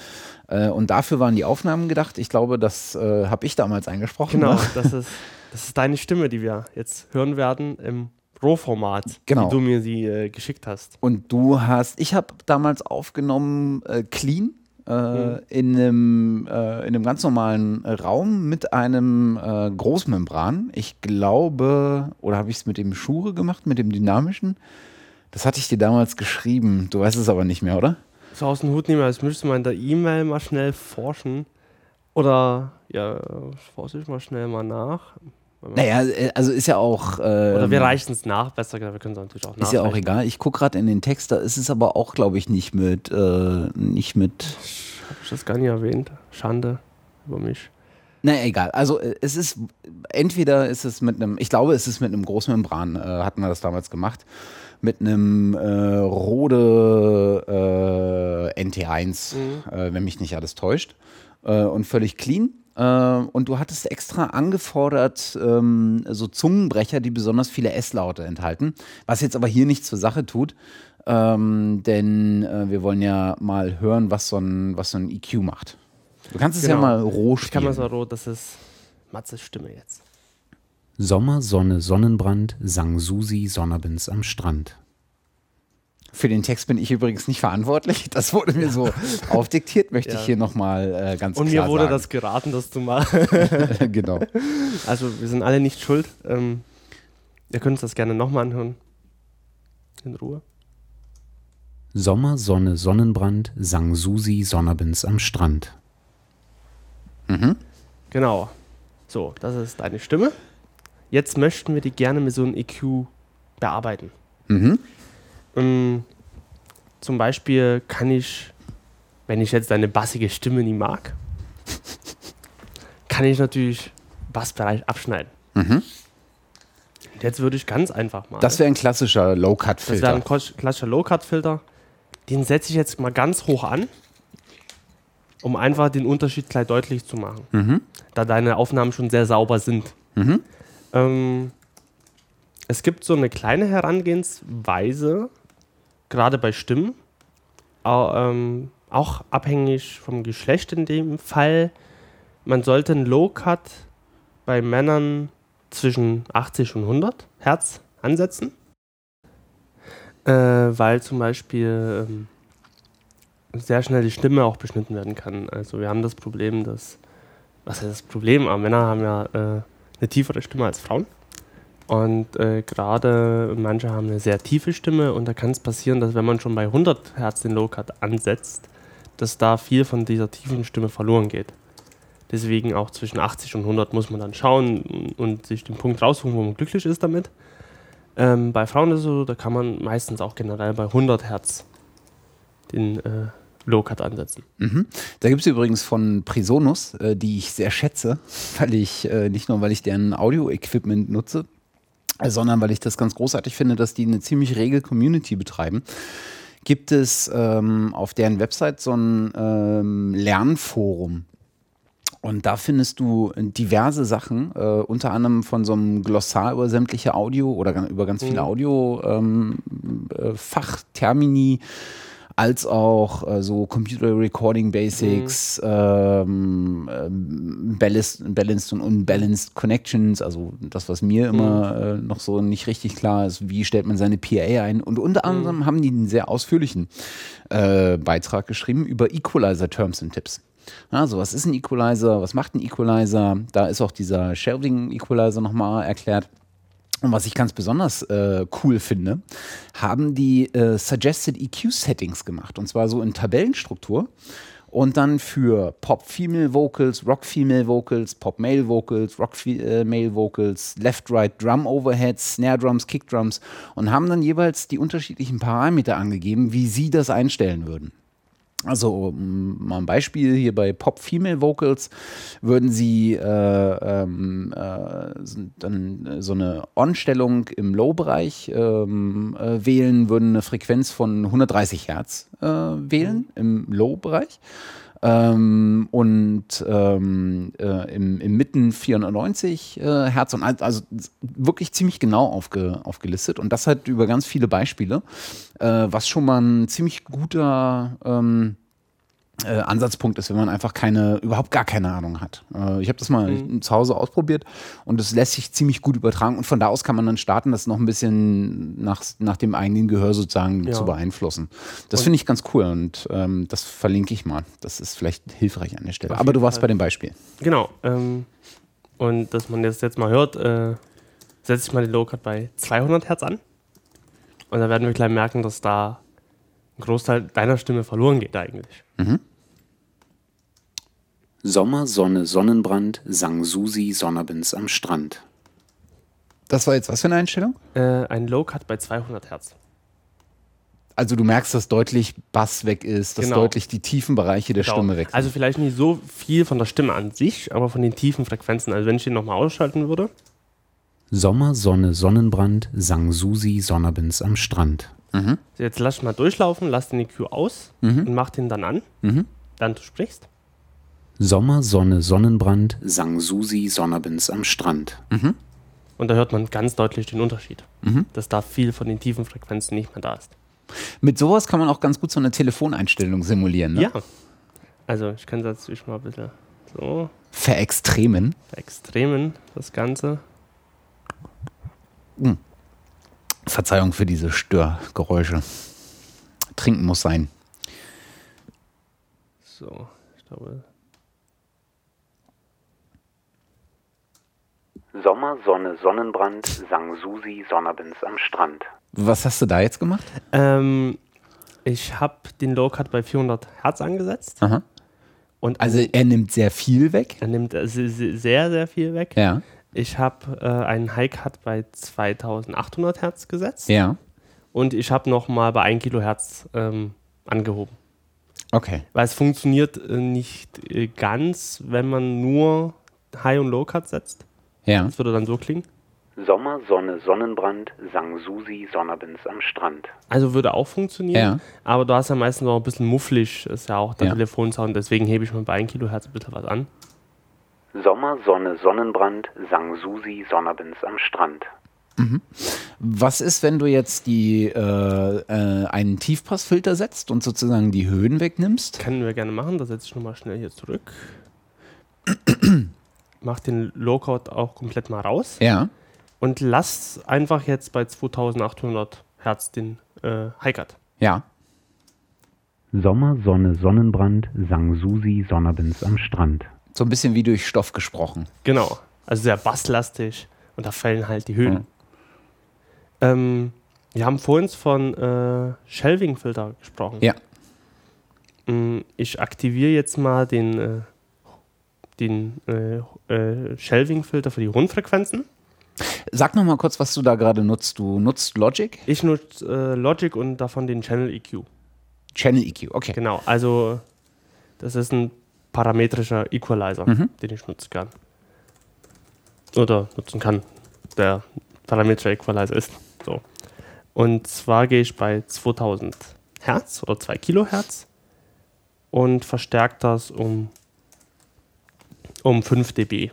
Äh, und dafür waren die Aufnahmen gedacht. Ich glaube, das äh, habe ich damals eingesprochen. Genau, Ne? das ist, <laughs> das ist deine Stimme, die wir jetzt hören werden im Rohformat, Genau. wie du mir sie äh, geschickt hast. Und du hast, ich habe damals aufgenommen äh, clean äh, Mhm. in, einem, äh, in einem ganz normalen äh, Raum mit einem äh, Großmembran. Ich glaube, oder habe ich es mit dem Schure gemacht, mit dem dynamischen? Das hatte ich dir damals geschrieben. Du weißt es aber nicht mehr, oder? So aus dem Hut nehmen, als müsste man in der E-Mail mal schnell forschen. Oder, ja, forsch ich mal schnell mal nach. Naja, äh, also ist ja auch. Oder ähm, wir reichen es nach, besser gesagt, wir können es natürlich auch Ist ja auch egal. Ich gucke gerade in den Text, da ist es aber auch, glaube ich, nicht mit, äh, nicht mit. Hab ich das gar nicht erwähnt? Schande über mich. Na egal. Also äh, es ist entweder ist es mit einem, ich glaube, es ist mit einem Großmembran, äh, hatten wir das damals gemacht, mit einem äh, Rode äh, NT1, äh, wenn mich nicht alles täuscht, und völlig clean. Äh, und du hattest extra angefordert, ähm, so Zungenbrecher, die besonders viele S-Laute enthalten, was jetzt aber hier nichts zur Sache tut. Ähm, denn äh, wir wollen ja mal hören, was so ein, was so ein EQ macht. Du kannst es ja Genau. mal roh Ich kann spielen. mal so rot, das ist Matzes Stimme jetzt. Sommer, Sonne, Sonnenbrand, sang Susi Sonnerbins am Strand. Für den Text bin ich übrigens nicht verantwortlich. <laughs> Das wurde mir so aufdiktiert, möchte Ja. ich hier nochmal äh, ganz Und klar mir wurde sagen. das geraten, das zu machen. <laughs> genau. Also wir sind alle nicht schuld. Ähm, ihr könnt uns das gerne nochmal anhören. In Ruhe. Sommer, Sonne, Sonnenbrand, sang Susi Sonnerbins am Strand. Genau. So, das ist deine Stimme. Jetzt möchten wir die gerne mit so einem EQ bearbeiten. Mhm. Ähm, zum Beispiel kann ich, wenn ich jetzt deine bassige Stimme nie mag, kann ich natürlich Bassbereich abschneiden. Mhm. Und jetzt würde ich ganz einfach mal. Das wäre ein klassischer Das wäre Low-Cut-Filter. ein klas- klassischer Low-Cut-Filter. Den setze ich jetzt mal ganz hoch an, um einfach den Unterschied gleich deutlich zu machen. Mhm. Da deine Aufnahmen schon sehr sauber sind. Mhm. Ähm, es gibt so eine kleine Herangehensweise, gerade bei Stimmen, au- ähm, auch abhängig vom Geschlecht in dem Fall. Man sollte einen Low-Cut bei Männern zwischen 80 und 100 Hertz ansetzen, äh, weil zum Beispiel ähm, sehr schnell die Stimme auch beschnitten werden kann. Also wir haben das Problem, dass, was ist das Problem? Aber Männer haben ja äh, eine tiefere Stimme als Frauen. Und äh, gerade manche haben eine sehr tiefe Stimme und da kann es passieren, dass wenn man schon bei 100 Hertz den Low-Cut ansetzt, dass da viel von dieser tiefen Stimme verloren geht. Deswegen auch zwischen 80 und 100 muss man dann schauen und, sich den Punkt raussuchen, wo man glücklich ist damit. Ähm, bei Frauen ist es so, da kann man meistens auch generell bei 100 Hertz den äh, Low-Cut ansetzen. Mhm. Da gibt es übrigens von Prisonus, äh, die ich sehr schätze, <laughs> weil ich äh, nicht nur, weil ich deren Audio-Equipment nutze, sondern weil ich das ganz großartig finde, dass die eine ziemlich rege Community betreiben. Gibt es ähm, auf deren Website so ein ähm, Lernforum. Und da findest du diverse Sachen, äh, unter anderem von so einem Glossar über sämtliche Audio oder über ganz viele Audio-Fachtermini, ähm, äh, Fachtermini, als auch äh, so Computer Recording Basics, ähm, ähm, balanced, balanced und unbalanced Connections, also das, was mir immer äh, noch so nicht richtig klar ist, wie stellt man seine PA ein. Und unter anderem haben die einen sehr ausführlichen äh, Beitrag geschrieben über Equalizer Terms and Tips. Also, was ist ein Equalizer? Was macht ein Equalizer? Da ist auch dieser Shelving Equalizer nochmal erklärt. Und was ich ganz besonders äh, cool finde, haben die äh, Suggested EQ Settings gemacht. Und zwar so in Tabellenstruktur. Und dann für Pop-Female Vocals, Rock-Female Vocals, Pop-Male Vocals, Rock-Male Vocals, Left-Right Drum Overheads, Snare Drums, Kick Drums und haben dann jeweils die unterschiedlichen Parameter angegeben, wie sie das einstellen würden. Also mal ein Beispiel hier bei Pop Female Vocals würden sie äh, ähm, äh, dann so eine On-Stellung im Low-Bereich ähm, äh, wählen, würden eine Frequenz von 130 Hertz äh, wählen im Low-Bereich. Ähm, und ähm, äh, im, im Mitten 490 äh, Hertz und also wirklich ziemlich genau aufge, aufgelistet. Und das halt über ganz viele Beispiele, äh, was schon mal ein ziemlich guter ähm, äh, Ansatzpunkt ist, wenn man einfach keine, überhaupt gar keine Ahnung hat. Äh, ich habe das mal Mhm. zu Hause ausprobiert und es lässt sich ziemlich gut übertragen und von da aus kann man dann starten, das noch ein bisschen nach, nach dem eigenen Gehör sozusagen Ja. zu beeinflussen. Das finde ich ganz cool und ähm, das verlinke ich mal. Das ist vielleicht hilfreich an der Stelle. Aber du warst Fall. bei dem Beispiel. Genau. Ähm, und dass man das jetzt mal hört, äh, setze ich mal den Low-Cut bei 200 Hertz an. Und dann werden wir gleich merken, dass da ein Großteil deiner Stimme verloren geht eigentlich. Sommer, Sonne, Sonnenbrand, sang Susi Sonnerbins am Strand. Das war jetzt was für eine Einstellung? Äh, ein Low-Cut bei 200 Hertz. Also du merkst, dass deutlich Bass weg ist, dass Genau. deutlich die tiefen Bereiche der Genau. Stimme weg sind. Also vielleicht nicht so viel von der Stimme an sich, aber von den tiefen Frequenzen. Also wenn ich den nochmal ausschalten würde. Sommer, Sonne, Sonnenbrand, sang Susi Sonnerbins am Strand. Jetzt lass mal durchlaufen, lass den EQ aus und mach den dann an. Dann du sprichst. Sommer, Sonne, Sonnenbrand, sang Susi Sonnerbins am Strand. Und da hört man ganz deutlich den Unterschied. Dass da viel von den tiefen Frequenzen nicht mehr da ist. Mit sowas kann man auch ganz gut so eine Telefoneinstellung simulieren. Ne? Ja. Also ich kann das natürlich mal ein bisschen so Verextremen. extremen, das Ganze. Verzeihung für diese Störgeräusche. Trinken muss sein. So, ich glaube. Sommer, Sonne, Sonnenbrand, sang Susi Sonnerbins am Strand. Was hast du da jetzt gemacht? Ähm, ich habe den Low-Cut bei 400 Hertz angesetzt. Aha. Und Also er nimmt sehr viel weg. er nimmt se- se- sehr, sehr viel weg. Ja. Ich habe äh, einen High-Cut bei 2800 Hertz gesetzt. Ja. Und ich habe nochmal bei 1 Kilohertz ähm, angehoben. Okay. Weil es funktioniert äh, nicht äh, ganz, wenn man nur High- und Low-Cut setzt. Ja. Das würde dann so klingen. Sommer, Sonne, Sonnenbrand, sang Susi Sonnerbins am Strand. Also würde auch funktionieren. Ja. Aber du hast ja meistens noch ein bisschen mufflig, ist ja auch der Ja. Telefonsound. Deswegen hebe ich mal bei 1 Kilohertz ein bisschen was an. Sommer, Sonne, Sonnenbrand, sang Susi Sonnerbins am Strand. Was ist, wenn du jetzt die, äh, äh, einen Tiefpassfilter setzt und sozusagen die Höhen wegnimmst? Können wir gerne machen. Da setze ich nochmal schnell hier zurück. <clears throat> Mach den Low-Cut auch komplett mal raus. Ja. Und lass einfach jetzt bei 2800 Hertz den äh, High-Cut. Ja. Sommer, Sonne, Sonnenbrand, sang Susi Sonnerbins am Strand. So ein bisschen wie durch Stoff gesprochen. Genau. Also sehr basslastig und da fallen halt die Höhen. Mhm. Ähm, wir haben vorhin von äh, Shelving-Filter gesprochen. Ja. Mm, Ich aktiviere jetzt mal den, äh, den äh, äh, Shelving-Filter für die Rundfrequenzen. Sag noch mal kurz, was du da gerade nutzt. Du nutzt Logic? Ich nutze äh, Logic und davon den Channel EQ. Channel EQ, okay. Genau, also das ist ein parametrischer Equalizer, Mhm. den ich nutzen kann. Oder nutzen kann, der parametrischer Equalizer ist. So. Und zwar gehe ich bei 2000 Hertz oder 2 Kilohertz und verstärke das um, um 5 dB.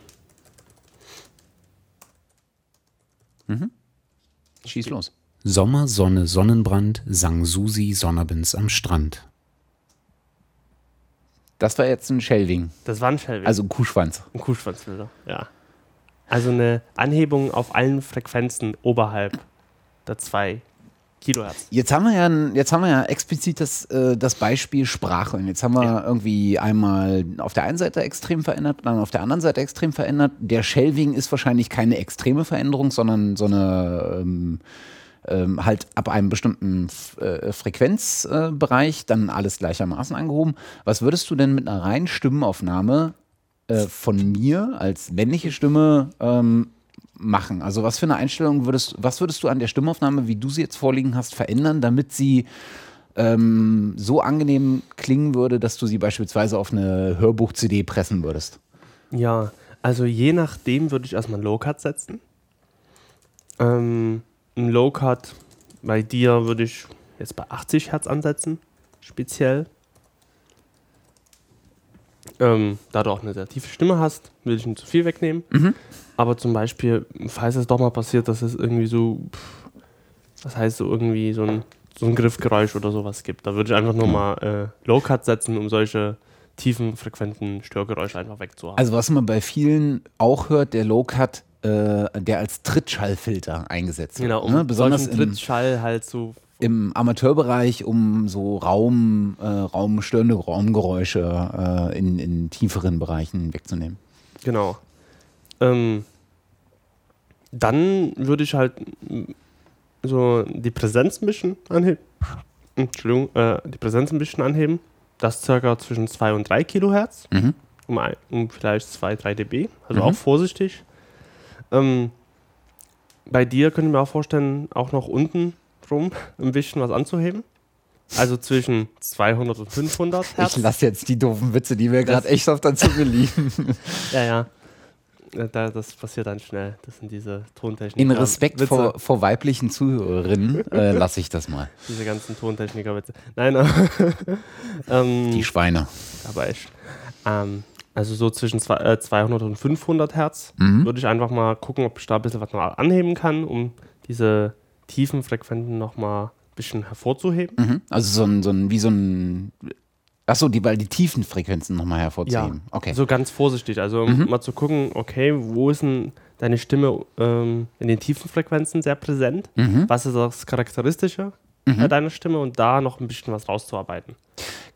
Schieß los. Sommer, Sonne, Sonnenbrand, sang Susi Sonnerbins am Strand. Das war jetzt ein Shelving, Das war ein Shelving. also ein Kuhschwanz. ein Kuhschwanzfilter, ja. Also eine Anhebung auf allen Frequenzen oberhalb der 2 Kilohertz. Jetzt haben wir ja, jetzt haben wir ja explizit das, äh, das Beispiel Sprache. Und jetzt haben wir Ja. irgendwie einmal auf der einen Seite extrem verändert, dann auf der anderen Seite extrem verändert. Der Shelving ist wahrscheinlich keine extreme Veränderung, sondern so eine ähm, ähm, halt ab einem bestimmten äh, Frequenzbereich dann alles gleichermaßen angehoben. Was würdest du denn mit einer reinen Stimmenaufnahme äh, von mir als männliche Stimme ähm, machen? Also was für eine Einstellung würdest, was würdest du an der Stimmaufnahme, wie du sie jetzt vorliegen hast, verändern, damit sie ähm, so angenehm klingen würde, dass du sie beispielsweise auf eine Hörbuch-CD pressen würdest? Ja, also je nachdem würde ich erstmal Low-Cut setzen. Ähm, ein Low-Cut bei dir würde ich jetzt bei 80 Hertz ansetzen, speziell. Ähm, da du auch eine sehr tiefe Stimme hast, will ich nicht zu viel wegnehmen. Aber zum Beispiel, falls es doch mal passiert, dass es irgendwie so, was heißt so irgendwie so ein so ein Griffgeräusch oder sowas gibt. Da würde ich einfach nur mal äh, Low-Cut setzen, um solche tiefen, frequenten Störgeräusche einfach wegzuhaben. Also was man bei vielen auch hört, der Low-Cut, äh, der als Trittschallfilter eingesetzt wird. genau, um ne? Besonders Trittschall halt zu im Amateurbereich, um so Raum, äh, raumstörende Raumgeräusche äh, in, in tieferen Bereichen wegzunehmen. Genau. Ähm, dann würde ich halt so die Präsenz ein bisschen anheben. Entschuldigung, äh, die Präsenz ein bisschen anheben. Das circa zwischen 2 und 3 Kilohertz, Mhm. um, ein, um vielleicht 2, 3 dB. Also Mhm. auch vorsichtig. Ähm, bei dir könnte ich mir auch vorstellen, auch noch unten rum ein bisschen was anzuheben. Also zwischen 200 und 500 Hertz. Ich lasse jetzt die doofen Witze, die mir gerade echt auf der Zunge liegen. <laughs> Ja, ja. Da, das passiert dann schnell. Das sind diese Tontechniker. In Respekt Witze, vor, vor weiblichen Zuhörerinnen äh, <laughs> lasse ich das mal. Diese ganzen Tontechniker-Witze. Nein, <laughs> ähm, Die Schweine. aber echt. Ähm, also so zwischen zwei, äh, 200 und 500 Hertz Mhm. würde ich einfach mal gucken, ob ich da ein bisschen was noch anheben kann, um diese tiefen Frequenzen noch mal ein bisschen hervorzuheben. Mhm. Also so ein, so ein, wie so ein. Achso, die, weil die tiefen Frequenzen nochmal hervorzuheben. okay. So ganz vorsichtig. Also um mal zu gucken, okay, wo ist denn deine Stimme ähm, in den tiefen Frequenzen sehr präsent? Mhm. Was ist das Charakteristische bei deiner Stimme und da noch ein bisschen was rauszuarbeiten.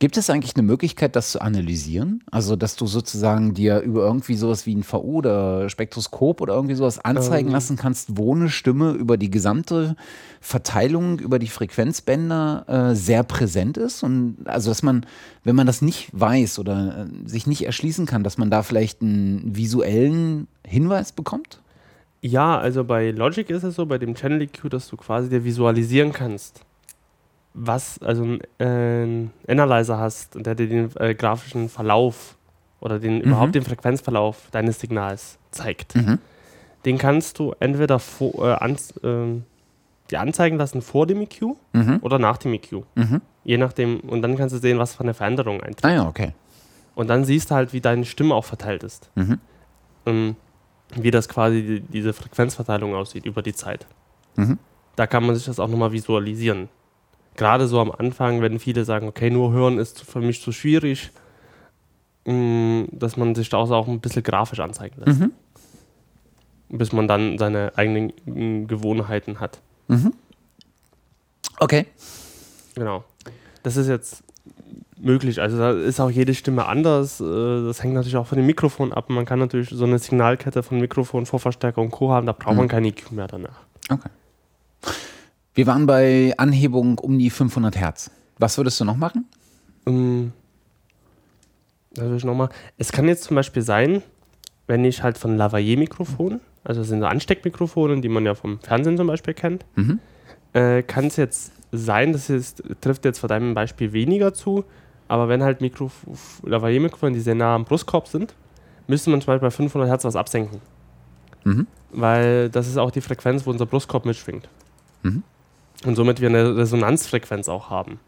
Gibt es eigentlich eine Möglichkeit, das zu analysieren? Also, dass du sozusagen dir über irgendwie sowas wie ein VO oder Spektroskop oder irgendwie sowas anzeigen Ähm. lassen kannst, wo eine Stimme über die gesamte Verteilung über die Frequenzbänder äh, sehr präsent ist? Und also, dass man, wenn man das nicht weiß oder äh, sich nicht erschließen kann, dass man da vielleicht einen visuellen Hinweis bekommt? Ja, also bei Logic ist es so, bei dem Channel EQ, dass du quasi dir visualisieren kannst, was, also ein, äh, Analyzer hast, der dir den äh, grafischen Verlauf oder den überhaupt den Frequenzverlauf deines Signals zeigt. Mhm. Den kannst du entweder vor, äh, ans, ähm, dir anzeigen lassen vor dem EQ Mhm. oder nach dem EQ. Mhm. Je nachdem, und dann kannst du sehen, was für eine Veränderung eintritt. Ah ja, okay. Und dann siehst du halt, wie deine Stimme auch verteilt ist. Mhm. Ähm, wie das quasi die, diese Frequenzverteilung aussieht über die Zeit. Mhm. Da kann man sich das auch nochmal visualisieren. Gerade so am Anfang, wenn viele sagen, okay, nur hören ist für mich zu schwierig, mh, dass man sich da auch ein bisschen grafisch anzeigen lässt. Mhm. Bis man dann seine eigenen mh, Gewohnheiten hat. Okay. Genau. Das ist jetzt möglich. Also da ist auch jede Stimme anders. Äh, Das hängt natürlich auch von dem Mikrofon ab. Man kann natürlich so eine Signalkette von Mikrofon, Vorverstärker und Co. haben. Da braucht man kein EQ mehr danach. Okay. Wir waren bei Anhebung um die 500 Hertz. Was würdest du noch machen? Ähm, da will ich noch mal. Es kann jetzt zum Beispiel sein, wenn ich halt von Lavalier-Mikrofonen, also das sind so Ansteckmikrofone, die man ja vom Fernsehen zum Beispiel kennt, Mhm. äh, kann es jetzt sein, das ist, trifft jetzt vor deinem Beispiel weniger zu, aber wenn halt Mikrof Lavalier-Mikrofone, die sehr nah am Brustkorb sind, müsste man zum Beispiel bei 500 Hertz was absenken. Mhm. Weil das ist auch die Frequenz, wo unser Brustkorb mitschwingt. Mhm. Und somit wir eine Resonanzfrequenz auch haben.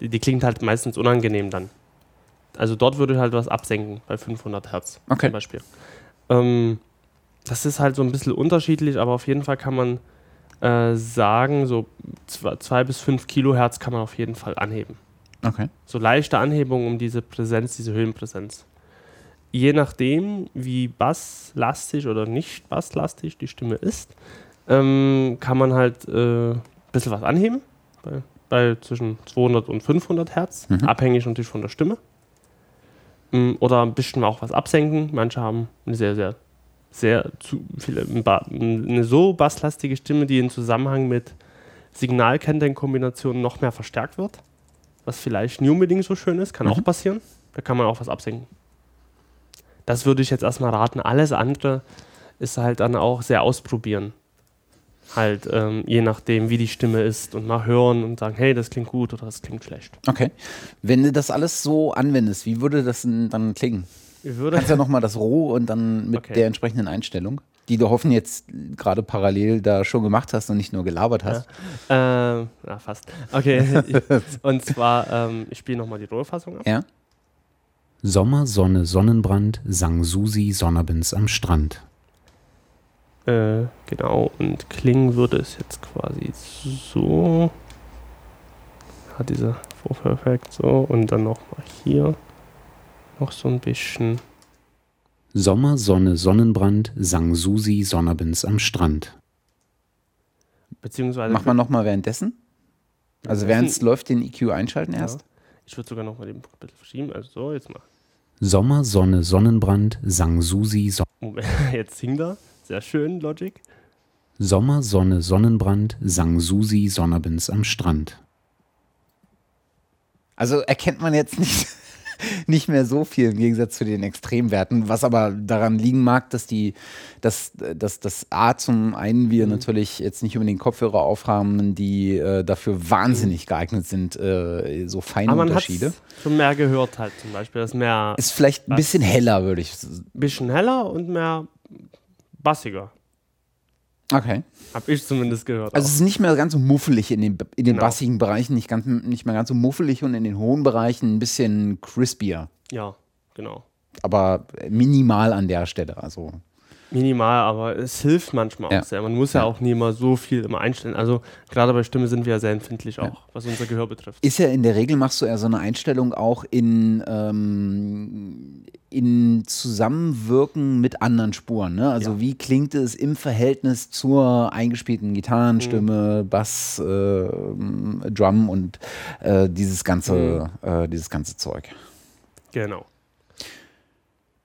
Die, die klingt halt meistens unangenehm dann. Also dort würde ich halt was absenken bei 500 Hertz Okay. zum Beispiel. Ähm, das ist halt so ein bisschen unterschiedlich, aber auf jeden Fall kann man äh, sagen, so 2 bis 5 Kilohertz kann man auf jeden Fall anheben. Okay. So leichte Anhebungen um diese Präsenz, diese Höhenpräsenz. Je nachdem, wie basslastig oder nicht basslastig die Stimme ist, ähm, kann man halt äh, bisschen was anheben. Bei, bei zwischen 200 und 500 Hertz, Mhm. abhängig natürlich von der Stimme. Mm, Oder ein bisschen auch was absenken. Manche haben eine sehr, sehr, sehr zu viele, eine so basslastige Stimme, die in Zusammenhang mit Signalkennzeichen-Kombinationen noch mehr verstärkt wird. Was vielleicht nie unbedingt so schön ist, kann Mhm. auch passieren. Da kann man auch was absenken. Das würde ich jetzt erstmal raten. Alles andere ist halt dann auch sehr ausprobieren. Halt, ähm, je nachdem, wie die Stimme ist und mal hören und sagen, hey, das klingt gut oder das klingt schlecht. Okay. Wenn du das alles so anwendest, wie würde das denn dann klingen? Ich würde, Kannst ja nochmal das Roh und dann mit Okay. der entsprechenden Einstellung, die du hoffen jetzt gerade parallel da schon gemacht hast und nicht nur gelabert hast. ähm, na, fast. Okay, <laughs> und zwar, ähm, ich spiele nochmal die Rohfassung ab. Ja. Sommer, Sonne, Sonnenbrand, sang Susi Sonnerbins am Strand. Äh, genau, und klingen würde es jetzt quasi so. hat dieser Vorführeffekt so und dann nochmal hier noch so ein bisschen. Sommer, Sonne, Sonnenbrand, sang Susi Sonnerbins am Strand. Beziehungsweise. Mach mal nochmal währenddessen. Also während es läuft, den EQ einschalten Ja. erst. Ich würde sogar noch mal den ein bisschen verschieben. Also so, jetzt mal. Sommer, Sonne, Sonnenbrand, sang Susi Son Moment, <laughs> jetzt singt er. Sehr schön, Logic. Sommer, Sonne, Sonnenbrand, sang Susi Sonnerbins am Strand. Also erkennt man jetzt nicht, <laughs> nicht mehr so viel im Gegensatz zu den Extremwerten, was aber daran liegen mag, dass die, dass, dass das A zum einen wir natürlich jetzt nicht unbedingt Kopfhörer aufhaben, die äh, dafür wahnsinnig geeignet sind, äh, so feine Aber man hat Unterschiede. schon mehr gehört halt zum Beispiel. Das ist mehr Ist vielleicht ein bisschen heller, würde ich. s- bisschen heller und mehr bassiger. Okay. Hab ich zumindest gehört. Also es ist nicht mehr ganz so muffelig in den, in den Genau. bassigen Bereichen, nicht, ganz, nicht mehr ganz so muffelig und in den hohen Bereichen ein bisschen crispier. auch. Ja, genau. Aber minimal an der Stelle. Also Minimal, aber es hilft manchmal Ja. auch sehr. Man muss ja, Ja. auch nie immer so viel immer einstellen. Also gerade bei Stimme sind wir ja sehr empfindlich auch, was unser Gehör betrifft. ist ja in der Regel machst du ja so eine Einstellung auch in, ähm, in Zusammenwirken mit anderen Spuren. Ne? Also Ja. wie klingt es im Verhältnis zur eingespielten Gitarrenstimme, Mhm. Bass, äh, Drum und äh, dieses ganze, Mhm. äh, dieses ganze Zeug. Genau.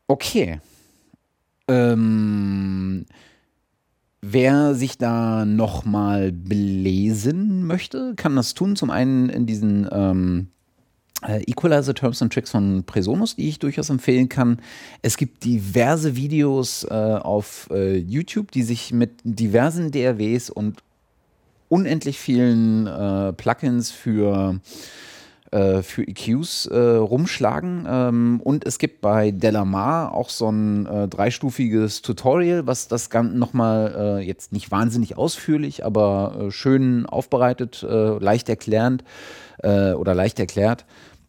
Okay. Ähm, wer sich da nochmal belesen möchte, kann das tun. Zum einen in diesen ähm, äh, Equalizer Terms and Tricks von Presonus, die ich durchaus empfehlen kann. Es gibt diverse Videos äh, auf äh, YouTube, die sich mit diversen DRWs und unendlich vielen äh, Plugins für äh, für EQs äh, rumschlagen. Ähm, und es gibt bei Delamar auch so ein äh, dreistufiges Tutorial, was das Ganze nochmal äh, jetzt nicht wahnsinnig ausführlich, aber äh, schön aufbereitet, äh, leicht erklärend äh, oder leicht erklärt,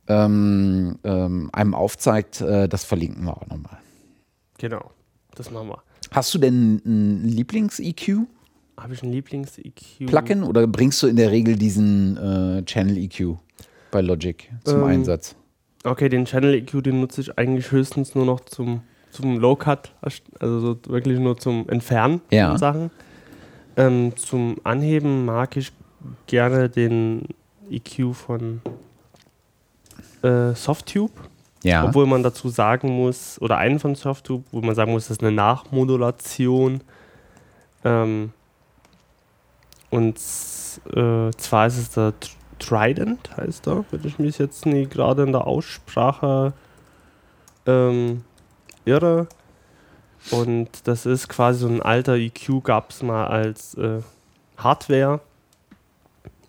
ähm, ähm, einem aufzeigt. Das verlinken wir auch nochmal. Genau. Das machen wir. Hast du denn ein Lieblings-EQ? Habe ich ein Lieblings-EQ? Plugin oder bringst du in der Regel diesen äh, Channel EQ bei Logic zum Ähm, Einsatz? Okay, den Channel EQ, den nutze ich eigentlich höchstens nur noch zum, zum Low-Cut, also so wirklich nur zum Entfernen Ja. von Sachen. Ähm, zum Anheben mag ich gerne den EQ von äh, Softtube, Ja. obwohl man dazu sagen muss, oder einen von Softtube, wo man sagen muss, das ist eine Nachmodulation. Ähm, und äh, zwar ist es der Trident, heißt er, wenn ich mich jetzt nie gerade in der Aussprache ähm, irre. Und das ist quasi so ein alter EQ, gab es mal als äh, Hardware.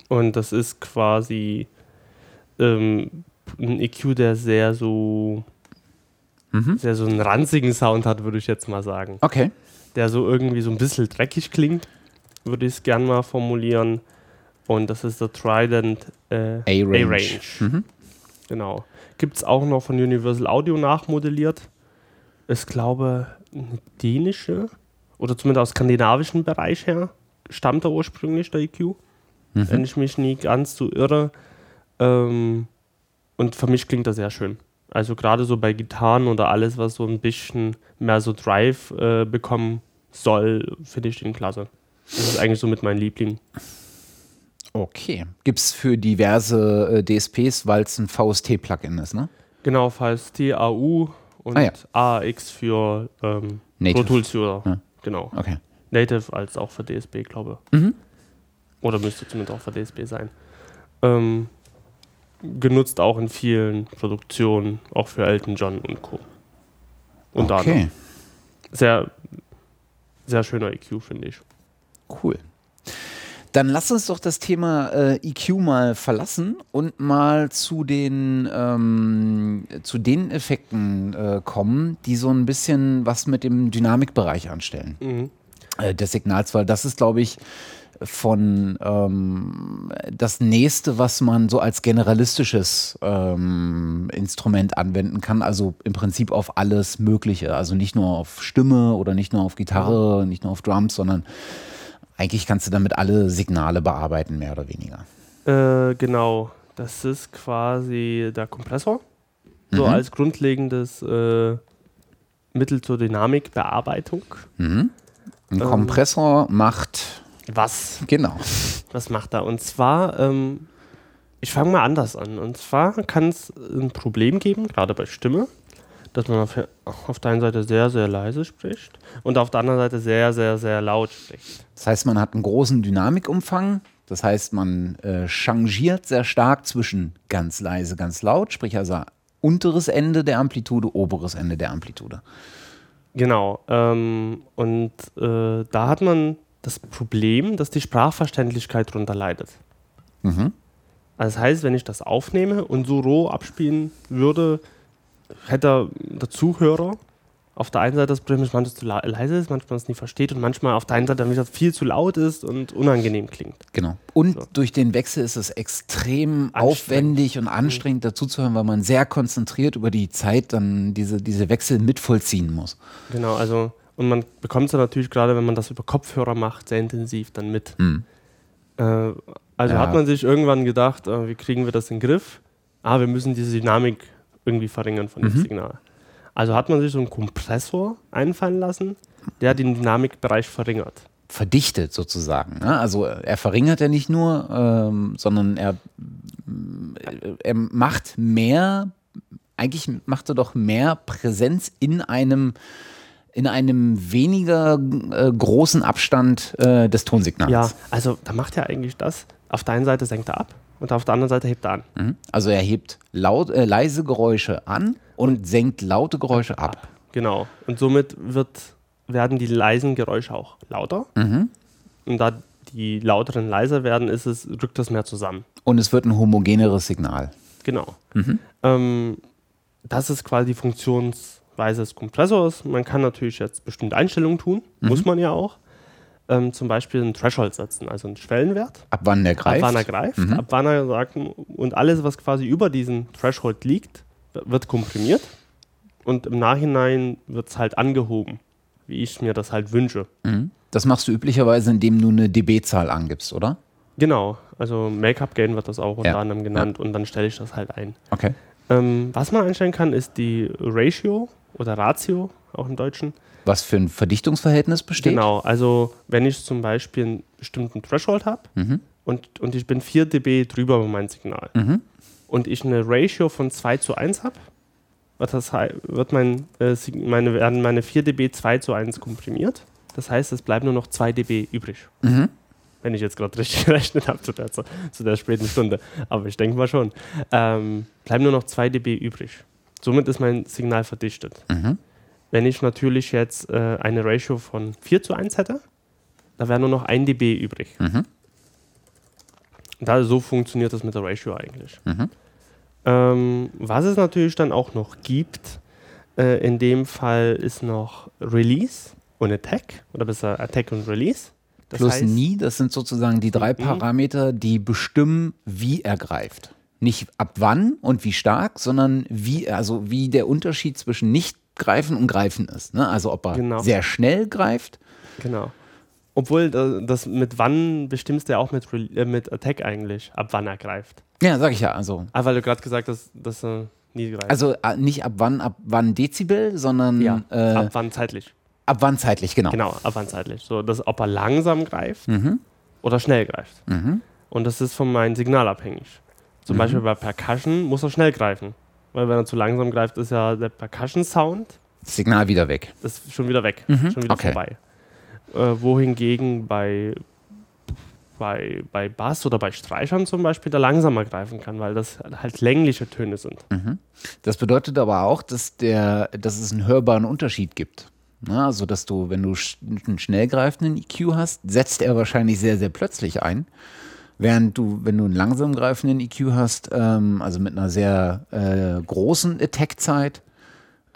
Und das ist quasi ähm, ein EQ, der sehr so, Mhm. sehr so einen ranzigen Sound hat, würde ich jetzt mal sagen Okay. der so irgendwie so ein bisschen dreckig klingt, würde ich es gern mal formulieren. Und das ist der Trident äh, A-Range. A-Range. Mhm. Genau. Gibt es auch noch von Universal Audio nachmodelliert. Ist, glaube eine dänische oder zumindest aus skandinavischen Bereich her. Stammt er ursprünglich, der EQ. Wenn Mhm. ich mich nie ganz so irre. Ähm, und für mich klingt das sehr schön. Also gerade so bei Gitarren oder alles, was so ein bisschen mehr so Drive äh, bekommen soll, finde ich den klasse. Das ist eigentlich so mit meinem Liebling. Okay. Gibt es für diverse äh, DSPs, weil es ein VST-Plugin ist, ne? Genau, falls TAU und Ah ja. AX für ähm, Native. Pro Tools User. Ja. Genau. Okay. Native als auch für DSP, glaube ich. Mhm. Oder müsste zumindest auch für DSP sein. Ähm, genutzt auch in vielen Produktionen, auch für Elton John und Co. Anderem. Okay. Sehr, sehr schöner EQ, finde ich. Cool. Dann lass uns doch das Thema äh, EQ mal verlassen und mal zu den, ähm, zu den Effekten äh, kommen, die so ein bisschen was mit dem Dynamikbereich anstellen. Mhm. äh, des Signals, weil das ist, glaube ich, von ähm, das nächste, was man so als generalistisches ähm, Instrument anwenden kann, also im Prinzip auf alles Mögliche, also nicht nur auf Stimme oder nicht nur auf Gitarre, nicht nur auf Drums, sondern eigentlich kannst du damit alle Signale bearbeiten, mehr oder weniger. Äh, genau. Das ist quasi der Kompressor. So Mhm. als grundlegendes äh, Mittel zur Dynamikbearbeitung. Mhm. Ein Ähm. Kompressor macht, Was? genau. Was macht er? Und zwar, ähm, ich fange mal anders an. Und zwar kann es ein Problem geben, gerade bei Stimme, dass man auf, auf der einen Seite sehr, sehr leise spricht und auf der anderen Seite sehr, sehr, sehr laut spricht. Das heißt, man hat einen großen Dynamikumfang. Das heißt, man äh, changiert sehr stark zwischen ganz leise, ganz laut, sprich also unteres Ende der Amplitude, oberes Ende der Amplitude. Genau. Ähm, und äh, da hat man das Problem, dass die Sprachverständlichkeit darunter leidet. Mhm. Also das heißt, wenn ich das aufnehme und so roh abspielen würde, hätte der Zuhörer auf der einen Seite das Problem, dass manchmal zu leise ist, manchmal es nie versteht und manchmal auf der einen Seite dann wieder viel zu laut ist und unangenehm klingt. Genau. Und So. durch den Wechsel ist es extrem aufwendig und anstrengend dazuzuhören, weil man sehr konzentriert über die Zeit dann diese, diese Wechsel mitvollziehen muss. Genau, also und man bekommt es dann natürlich gerade, wenn man das über Kopfhörer macht, sehr intensiv dann mit. Mhm. Äh, also Ja. hat man sich irgendwann gedacht, äh, wie kriegen wir das in den Griff? Ah, wir müssen diese Dynamik irgendwie verringern von dem Mhm. Signal. Also hat man sich so einen Kompressor einfallen lassen, der den Dynamikbereich verringert. verdichtet sozusagen. Ne? Also er verringert ja nicht nur, ähm, sondern er, er macht mehr, eigentlich macht er doch mehr Präsenz in einem in einem weniger äh, großen Abstand äh, des Tonsignals. Ja, also da macht er eigentlich das. Auf der einen Seite senkt er ab und auf der anderen Seite hebt er an. Mhm. Also er hebt laut, äh, leise Geräusche an und senkt laute Geräusche ab. Genau. Und somit wird, werden die leisen Geräusche auch lauter. Mhm. Und da die lauteren leiser werden, ist es, rückt das mehr zusammen. Und es wird ein homogeneres Signal. Genau. Mhm. Ähm, das ist quasi die Funktionsweise des Kompressors. Man kann natürlich jetzt bestimmte Einstellungen tun, Mhm. muss man ja auch. Ähm, zum Beispiel einen Threshold setzen, also einen Schwellenwert. Ab wann der greift? Ab wann er greift, Mhm. ab wann er sagt, und alles, was quasi über diesen Threshold liegt, wird komprimiert und im Nachhinein wird es halt angehoben, wie ich mir das halt wünsche. Mhm. Das machst du üblicherweise, indem du eine dB-Zahl angibst, oder? Genau, also Make-up-Gain wird das auch unter Ja, anderem genannt und dann stelle ich das halt ein. Okay. Ähm, was man einstellen kann, ist die Ratio oder Ratio, auch im Deutschen. Was für ein Verdichtungsverhältnis besteht? Genau, also wenn ich zum Beispiel einen bestimmten Threshold habe Mhm. und, und ich bin 4 dB drüber bei meinem Signal Mhm. und ich eine Ratio von 2 zu 1 habe, wird, mein, äh, meine, werden meine 4 dB 2 zu 1 komprimiert. Das heißt, es bleiben nur noch 2 dB übrig. Mhm. Wenn ich jetzt gerade <laughs> richtig gerechnet habe zu der, zu der späten Stunde. Aber ich denke mal schon. Ähm, bleiben nur noch 2 dB übrig. Somit ist mein Signal verdichtet. Mhm. Wenn ich natürlich jetzt äh, eine Ratio von 4 zu 1 hätte, da wäre nur noch 1 dB übrig. Mhm. Da, so funktioniert das mit der Ratio eigentlich. Mhm. Ähm, was es natürlich dann auch noch gibt, äh, in dem Fall ist noch Release und Attack, oder besser Attack und Release. Das Plus heißt- nie, das sind sozusagen die drei Mhm. Parameter, die bestimmen, wie er greift. Nicht ab wann und wie stark, sondern wie, also wie der Unterschied zwischen nicht greifen und greifen ist. Ne? Also ob er Genau. sehr schnell greift. Genau. Obwohl, äh, das mit wann bestimmst du ja auch mit, äh, mit Attack eigentlich, ab wann er greift. Ja, sag ich ja. Also, Ah, weil du gerade gesagt hast, dass er nie greift. also äh, nicht ab wann, ab wann Dezibel, sondern ja, äh, ab, ab wann zeitlich. wann zeitlich, genau. Genau, ab wann zeitlich. So, dass, ob er langsam greift Mhm. oder schnell greift. Mhm. Und das ist von meinem Signal abhängig. Zum Mhm. Beispiel bei Percussion muss er schnell greifen. Weil wenn er zu langsam greift, ist ja der Percussion-Sound Signal wieder weg. ist schon wieder weg, Mhm, schon wieder okay. vorbei. Äh, wohingegen bei, bei, bei Bass oder bei Streichern zum Beispiel der langsamer greifen kann, weil das halt längliche Töne sind. Mhm. Das bedeutet aber auch, dass, der, dass es einen hörbaren Unterschied gibt. Na, also, dass du, wenn du sch- einen schnell greifenden EQ hast, setzt er wahrscheinlich sehr, sehr plötzlich ein. Während du, wenn du einen langsam greifenden EQ hast, ähm, also mit einer sehr äh, großen Attack-Zeit,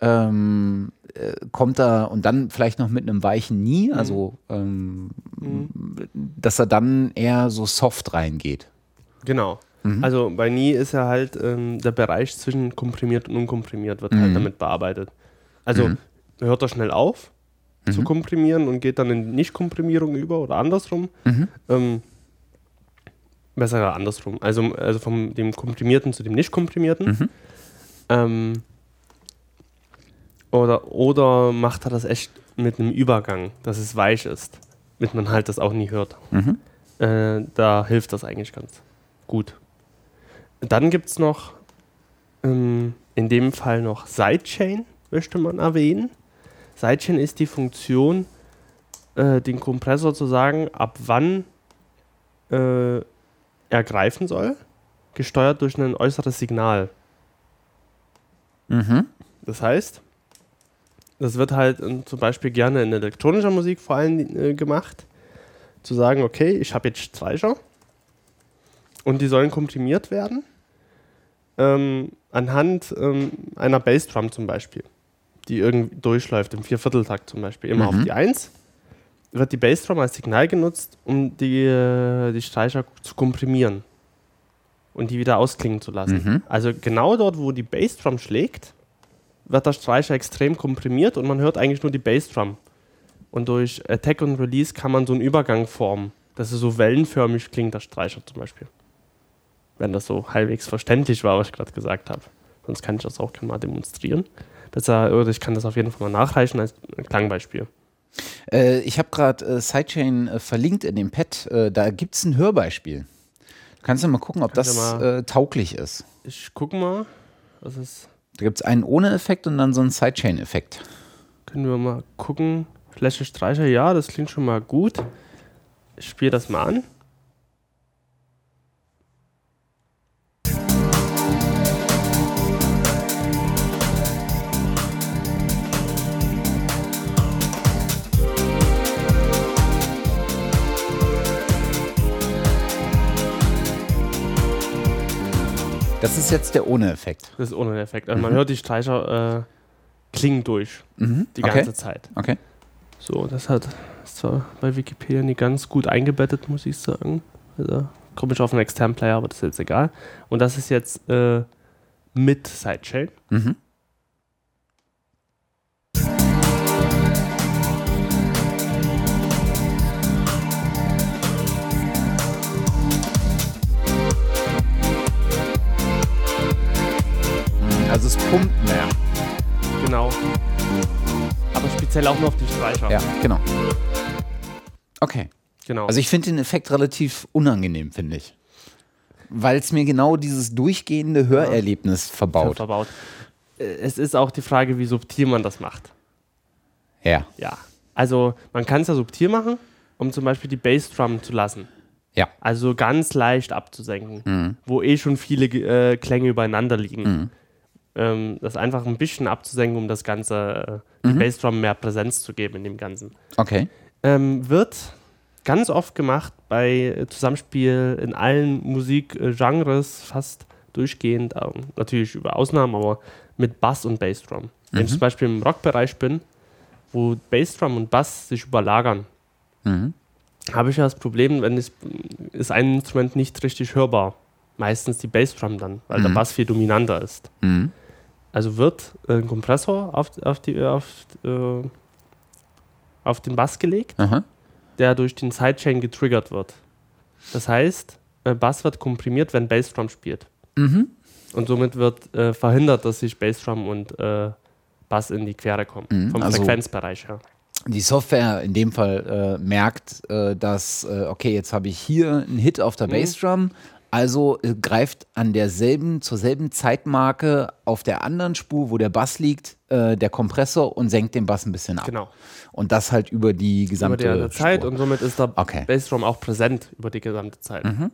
ähm, äh, kommt er und dann vielleicht noch mit einem weichen Nie, also ähm, dass er dann eher so soft reingeht. Genau. Mhm. Also bei Nie ist ja halt ähm, der Bereich zwischen komprimiert und unkomprimiert wird Mhm. halt damit bearbeitet. Also Mhm. hört er schnell auf zu Mhm. komprimieren und geht dann in Nicht-Komprimierung über oder andersrum. Mhm. Ähm, Besser andersrum. Also, also vom dem komprimierten zu dem nicht komprimierten. Mhm. Ähm, oder, oder macht er das echt mit einem Übergang, dass es weich ist, damit man halt das auch nie hört. Mhm. Äh, da hilft das eigentlich ganz gut. Dann gibt es noch ähm, in dem Fall noch Sidechain, möchte man erwähnen. Sidechain ist die Funktion, äh, den Kompressor zu sagen, ab wann äh, er greifen soll, gesteuert durch ein äußeres Signal. Mhm. Das heißt, das wird halt äh, zum Beispiel gerne in elektronischer Musik vor allem äh, gemacht, zu sagen, okay, ich habe jetzt Streicher und die sollen komprimiert werden ähm, anhand ähm, einer Bassdrum zum Beispiel, die irgendwie durchläuft, im Viervierteltakt zum Beispiel, immer Mhm. auf die Eins wird die Bassdrum als Signal genutzt, um die, äh, die Streicher zu komprimieren und die wieder ausklingen zu lassen. Mhm. Also genau dort, wo die Bassdrum schlägt, wird der Streicher extrem komprimiert und man hört eigentlich nur die Bassdrum. Und durch Attack und Release kann man so einen Übergang formen, dass es so wellenförmig klingt, der Streicher zum Beispiel. Wenn das so halbwegs verständlich war, was ich gerade gesagt habe. Sonst kann ich das auch gerne mal demonstrieren. Besser, oder ich kann das auf jeden Fall mal nachreichen als Klangbeispiel. Äh, ich habe gerade äh, Sidechain äh, verlinkt in dem Pad. Äh, da gibt es ein Hörbeispiel. Du kannst ja mal gucken, ob Kannst das äh, tauglich ist. Ich gucke mal. Das ist, Da gibt es einen ohne Effekt und dann so einen Sidechain-Effekt. können wir mal gucken. Fläche Streicher, ja, das klingt schon mal gut. Ich spiele das mal an. Das ist jetzt der ohne Effekt. Das ist ohne Effekt. Also man hört die Streicher äh, klingen durch Mhm. die okay. ganze Zeit. Okay. So, das hat ist zwar bei Wikipedia nicht ganz gut eingebettet, muss ich sagen. Also komme ich auf einen externen Player, aber das ist jetzt egal. Und das ist jetzt äh, mit Sidechain. Mhm. Also es pumpt mehr. Genau. Aber speziell auch nur auf die Streicher. Ja, genau. Okay. Genau. Also ich finde den Effekt relativ unangenehm, finde ich. Weil es mir genau dieses durchgehende Hörerlebnis verbaut. verbaut. Äh, Es ist auch die Frage, wie subtil man das macht. Ja. Ja. Also man kann es ja subtil machen, um zum Beispiel die Bassdrum zu lassen. Ja. Also ganz leicht abzusenken, Mhm. wo eh schon viele äh, Klänge übereinander liegen. Mhm. Ähm, das einfach ein bisschen abzusenken, um das Ganze, äh, Mhm. Bassdrum mehr Präsenz zu geben in dem Ganzen. Okay. Ähm, wird ganz oft gemacht bei äh, Zusammenspiel in allen Musikgenres, fast durchgehend, ähm, natürlich über Ausnahmen, aber mit Bass und Bassdrum. Wenn ich Mhm. zum Beispiel im Rockbereich bin, wo Bassdrum und Bass sich überlagern, Mhm. habe ich ja das Problem, wenn es ist ein Instrument nicht richtig hörbar. Meistens die Bassdrum dann, weil der Mhm. Bass viel dominanter ist. Also wird ein Kompressor auf, auf, die, auf, äh, auf den Bass gelegt, Aha. der durch den Sidechain getriggert wird. Das heißt, äh, Bass wird komprimiert, wenn Bassdrum spielt. Mhm. Und somit wird äh, verhindert, dass sich Bassdrum und äh, Bass in die Quere kommen. Mhm, Vom also- Frequenzbereich her. Die Software in dem Fall äh, merkt, äh, dass, äh, okay, jetzt habe ich hier einen Hit auf der Mhm. Bassdrum, also äh, greift an derselben, zur selben Zeitmarke auf der anderen Spur, wo der Bass liegt, äh, der Kompressor und senkt den Bass ein bisschen ab. Genau. Und das halt über die Über gesamte die ganze Zeit Spur. und somit ist der Okay. Bassdrum auch präsent über die gesamte Zeit. Mhm.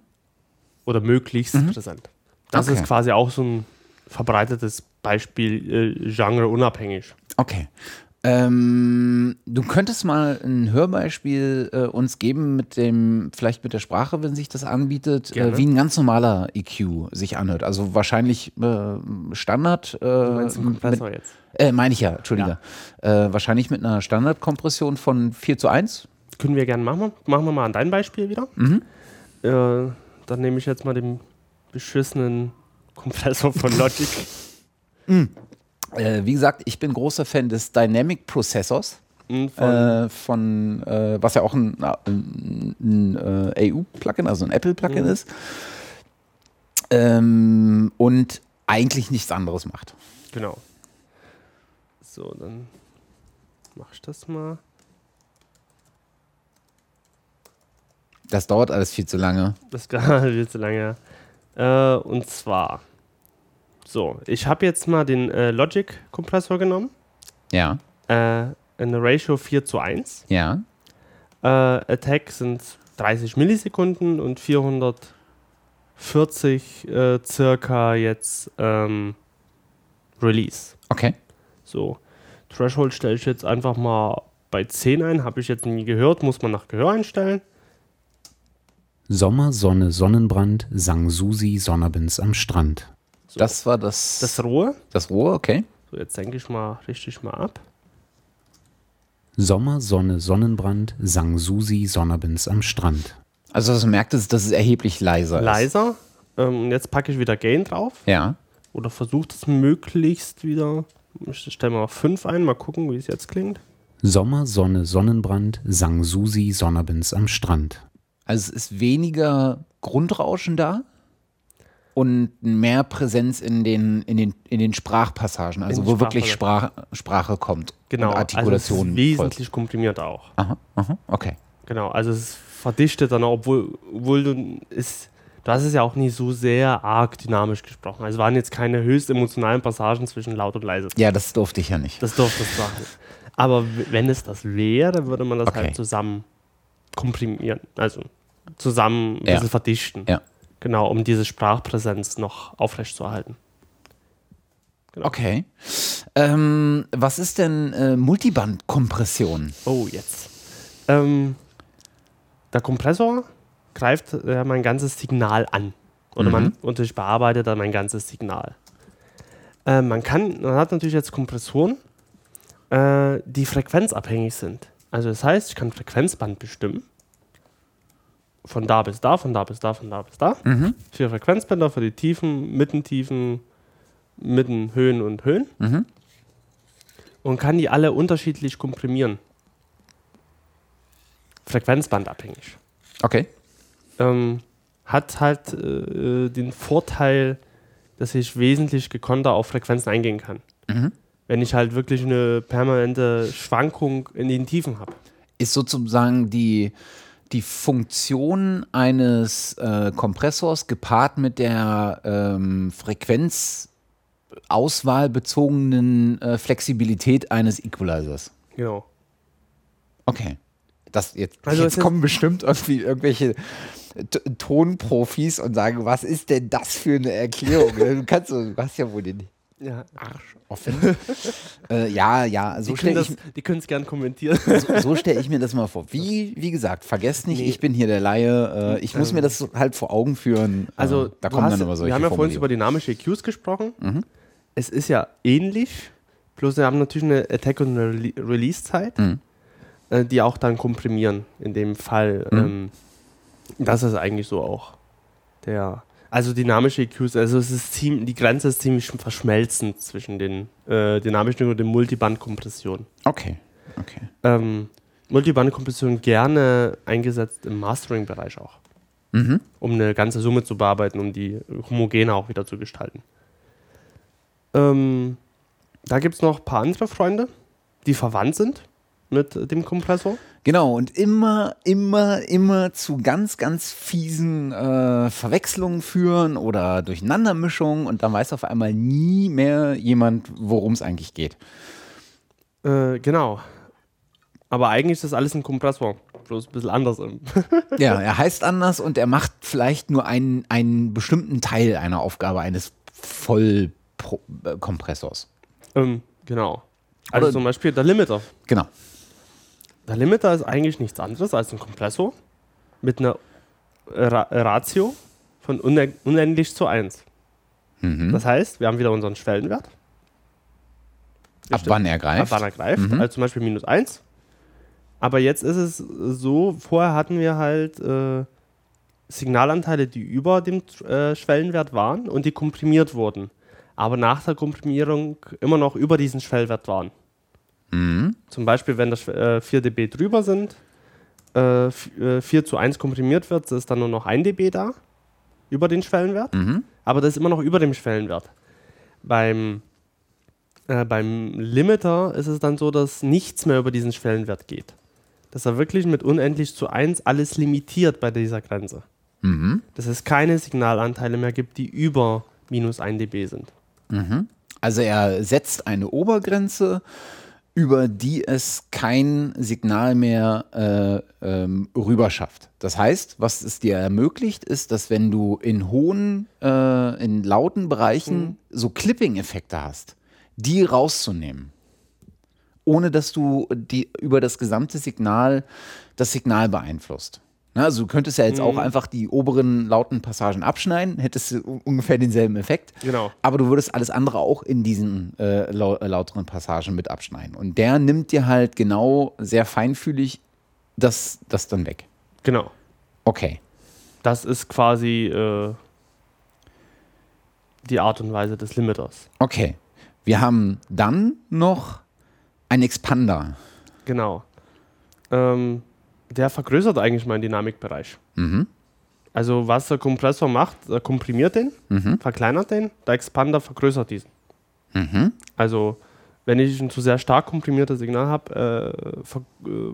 Oder möglichst präsent. Das Okay. ist quasi auch so ein verbreitetes Beispiel, äh, genreunabhängig. Okay. Ähm, du könntest mal ein Hörbeispiel äh, uns geben mit dem, vielleicht mit der Sprache, wenn sich das anbietet, äh, wie ein ganz normaler EQ sich anhört. Also wahrscheinlich äh, Standard. Äh, Du meinst mit, Kompressor jetzt? äh, meine ich ja, Entschuldige. Äh, wahrscheinlich mit einer Standardkompression von 4 zu 1. Können wir gerne machen. Machen wir mal an dein Beispiel wieder. Mhm. Äh, dann nehme ich jetzt mal den beschissenen Kompressor von Logic. <laughs> Äh, wie gesagt, ich bin großer Fan des Dynamic Prozessors. Mhm, Von, äh, von äh, was ja auch ein, ein, ein äh, EU-Plugin, also ein Apple-Plugin Mhm. ist. Ähm, und eigentlich nichts anderes macht. genau. So, dann mach ich das mal. Das dauert alles viel zu lange. Das <laughs> gerade viel zu lange. Äh, und zwar, so, ich habe jetzt mal den äh, Logic-Kompressor genommen. Ja, Äh, eine Ratio 4 zu 1. ja. Äh, Attack sind 30 Millisekunden und 440 äh, circa jetzt ähm, Release. Okay. So, Threshold stelle ich jetzt einfach mal bei 10 ein. Habe ich jetzt nie gehört, muss man nach Gehör einstellen. Sommer, Sonne, Sonnenbrand, sang Susi Sonnerbins am Strand. So, Das war das, das Rohe. das Rohe, okay. So, jetzt denke ich mal richtig mal ab. Sommer, Sonne, Sonnenbrand, sang Susi Sonnerbins am Strand. Also was man merkt, ist, dass es erheblich leiser ist. Leiser. Ähm, und jetzt packe ich wieder Gain drauf. Ja. Oder versuche es möglichst wieder. Ich stelle mal 5 ein, mal gucken, wie es jetzt klingt. Sommer, Sonne, Sonnenbrand, sang Susi Sonnerbins am Strand. Also es ist weniger Grundrauschen da und mehr Präsenz in den, in den, in den Sprachpassagen, also In wo den wirklich Sprach, Sprache kommt. Genau. Und Artikulation. Also es ist wesentlich komprimiert auch. folgt. Aha, aha, okay. Genau, also es ist verdichtet dann, obwohl, obwohl du ist, du hast es ja auch nie so sehr arg dynamisch gesprochen. Also es waren jetzt keine höchst emotionalen Passagen zwischen laut und leise. Ja, das durfte ich ja nicht. Das durfte es sagen. Aber wenn es das wäre, würde man das Okay. halt zusammen komprimieren. Also zusammen ein Ja. bisschen verdichten. Ja. Genau, um diese Sprachpräsenz noch aufrechtzuerhalten. Okay. Ähm, was ist denn äh, Multiband-Kompression? Oh, jetzt. Ähm, der Kompressor greift äh, mein ganzes Signal an. Oder man und ich bearbeite dann mein ganzes Signal. Äh, man kann, man hat natürlich jetzt Kompressoren, äh, die frequenzabhängig sind. Also das heißt, ich kann Frequenzband bestimmen. Von da bis da, von da bis da, von da bis da. Vier Frequenzbänder für die Tiefen, Mittentiefen, Mitten, Höhen und Höhen. Mhm. Und kann die alle unterschiedlich komprimieren. Frequenzbandabhängig. Okay. Ähm, hat halt äh, den Vorteil, dass ich wesentlich gekonnter auf Frequenzen eingehen kann. Mhm. Wenn ich halt wirklich eine permanente Schwankung in den Tiefen habe. Ist sozusagen die, die Funktion eines äh, Kompressors gepaart mit der ähm, frequenzauswahlbezogenen äh, Flexibilität eines Equalizers. Genau. Okay. Das jetzt Also jetzt kommen bestimmt irgendwie irgendwelche T Tonprofis und sagen, was ist denn das für eine Erklärung? <laughs> du kannst du hast ja wohl den Ja. Arsch offen. <laughs> äh, ja, ja, so Die können stelle ich, die können es gern kommentieren. <laughs> so, so stell ich mir das mal vor. Wie, wie gesagt, vergesst nicht, Nee. ich bin hier der Laie. Äh, ich muss Ähm, mir das halt vor Augen führen. Also, äh, da du kommen hast, dann immer solche wir haben ja vorhin über dynamische EQs gesprochen. Mhm. Es ist ja ähnlich, bloß wir haben natürlich eine Attack- und eine Rele- Release-Zeit, Mhm. äh, die auch dann komprimieren. In dem Fall, Mhm. ähm, das ist eigentlich so auch der. Also dynamische EQs, also es ist ziemlich, die Grenze ist ziemlich verschmelzend zwischen den äh, dynamischen und den Multiband-Kompressionen. Okay, okay. Ähm, Multiband-Kompression gerne eingesetzt im Mastering-Bereich auch Mhm. um eine ganze Summe zu bearbeiten, um die homogener auch wieder zu gestalten. Ähm, da gibt es noch ein paar andere Freunde, die verwandt sind mit dem Kompressor. Genau, und immer, immer, immer zu ganz, ganz fiesen äh, Verwechslungen führen oder Durcheinandermischungen und dann weiß auf einmal nie mehr jemand, worum es eigentlich geht. Äh, genau. Aber eigentlich ist das alles ein Kompressor, bloß ein bisschen anders. <laughs> Ja, er heißt anders und er macht vielleicht nur einen, einen bestimmten Teil einer Aufgabe eines Vollkompressors. ähm, genau. Also Oder- zum Beispiel der Limiter. Genau. Der Limiter ist eigentlich nichts anderes als ein Kompressor mit einer Ra Ratio von unend unendlich zu 1. Mhm. Das heißt, wir haben wieder unseren Schwellenwert. Ab wann er greift. Ab wann er greift, Mhm. also zum Beispiel minus 1. Aber jetzt ist es so, vorher hatten wir halt äh, Signalanteile, die über dem äh, Schwellenwert waren und die komprimiert wurden. Aber nach der Komprimierung immer noch über diesen Schwellwert waren. Zum Beispiel, wenn das äh, 4 dB drüber sind, äh, f- äh, 4 zu 1 komprimiert wird, ist dann nur noch 1 dB da, über den Schwellenwert. Aber das ist immer noch über dem Schwellenwert. Beim, äh, beim Limiter ist es dann so, dass nichts mehr über diesen Schwellenwert geht. Dass er wirklich mit unendlich zu 1 alles limitiert bei dieser Grenze. Dass es keine Signalanteile mehr gibt, die über minus 1 dB sind. Also er setzt eine Obergrenze, über die es kein Signal mehr äh, ähm, rüber schafft. Das heißt, was es dir ermöglicht, ist, dass wenn du in hohen, äh, in lauten Bereichen so Clipping-Effekte hast, die rauszunehmen, ohne dass du die über das gesamte Signal das Signal beeinflusst. Na, also du könntest ja jetzt auch einfach die oberen lauten Passagen abschneiden, hättest du ungefähr denselben Effekt. Genau. Aber du würdest alles andere auch in diesen äh, äh, lauteren Passagen mit abschneiden. Und der nimmt dir halt genau sehr feinfühlig das, das dann weg. Genau. Okay. Das ist quasi äh, die Art und Weise des Limiters. Okay. Wir haben dann noch ein Expander. Genau. Ähm, der vergrößert eigentlich meinen Dynamikbereich. Also was der Kompressor macht, er komprimiert den, verkleinert den, der Expander vergrößert diesen. Also wenn ich ein zu sehr stark komprimiertes Signal habe, äh, äh,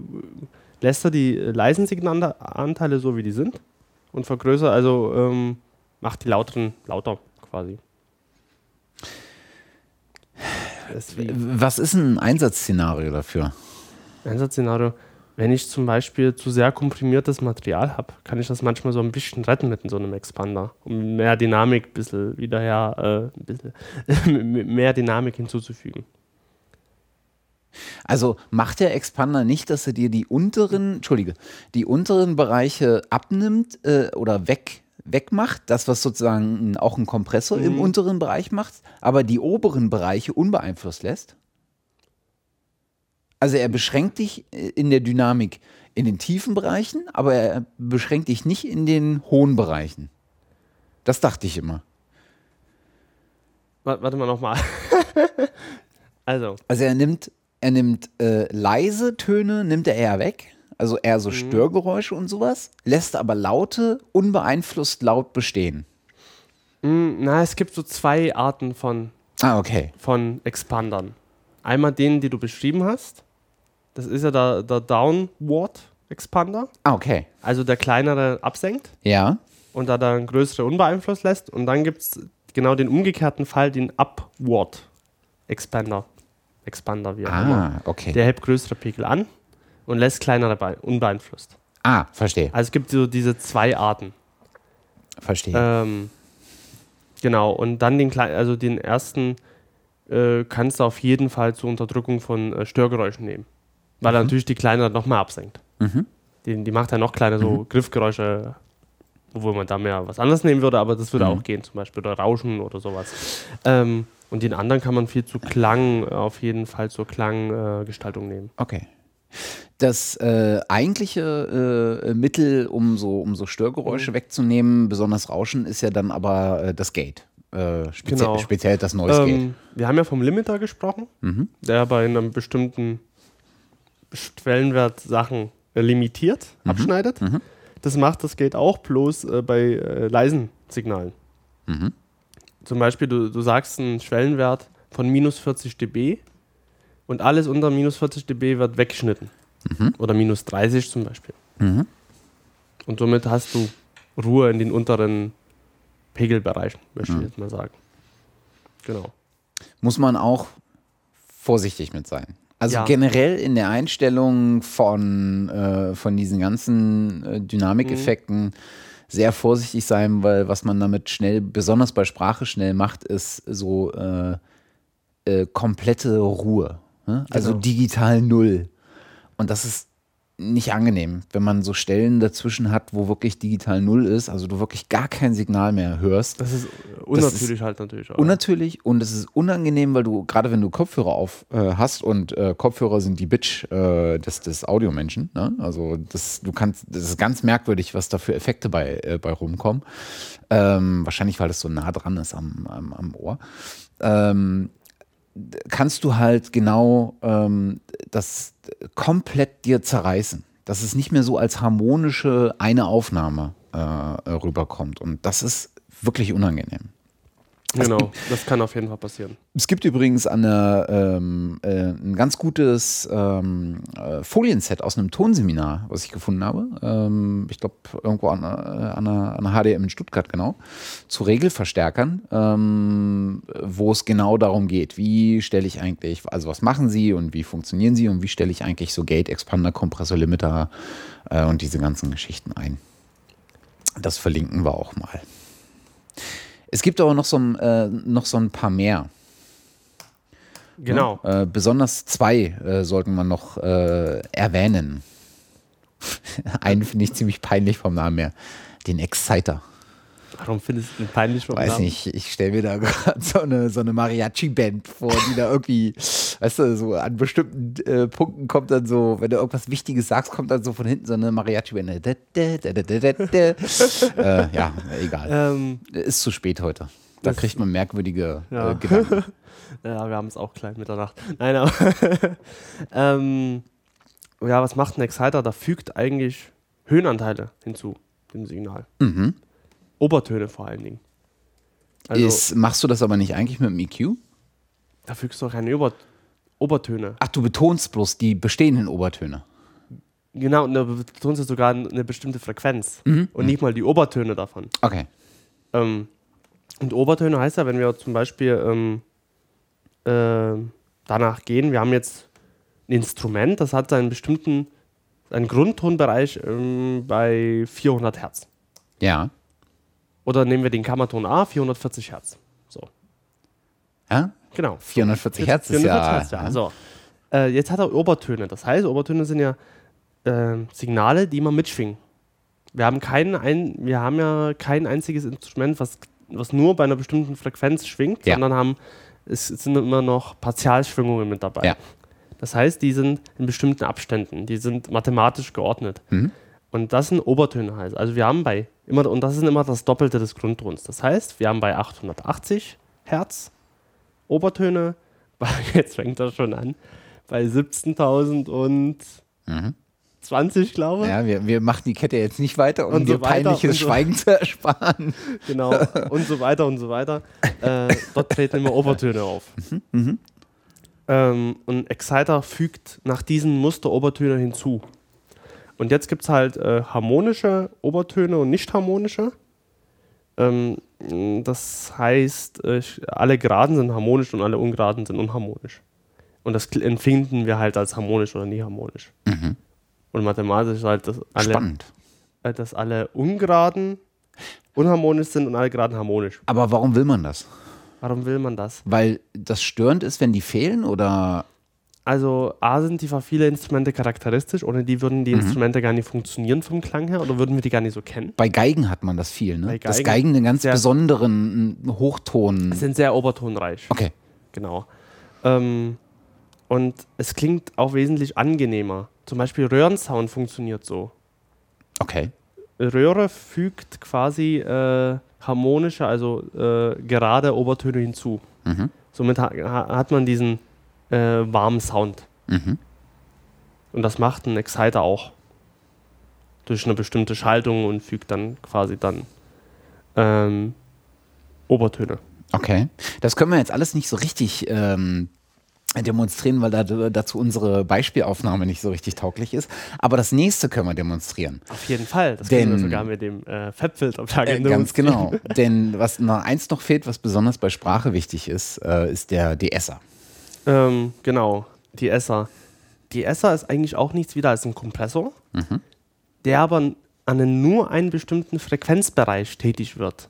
lässt er die leisen Signalanteile so, wie die sind und vergrößert, also ähm, macht die lauteren lauter quasi. Wie Was ist ein Einsatzszenario dafür? Einsatzszenario, wenn ich zum Beispiel zu sehr komprimiertes Material habe, kann ich das manchmal so ein bisschen retten mit so einem Expander, um mehr Dynamik bisschen wieder her, äh, ein bisschen <laughs> mehr Dynamik hinzuzufügen. Also macht der Expander nicht, dass er dir die unteren, Entschuldige, die unteren Bereiche abnimmt äh, oder weg, wegmacht, das was sozusagen auch ein Kompressor im unteren Bereich macht, aber die oberen Bereiche unbeeinflusst lässt? Also er beschränkt dich äh, in der Dynamik in den tiefen Bereichen, aber er beschränkt dich nicht in den hohen Bereichen. Das dachte ich immer. Wa- Warte mal nochmal. <laughs> also, Also er nimmt, er nimmt äh, leise Töne, nimmt er eher weg, also eher so Störgeräusche und sowas, lässt aber laute unbeeinflusst laut bestehen. mh, na, es gibt so zwei Arten von, Ah, okay. von Expandern. Einmal den, den du beschrieben hast. Das ist ja der, der Downward Expander, Ah, okay. also der kleinere absenkt. Ja. und da dann größere unbeeinflusst lässt. Und dann gibt es genau den umgekehrten Fall, den Upward Expander. Expander, wie auch immer. Ah, okay. Der hebt größere Pegel an und lässt kleinere bei, unbeeinflusst. ah, verstehe. Also es gibt so diese zwei Arten. Verstehe. Ähm, genau, und dann den kleinen, also den ersten äh, kannst du auf jeden Fall zur Unterdrückung von äh, Störgeräuschen nehmen. Weil er natürlich die kleinere noch mehr absenkt. Die, die macht er noch kleiner, so Griffgeräusche, obwohl man da mehr was anderes nehmen würde, aber das würde auch gehen, zum Beispiel oder Rauschen oder sowas. Ähm, und den anderen kann man viel zu Klang, auf jeden Fall zur Klanggestaltung äh, nehmen. Okay. Das äh, eigentliche äh, Mittel, um so, um so Störgeräusche wegzunehmen, besonders Rauschen, ist ja dann aber äh, das Gate. Äh, spezie Genau. Speziell das Gate. Ähm, wir haben ja vom Limiter gesprochen, der bei einem bestimmten Schwellenwert Sachen äh, limitiert, abschneidet. Das macht das Gate auch bloß äh, bei äh, leisen Signalen. Zum Beispiel, du, du sagst einen Schwellenwert von minus 40 dB und alles unter minus 40 dB wird weggeschnitten. Oder minus 30 zum Beispiel. Und somit hast du Ruhe in den unteren Pegelbereichen, möchte ich jetzt mal sagen. Genau. muss man auch vorsichtig mit sein. Also Ja. generell in der Einstellung von, äh, von diesen ganzen äh, Dynamikeffekten Mhm. sehr vorsichtig sein, weil was man damit schnell, besonders bei Sprache schnell macht, ist so äh, äh, komplette Ruhe. Ne? Also Genau. digital null. Und das ist nicht angenehm, wenn man so Stellen dazwischen hat, wo wirklich digital null ist, also du wirklich gar kein Signal mehr hörst. Das ist unnatürlich halt natürlich auch. Unnatürlich und es ist unangenehm, weil du, gerade wenn du Kopfhörer auf äh, hast und äh, Kopfhörer sind die Bitch äh, des, des Audiomenschen, ne? also das, du kannst, das ist ganz merkwürdig, was da für Effekte bei, äh, bei rumkommen. Ähm, wahrscheinlich, weil das so nah dran ist am, am, am Ohr. Ähm, kannst du halt genau ähm, das komplett dir zerreißen. Dass es nicht mehr so als harmonische eine Aufnahme äh, rüberkommt. Und das ist wirklich unangenehm. Genau, das kann auf jeden Fall passieren. Es gibt übrigens eine, ähm, äh, ein ganz gutes ähm, äh, Folienset aus einem Tonseminar, was ich gefunden habe. Ähm, ich glaube, irgendwo an, äh, an, einer, an einer HDM in Stuttgart, genau. Zu Regelverstärkern, ähm, wo es genau darum geht, wie stelle ich eigentlich, also was machen sie und wie funktionieren sie und wie stelle ich eigentlich so Gate, Expander, Kompressor, Limiter äh, und diese ganzen Geschichten ein. Das verlinken wir auch mal. Es gibt aber noch so, ein, äh, noch so ein paar mehr. Genau. Äh, besonders zwei äh, sollten wir noch äh, erwähnen. <laughs> Einen finde ich ziemlich peinlich vom Namen her. Den Exciter. Warum findest du den peinlich vom Weiß Namen? nicht, ich stelle mir da <laughs> gerade so eine, so eine Mariachi-Band vor, die da irgendwie, weißt du, so an bestimmten äh, Punkten kommt dann so, wenn du irgendwas Wichtiges sagst, kommt dann so von hinten so eine Mariachi-Band. Äh, ja, egal. Ähm, Ist zu spät heute. Da kriegt man merkwürdige Ja. äh, Gedanken. <laughs> ja, wir haben es auch klein Mitternacht. Nein, aber <laughs> ähm, ja, was macht ein Exciter? Da fügt eigentlich Höhenanteile hinzu, dem Signal. Mhm. Obertöne vor allen Dingen. Also Ist, machst du das aber nicht eigentlich mit dem EQ? da fügst du auch keine Ober Obertöne. Ach, du betonst bloß die bestehenden Obertöne. Genau, und da betonst du sogar eine bestimmte Frequenz Mhm. und nicht mal die Obertöne davon. Okay. Ähm, und Obertöne heißt ja, wenn wir zum Beispiel ähm, äh, danach gehen, wir haben jetzt ein Instrument, das hat seinen bestimmten, einen Grundtonbereich ähm, bei 400 Hertz. Ja. Oder nehmen wir den Kammerton A, 440 Hertz. So, Ja? genau. 440 Hertz ist 440 ja. Hertz, ja. So. Äh, jetzt hat er Obertöne. Das heißt, Obertöne sind ja äh, Signale, die man mitschwingen. Wir haben, keinen ein, wir haben ja kein einziges Instrument, was, was nur bei einer bestimmten Frequenz schwingt, Ja. sondern haben, es sind immer noch Partialschwingungen mit dabei. Ja. Das heißt, die sind in bestimmten Abständen, die sind mathematisch geordnet. Mhm. Und das sind Obertöne heißt. Also wir haben bei immer und das ist immer das Doppelte des Grundtons. Das heißt, wir haben bei 880 Hertz Obertöne, <laughs> jetzt fängt das schon an, bei 17.000 und Mhm. 20, glaube ich. Ja, wir, wir machen die Kette jetzt nicht weiter, um Und so dir weiter peinliches so- Schweigen zu ersparen. <laughs> Genau. und so weiter und so weiter. Äh, dort treten immer Obertöne auf. <laughs> Mhm. Ähm, und Exciter fügt nach diesen Muster Obertöne hinzu. Und jetzt gibt es halt äh, harmonische Obertöne und nicht harmonische. Ähm, das heißt, äh, alle Geraden sind harmonisch und alle Ungeraden sind unharmonisch. Und das empfinden wir halt als harmonisch oder nie harmonisch. Mhm. Und mathematisch ist halt, dass alle, Spannend. äh, dass alle Ungeraden unharmonisch sind und alle Geraden harmonisch. Aber warum will man das? Warum will man das? Weil das störend ist, wenn die fehlen oder. Also, A sind die für viele Instrumente charakteristisch, ohne die würden Mhm. die Instrumente gar nicht funktionieren vom Klang her oder würden wir die gar nicht so kennen. Bei Geigen hat man das viel, ne? Bei Geigen Geigen einen ganz besonderen einen Hochton. Sind sehr obertonreich. Okay. Genau. Ähm, und es klingt auch wesentlich angenehmer. Zum Beispiel Röhrensound funktioniert so. Okay. Röhre fügt quasi äh, harmonische, also äh, gerade Obertöne hinzu. Mhm. Somit ha- hat man diesen äh, warmen Sound. Mhm. Und das macht ein Exciter auch. Durch eine bestimmte Schaltung und fügt dann quasi dann ähm, Obertöne. Okay. Das können wir jetzt alles nicht so richtig ähm, demonstrieren, weil da, dazu unsere Beispielaufnahme nicht so richtig tauglich ist. Aber das nächste können wir demonstrieren. Auf jeden Fall. Das können wir Denn- sogar mit dem äh, Fabfilter Äh, ganz genau. Denn was noch eins noch fehlt, was besonders bei Sprache wichtig ist, äh, ist der DSer. Ähm, genau, die Esser. Die Esser ist eigentlich auch nichts wieder als ein Kompressor, Mhm. der aber an nur einen bestimmten Frequenzbereich tätig wird.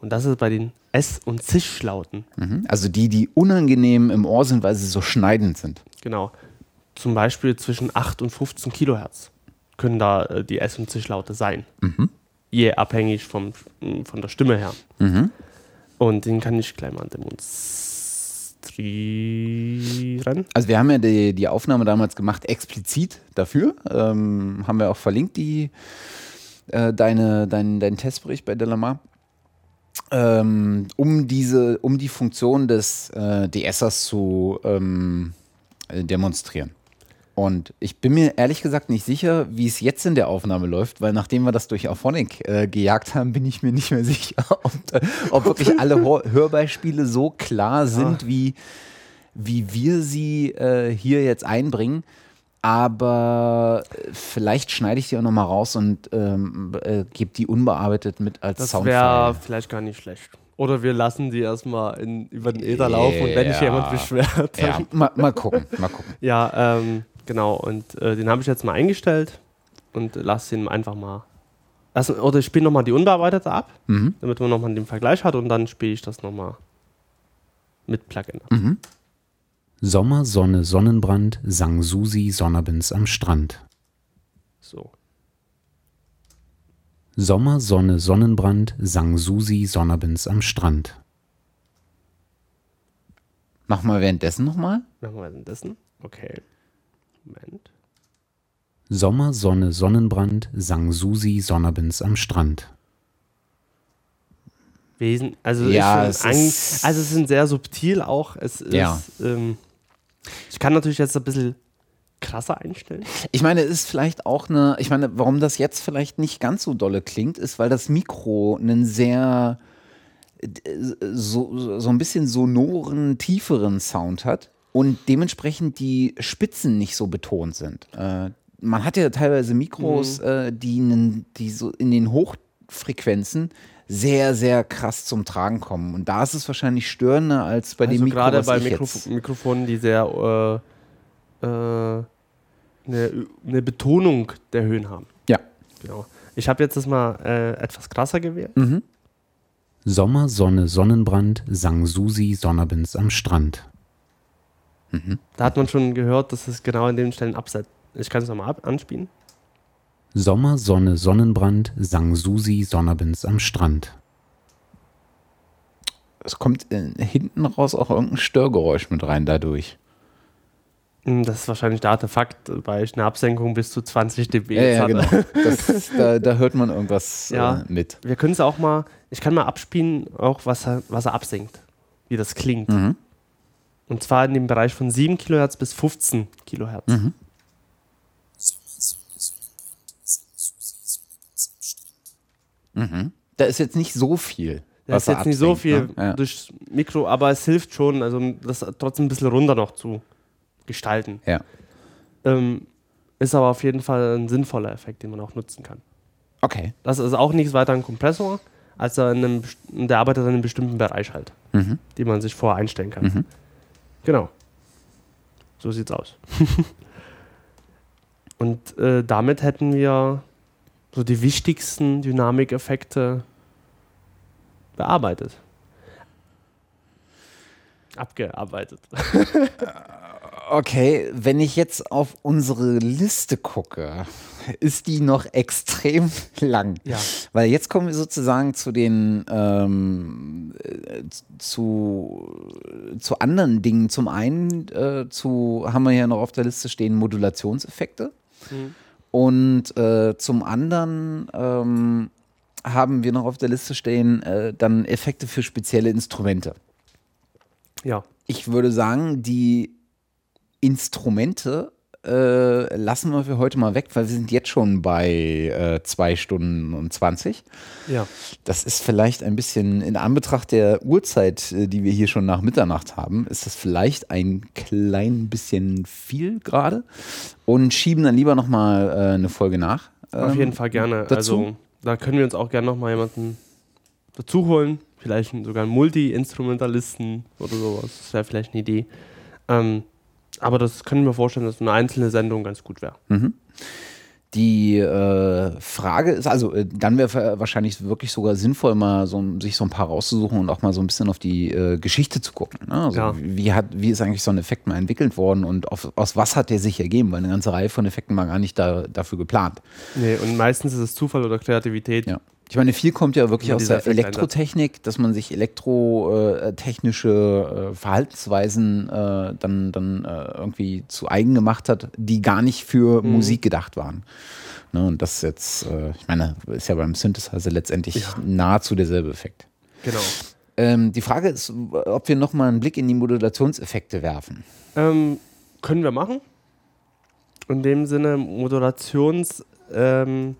Und das ist bei den S- und Zischlauten. Mhm. Also die, die unangenehm im Ohr sind, weil sie so schneidend sind. Genau. Zum Beispiel zwischen 8 und 15 Kilohertz können da äh, die S- und Zischlaute sein. Mhm. Je abhängig vom, von der Stimme her. Mhm. Und den kann ich gleich mal demonstrieren. Also wir haben ja die, die Aufnahme damals gemacht, explizit dafür. Ähm, haben wir auch verlinkt, die, äh, deine, dein, deinen Testbericht bei Delamar. ähm, um diese, um die Funktion des äh, DSers zu ähm, äh, demonstrieren. Und ich bin mir ehrlich gesagt nicht sicher, wie es jetzt in der Aufnahme läuft, weil nachdem wir das durch Auphonic äh, gejagt haben, bin ich mir nicht mehr <laughs> sicher, ob, äh, ob wirklich alle Hör Hörbeispiele so klar sind, ja. wie, wie wir sie äh, hier jetzt einbringen. Aber äh, vielleicht schneide ich die auch nochmal raus und ähm, äh, gebe die unbearbeitet mit als das Soundfile. Das wäre vielleicht gar nicht schlecht. Oder wir lassen die erstmal in, über den Äther laufen und wenn sich jemand beschwert. Ja, <laughs> mal, mal, gucken, mal gucken. ja, ähm, genau. Und äh, den habe ich jetzt mal eingestellt und lasse ihn einfach mal. Lassen, oder ich spiele nochmal die unbearbeitete ab, mhm. damit man nochmal den Vergleich hat und dann spiele ich das nochmal mit Plugin. Mhm. Sommer, Sonne, Sonnenbrand, sang Susi Sonnerbins am Strand. So. Sommer, Sonne, Sonnenbrand, sang Susi Sonnerbins am Strand. Machen wir währenddessen nochmal? Machen wir währenddessen? Okay. Moment. Sommer, Sonne, Sonnenbrand, sang Susi Sonnerbins am Strand. Wesen, also, ja, es ist, also es sind sehr subtil auch. Es ist, ja. ähm, ich kann natürlich jetzt ein bisschen krasser einstellen. Ich meine, es ist vielleicht auch eine, ich meine, warum das jetzt vielleicht nicht ganz so dolle klingt, ist, weil das Mikro einen sehr, so, so ein bisschen sonoren, tieferen Sound hat und dementsprechend die Spitzen nicht so betont sind. Äh, man hat ja teilweise Mikros, mhm. äh, die, in, die so in den Hochfrequenzen sehr, sehr krass zum Tragen kommen. Und da ist es wahrscheinlich störender als bei also dem Mikro, gerade bei Mikrof Mikrofonen, die sehr äh, äh, eine, eine, Betonung der Höhen haben. Ja. Genau. Ich habe jetzt das mal äh, etwas krasser gewählt. Mhm. Sommer, Sonne, Sonnenbrand, sang Susi Sonnerbins am Strand. Mhm. Da hat man schon gehört, dass es genau in den Stellen absetzt. Ich kann es nochmal anspielen. Sommer, Sonne, Sonnenbrand, sang Susi Sonnerbins am Strand. Es kommt hinten raus auch irgendein Störgeräusch mit rein dadurch. Hm, das ist wahrscheinlich der Artefakt, weil ich eine Absenkung bis zu 20 dB ja, ja, genau. <laughs> Das, <laughs> da, da, hört man irgendwas ja, äh, mit. Wir können es auch mal, ich kann mal abspielen, auch was er, was er absenkt, wie das klingt. Mhm. Und zwar in dem Bereich von 7 Kilohertz bis 15 Kilohertz. Mhm. Mhm. Da ist jetzt nicht so viel. Da ist jetzt nicht so viel ne? ja. durchs Mikro, aber es hilft schon, also das trotzdem ein bisschen runter noch zu gestalten. Ja. Ähm, ist aber auf jeden Fall ein sinnvoller Effekt, den man auch nutzen kann. Okay. Das ist auch nichts weiter ein Kompressor, als er in einem, der arbeitet in einem bestimmten Bereich halt, mhm. den man sich vorher einstellen kann. Mhm. Genau. So sieht's aus. <laughs> Und äh, damit hätten wir so die wichtigsten Dynamikeffekte bearbeitet. Abgearbeitet. <laughs> okay, wenn ich jetzt auf unsere Liste gucke, ist die noch extrem <laughs> lang. Ja. Weil jetzt kommen wir sozusagen zu den ähm, zu, zu anderen Dingen. Zum einen äh, zu, haben wir ja noch auf der Liste stehen Modulationseffekte. Mhm. Und äh, zum anderen ähm, haben wir noch auf der Liste stehen äh, dann Effekte für spezielle Instrumente. Ja. Ich würde sagen, die Instrumente äh, lassen wir für heute mal weg, weil wir sind jetzt schon bei äh, zwei Stunden und 20. Ja. Das ist vielleicht ein bisschen in Anbetracht der Uhrzeit, äh, die wir hier schon nach Mitternacht haben, ist das vielleicht ein klein bisschen viel gerade und schieben dann lieber nochmal äh, eine Folge nach. Ähm, Auf jeden Fall gerne. Dazu. Also da können wir uns auch gerne nochmal jemanden dazu holen, vielleicht sogar einen Multi-Instrumentalisten oder sowas. Das wäre vielleicht eine Idee. Ähm, aber das können wir vorstellen, dass eine einzelne Sendung ganz gut wäre. Mhm. Die äh, Frage ist, also äh, dann wäre wahrscheinlich wirklich sogar sinnvoll, mal so, sich so ein paar rauszusuchen und auch mal so ein bisschen auf die äh, Geschichte zu gucken. Ne? Also ja. wie, hat, wie ist eigentlich so ein Effekt mal entwickelt worden und auf, aus was hat der sich ergeben? Weil eine ganze Reihe von Effekten war gar nicht da, dafür geplant. Nee, und meistens ist es Zufall oder Kreativität. Ja. Ich meine, viel kommt ja wirklich aus der Elektrotechnik, dass man sich elektrotechnische äh, Verhaltensweisen äh, dann, dann äh, irgendwie zu eigen gemacht hat, die gar nicht für mhm. Musik gedacht waren. Ne, und das ist jetzt, äh, ich meine, ist ja beim Synthesizer letztendlich ja. nahezu derselbe Effekt. Genau. Ähm, die Frage ist, ob wir nochmal einen Blick in die Modulationseffekte werfen. Ähm, können wir machen. In dem Sinne Modulationseffekte ähm,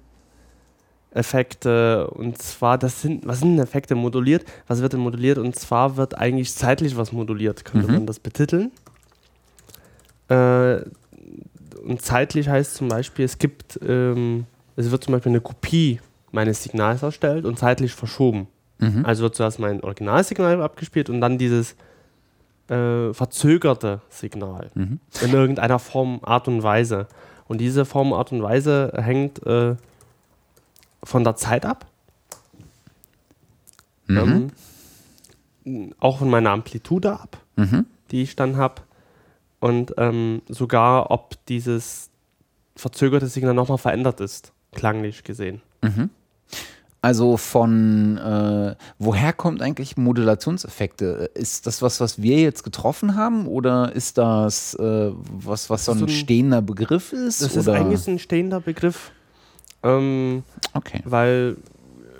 Effekte. und zwar, das sind, was sind Effekte moduliert? Was wird denn moduliert? Und zwar wird eigentlich zeitlich was moduliert, könnte Mhm. man das betiteln. Äh, und zeitlich heißt zum Beispiel, es gibt, ähm, es wird zum Beispiel eine Kopie meines Signals erstellt und zeitlich verschoben. Mhm. Also wird zuerst mein Originalsignal abgespielt und dann dieses äh, verzögerte Signal Mhm. in irgendeiner Form, Art und Weise. Und diese Form, Art und Weise hängt äh, von der Zeit ab, Mhm. ähm, auch von meiner Amplitude ab, Mhm. die ich dann habe. Und ähm, sogar, ob dieses verzögerte Signal nochmal verändert ist, klanglich gesehen. Mhm. Also von äh, woher kommt eigentlich Modulationseffekte? Ist das was, was wir jetzt getroffen haben, oder ist das äh, was, was so ein so ein- stehender Begriff ist? Das oder? ist eigentlich ein stehender Begriff, ähm, okay. weil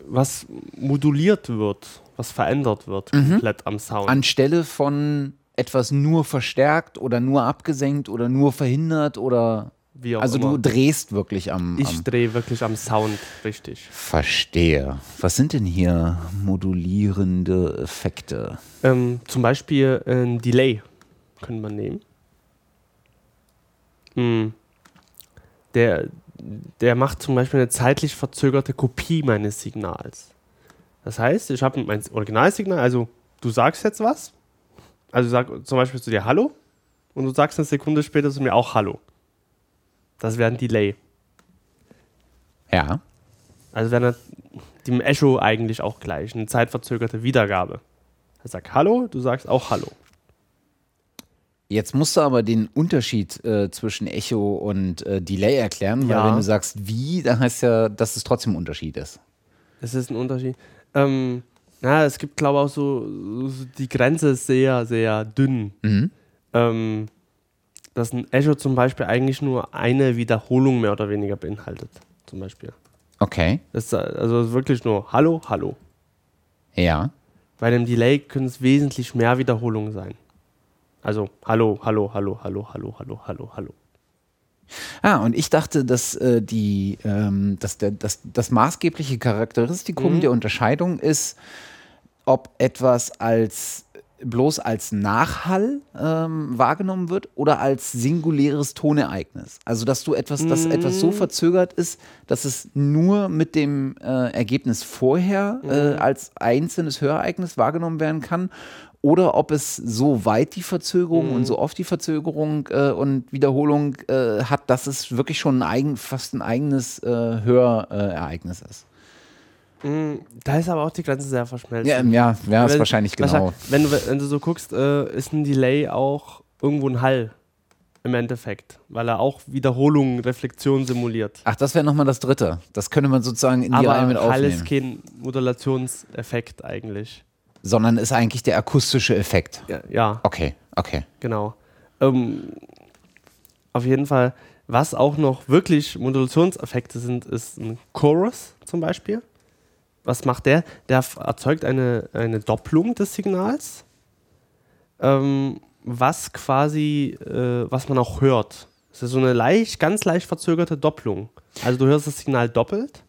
was moduliert wird, was verändert wird, Mhm. komplett am Sound. Anstelle von etwas nur verstärkt oder nur abgesenkt oder nur verhindert oder wie auch also immer. du drehst wirklich am, Ich am drehe wirklich am Sound, richtig. Verstehe. Was sind denn hier modulierende Effekte? Ähm, zum Beispiel ein Delay können wir nehmen. Hm. Der, der macht zum Beispiel eine zeitlich verzögerte Kopie meines Signals. Das heißt, ich habe mein Originalsignal, also du sagst jetzt was, also sag zum Beispiel zu dir Hallo und du sagst eine Sekunde später zu mir auch Hallo. Das wäre ein Delay. Ja. Also wäre dem Echo eigentlich auch gleich, eine zeitverzögerte Wiedergabe. Er sagt Hallo, du sagst auch Hallo. Jetzt musst du aber den Unterschied äh, zwischen Echo und äh, Delay erklären, weil Ja. wenn du sagst wie, dann heißt ja, dass es trotzdem ein Unterschied ist. Das ist ein Unterschied. Ähm, na, es gibt, glaube ich, auch so, so, die Grenze ist sehr, sehr dünn. Mhm. Ähm, dass ein Echo zum Beispiel eigentlich nur eine Wiederholung mehr oder weniger beinhaltet. Zum Beispiel. Okay. Das ist also wirklich nur Hallo, Hallo. Ja. Bei dem Delay können es wesentlich mehr Wiederholungen sein. Also Hallo, Hallo, Hallo, Hallo, Hallo, Hallo, Hallo, Hallo. Ah, und ich dachte, dass äh, die, ähm, dass der, dass das maßgebliche Charakteristikum Mhm. der Unterscheidung ist, ob etwas als bloß als Nachhall ähm, wahrgenommen wird oder als singuläres Tonereignis. Also dass du etwas, dass etwas so Mhm. verzögert ist, dass es nur mit dem äh, Ergebnis vorher äh, Mhm. als einzelnes Hörereignis wahrgenommen werden kann. Oder ob es so weit die Verzögerung Mhm. und so oft die Verzögerung äh, und Wiederholung äh, hat, dass es wirklich schon ein eigen, fast ein eigenes äh, Hörereignis ist. Mm, Da ist aber auch die Grenze sehr verschmelzt. Ja, ja, ja ist wahrscheinlich genau. Wenn du, wenn du so guckst, äh, ist ein Delay auch irgendwo ein Hall im Endeffekt, weil er auch Wiederholungen, Reflexion simuliert. Ach, das wäre nochmal das dritte. Das könnte man sozusagen in die Aber Reihe mit Hall aufnehmen. ist kein Modulationseffekt eigentlich. Sondern ist eigentlich der akustische Effekt. Ja, ja Okay, okay. genau. Ähm, auf jeden Fall, was auch noch wirklich Modulationseffekte sind, ist ein Chorus zum Beispiel. Was macht der? Der erzeugt eine, eine Doppelung des Signals, ähm, was quasi, äh, was man auch hört. Es ist so eine leicht, ganz leicht verzögerte Doppelung. Also du hörst das Signal doppelt,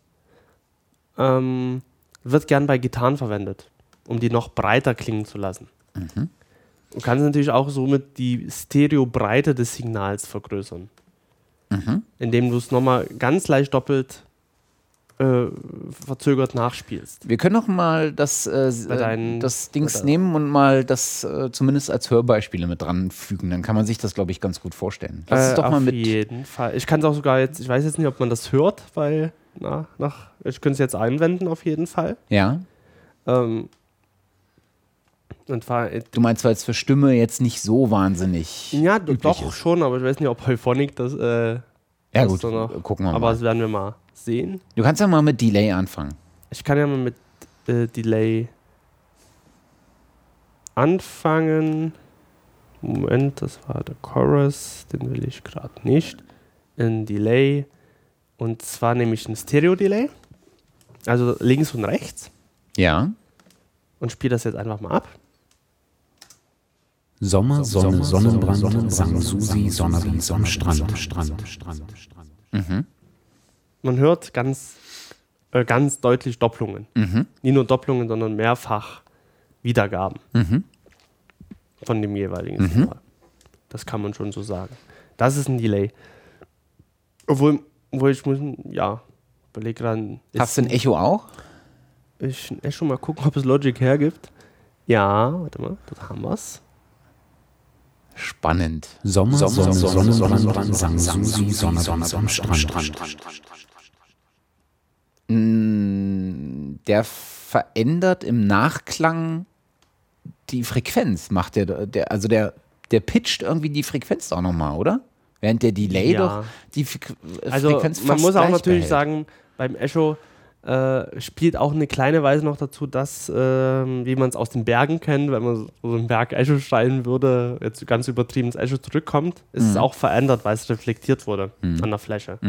ähm, wird gern bei Gitarren verwendet, um die noch breiter klingen zu lassen. Du kannst natürlich auch somit die Stereobreite des Signals vergrößern. Indem du es nochmal ganz leicht doppelt äh, verzögert nachspielst. Wir können noch mal das, äh, deinen- das Dings nehmen und mal das äh, zumindest als Hörbeispiele mit dran fügen. Dann kann man sich das, glaube ich, ganz gut vorstellen. Lass Äh, es doch mal auf mit. jeden Fall. Ich kann es auch sogar jetzt, ich weiß jetzt nicht, ob man das hört, weil, na, nach, ich könnte es jetzt einwenden auf jeden Fall. Ja. Ähm, und zwar, äh, Du meinst, weil es für Stimme jetzt nicht so wahnsinnig. ja, doch ist. schon, aber ich weiß nicht, ob Euphonic das, äh, Ja, gut, gucken wir aber mal. das werden wir mal sehen. Du kannst ja mal mit Delay anfangen. Ich kann ja mal mit äh, Delay anfangen. Moment, das war der Chorus, den will ich gerade nicht. Ein Delay. Und zwar nämlich ein Stereo-Delay. Also links und rechts. Ja. und spiele das jetzt einfach mal ab. Sommer, Sonne, Sonnenbrand, sang Susi, Sonnerbins am Strand. Man hört ganz, äh, ganz deutlich Doppelungen. Nicht nur Doppelungen, sondern mehrfach Wiedergaben von dem jeweiligen Signal. Das kann man schon so sagen. Das ist ein Delay. Obwohl, obwohl ich muss, ja, überlege gerade. Hast du ein Echo auch? Ich echt schon mal gucken, ob es Logic hergibt. Ja, warte mal, dort haben wir es. Spannend. Sommer, Sonne, Sonne, Sonnenbrand, sang Susi, Sonnerbins am Strand. Mm, Der verändert im Nachklang die Frequenz, macht der, der also der, der pitcht irgendwie die Frequenz auch nochmal, oder? Während der Delay Ja. doch die Also Frequenz man fast muss auch natürlich behält. sagen, beim Echo äh, spielt auch eine kleine Weise noch dazu, dass, ähm, wie man es aus den Bergen kennt, wenn man so einen Berg Echo schreien würde, jetzt ganz übertrieben ins Echo zurückkommt, ist Mhm. es auch verändert, weil es reflektiert wurde an der Fläche.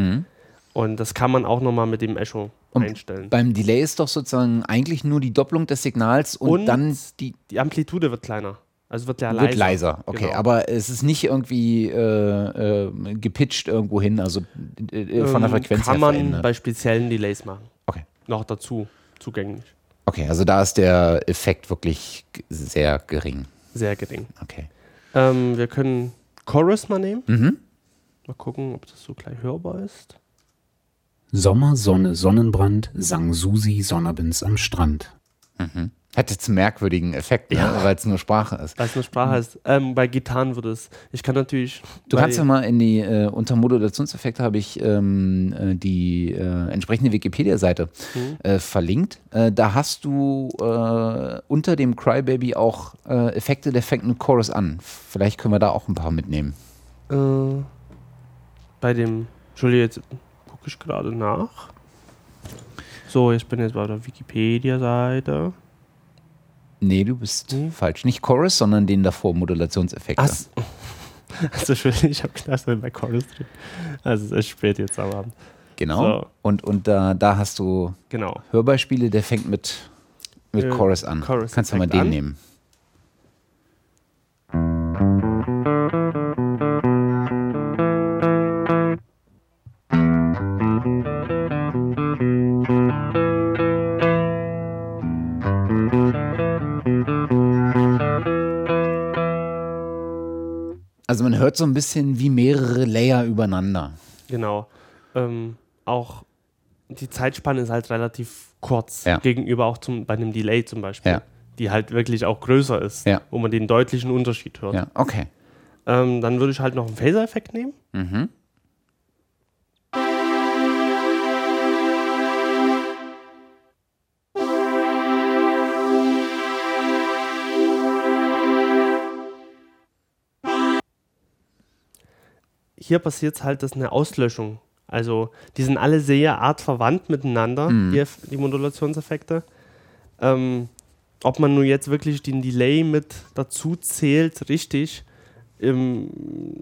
Und das kann man auch nochmal mit dem Echo Und einstellen. Beim Delay ist doch sozusagen eigentlich nur die Doppelung des Signals und, Und dann die Die Amplitude wird kleiner. Also wird ja leiser. wird leiser. Okay, Genau. aber es ist nicht irgendwie äh, äh, gepitcht irgendwo hin, also äh, von der Ähm, Frequenz Kann her man verändert. bei speziellen Delays machen. Okay. Noch dazu zugänglich. okay, also da ist der Effekt wirklich sehr gering. Sehr gering. Okay. Ähm, wir können Chorus mal nehmen. Mhm. Mal gucken, ob das so gleich hörbar ist. Sommer, Sonne, Sonnenbrand, sang Susi, Sonnerbins am Strand. Hat jetzt einen merkwürdigen Effekt, ne? Ja. weil es nur Sprache ist. Weil es eine Sprache ist. Ähm, bei Gitarren würde es. Ich kann natürlich. Du kannst ja mal in die, äh, unter Modulationseffekte habe ich ähm, äh, die äh, entsprechende Wikipedia-Seite Mhm. äh, verlinkt. Äh, da hast du äh, unter dem Crybaby auch Effekte, der fängt mit Chorus an. Vielleicht können wir da auch ein paar mitnehmen. Äh, bei dem. Entschuldige, jetzt gucke ich gerade nach. So, ich bin jetzt bei der Wikipedia-Seite. Nee, du bist Mhm. falsch. Nicht Chorus, sondern den davor, Modulationseffekte. Ach, also <laughs> Entschuldigung, ich habe gedacht, ich bin bei Chorus drin. Also es ist spät jetzt am Abend. Genau. So. Und, und da, da hast du Genau. Hörbeispiele, der fängt mit, mit Äh, Chorus an. Chorus Kannst du mal den an. nehmen. Also man hört so ein bisschen wie mehrere Layer übereinander. Genau. Ähm, auch die Zeitspanne ist halt relativ kurz Ja. gegenüber auch zum, bei einem Delay zum Beispiel, Ja. die halt wirklich auch größer ist, Ja. wo man den deutlichen Unterschied hört. Ja, okay. Ähm, dann würde ich halt noch einen Phaser-Effekt nehmen. Mhm. Hier passiert es halt, dass eine Auslöschung. Also die sind alle sehr artverwandt miteinander, die, Eff- die Modulationseffekte. Ähm, ob man nun jetzt wirklich den Delay mit dazu zählt, richtig, ähm,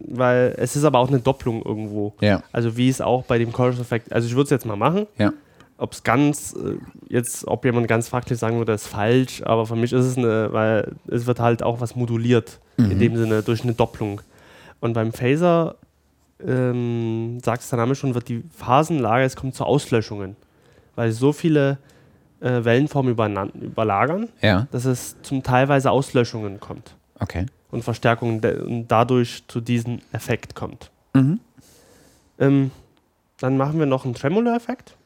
weil es ist aber auch eine Doppelung irgendwo. Ja. Also wie es auch bei dem Chorus-Effekt, also ich würde es jetzt mal machen. Ja. Ob es ganz, äh, jetzt, ob jemand ganz fachlich sagen würde, ist falsch, aber für mich ist es eine, weil es wird halt auch was moduliert, in dem Sinne durch eine Doppelung. Und beim Phaser, ähm, sagt es der Name schon, wird die Phasenlage, es kommt zu Auslöschungen, weil so viele äh, Wellenformen übereinander- überlagern, Ja, dass es zum teilweise Auslöschungen kommt okay. und Verstärkungen und dadurch zu diesem Effekt kommt. Mhm. Ähm, dann machen wir noch einen Tremolo-Effekt.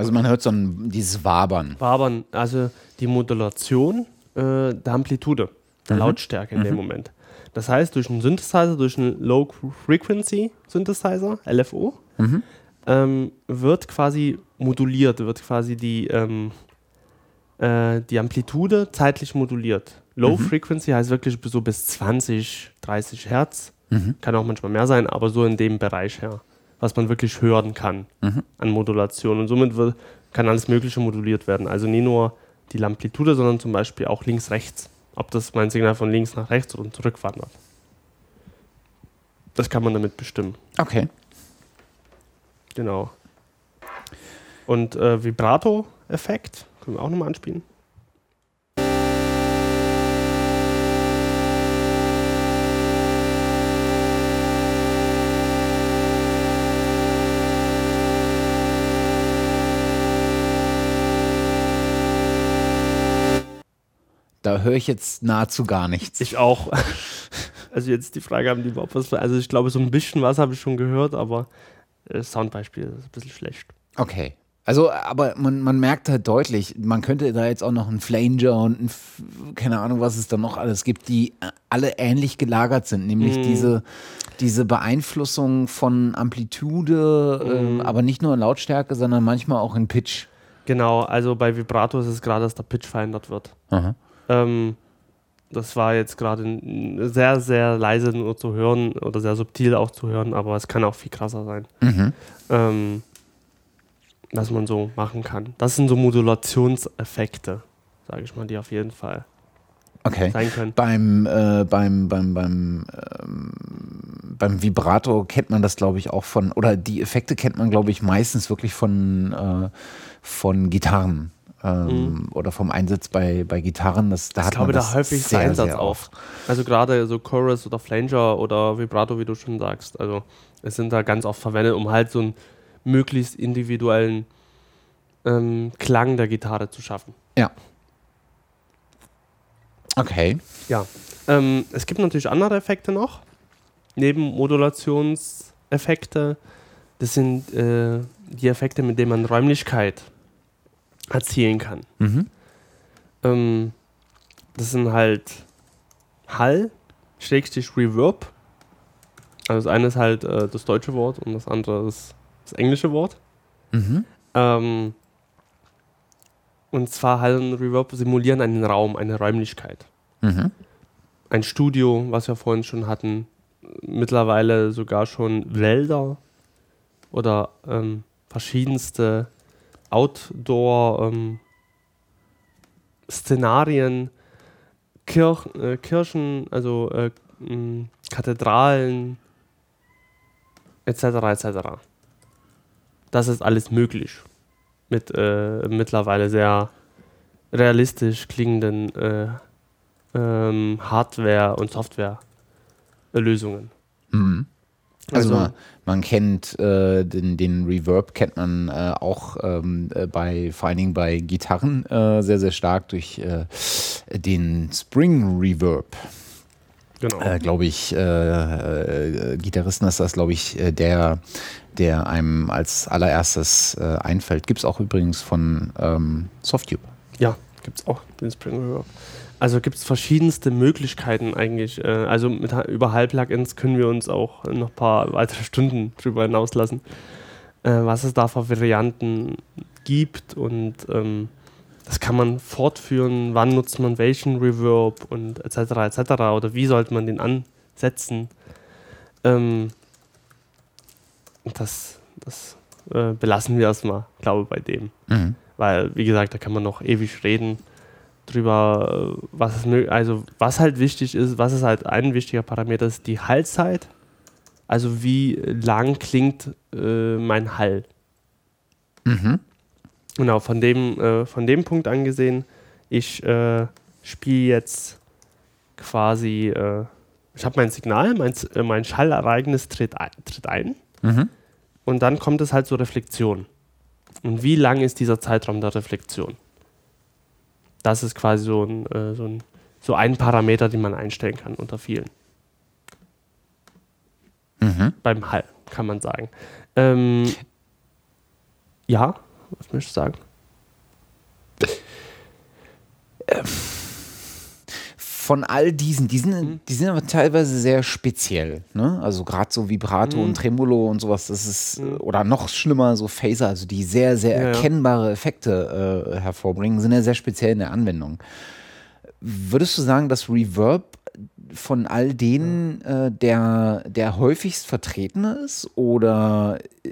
Also man hört so ein, dieses Wabern. Wabern, also die Modulation äh, der Amplitude, der Lautstärke in dem Moment. Das heißt, durch einen Synthesizer, durch einen Low Frequency Synthesizer, LFO, ähm, wird quasi moduliert, wird quasi die, ähm, äh, die Amplitude zeitlich moduliert. Low Frequency heißt wirklich so bis 20, 30 Hertz. Kann auch manchmal mehr sein, aber so in dem Bereich her, was man wirklich hören kann an Modulation. Und somit wird, kann alles Mögliche moduliert werden. Also nie nur die Amplitude, sondern zum Beispiel auch links-rechts. Ob das mein Signal von links nach rechts oder zurückwandert. Das kann man damit bestimmen. Okay. Genau. Und äh, Vibrato-Effekt können wir auch nochmal anspielen. Da höre ich jetzt nahezu gar nichts. Ich auch. Also jetzt die Frage, haben die überhaupt was? Also ich glaube, so ein bisschen was habe ich schon gehört, aber äh, Soundbeispiel ist ein bisschen schlecht. Okay. Also, aber man, man merkt halt deutlich, man könnte da jetzt auch noch einen Flanger und ein, F- keine Ahnung, was es da noch alles gibt, die äh, alle ähnlich gelagert sind, nämlich Mhm. diese, diese Beeinflussung von Amplitude, ähm, aber nicht nur in Lautstärke, sondern manchmal auch in Pitch. Genau, also bei Vibrato ist es gerade, dass der Pitch verändert wird. Ähm, das war jetzt gerade sehr, sehr leise nur zu hören oder sehr subtil auch zu hören, aber es kann auch viel krasser sein. Mhm. Ähm, was man so machen kann. Das sind so Modulationseffekte, sage ich mal, die auf jeden Fall Okay. sein können. Beim, äh, beim, beim, beim, ähm, beim Vibrato kennt man das, glaube ich, auch von, oder die Effekte kennt man, glaube ich, meistens wirklich von, äh, von Gitarren. Ähm, Oder vom Einsatz bei, bei Gitarren. Das, da Mhm. Ich hat glaube, man das der häufigste sehr, Einsatz sehr oft. Also gerade so Chorus oder Flanger oder Vibrato, wie du schon sagst. Also es sind da ganz oft verwendet, um halt so einen möglichst individuellen ähm, Klang der Gitarre zu schaffen. Ja. Okay. Ja. Ähm, es gibt natürlich andere Effekte noch. Neben Modulationseffekte. Das sind äh, die Effekte, mit denen man Räumlichkeit erzielen kann. Mhm. Ähm, das sind halt Hall, Schrägstrich Reverb. Also das eine ist halt äh, das deutsche Wort und das andere ist das englische Wort. Mhm. Ähm, und zwar Hall und Reverb simulieren einen Raum, eine Räumlichkeit. Mhm. Ein Studio, was wir vorhin schon hatten, mittlerweile sogar schon Wälder oder ähm, verschiedenste Outdoor ähm, Kirch, äh, Kirchen, also äh, mh, Kathedralen etc. etc. Das ist alles möglich mit äh, mittlerweile sehr realistisch klingenden äh, ähm, Hardware- und Software-Lösungen. Mhm. Also, Also- man, kennt äh, den, den Reverb kennt man äh, auch ähm, äh, bei vor allen Dingen bei Gitarren äh, sehr sehr stark durch äh, den Spring Reverb. Genau. Äh, glaube ich, Gitarristen ist das, glaube ich, der, der einem als allererstes einfällt. Gibt es auch übrigens von ähm, Softube. Ja, gibt es auch den Spring Reverb. Also gibt es verschiedenste Möglichkeiten eigentlich. Äh, also mit, über Hall-Plugins können wir uns auch noch ein paar weitere <laughs> Stunden drüber hinauslassen, äh, was es da für Varianten gibt und ähm, das kann man fortführen, wann nutzt man welchen Reverb und etc. etc. oder wie sollte man den ansetzen. Ähm, das das äh, belassen wir erstmal, glaube ich, bei dem. Mhm. Weil, wie gesagt, da kann man noch ewig reden drüber, äh, was mö- also was halt wichtig ist, was ist halt ein wichtiger Parameter ist die Hallzeit. Also wie lang klingt äh, mein Hall. Mhm. Genau, von dem, äh, von dem Punkt angesehen, ich äh, spiele jetzt quasi, äh, ich habe mein Signal, mein, äh, mein Schallereignis tritt ein, tritt ein Mhm. und dann kommt es halt zur Reflexion. Und wie lang ist dieser Zeitraum der Reflexion? Das ist quasi so ein, äh, so ein, so ein Parameter, den man einstellen kann unter vielen. Mhm. Beim Hall, kann man sagen. Ähm, ja, was möchtest du sagen? Von all diesen, die sind, Mhm. die sind aber teilweise sehr speziell. Ne? Also gerade so Vibrato Mhm. und Tremolo und sowas, das ist, Mhm. oder noch schlimmer, so Phaser, also die sehr, sehr Ja, ja. erkennbare Effekte äh, hervorbringen, sind ja sehr speziell in der Anwendung. Würdest du sagen, dass Reverb von all denen äh, der, der häufigst vertretene ist? Oder äh,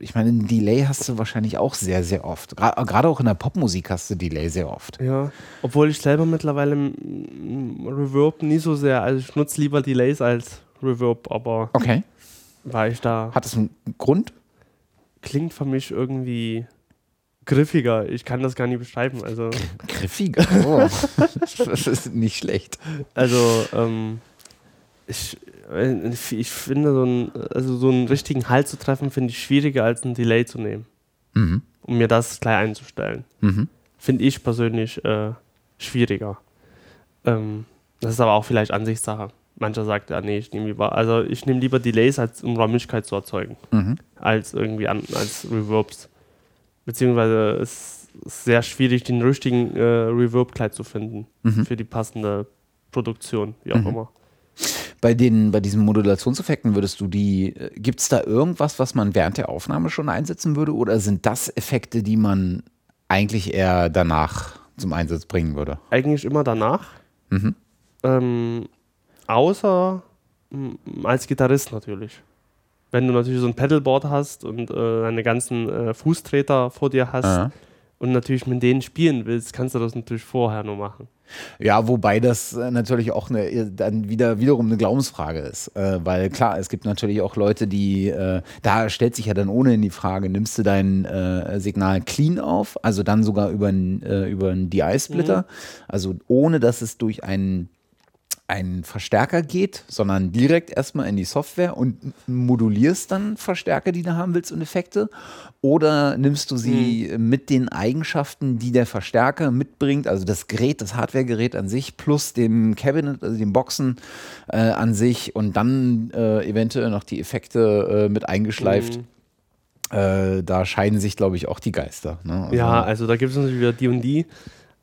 ich meine, ein Delay hast du wahrscheinlich auch sehr, sehr oft. Gra- Gerade auch in der Popmusik hast du Delay sehr oft. Ja, obwohl ich selber mittlerweile Reverb nie so sehr, also ich nutze lieber Delays als Reverb, aber Okay. weil ich da Hat das einen Grund? klingt für mich irgendwie griffiger. Ich kann das gar nicht beschreiben. Also, Griffiger. Oh. <laughs> <laughs> das ist nicht schlecht. also ähm, ich, ich finde so einen, also so einen richtigen Halt zu treffen, finde ich schwieriger als ein Delay zu nehmen, Mhm. um mir das gleich einzustellen. Mhm. Finde ich persönlich äh, schwieriger. Ähm, das ist aber auch vielleicht Ansichtssache. Mancher sagt, ja, nee, ich nehme lieber, also ich nehme lieber Delays, als um Räumlichkeit zu erzeugen, Mhm. als irgendwie an, als Reverbs. Beziehungsweise es ist sehr schwierig, den richtigen äh, Reverb gleich zu finden Mhm. für die passende Produktion, wie auch Mhm. immer. Bei, den, bei diesen Modulationseffekten würdest du die, gibt es da irgendwas, was man während der Aufnahme schon einsetzen würde? Oder sind das Effekte, die man eigentlich eher danach zum Einsatz bringen würde? Eigentlich immer danach. Mhm. Ähm, außer als Gitarrist natürlich. Wenn du natürlich so ein Pedalboard hast und äh, deine ganzen äh, Fußtreter vor dir hast Ja. Und natürlich mit denen spielen willst, kannst du das natürlich vorher nur machen. Ja, wobei das äh, natürlich auch eine, dann wieder wiederum eine Glaubensfrage ist. Äh, weil klar, es gibt natürlich auch Leute, die, äh, da stellt sich ja dann ohnehin die Frage, nimmst du dein äh, Signal clean auf, also dann sogar über einen äh, über einen DI-Splitter, also ohne dass es durch einen einen Verstärker geht, sondern direkt erstmal in die Software und modulierst dann Verstärker, die du haben willst und Effekte? Oder nimmst du sie mit den Eigenschaften, die der Verstärker mitbringt, also das Gerät, das Hardwaregerät an sich, plus dem Cabinet, also den Boxen äh, an sich und dann äh, eventuell noch die Effekte äh, mit eingeschleift? Mhm. Da scheiden sich, glaube ich, auch die Geister. Ne? Also- Ja, also da gibt es natürlich wieder die und die.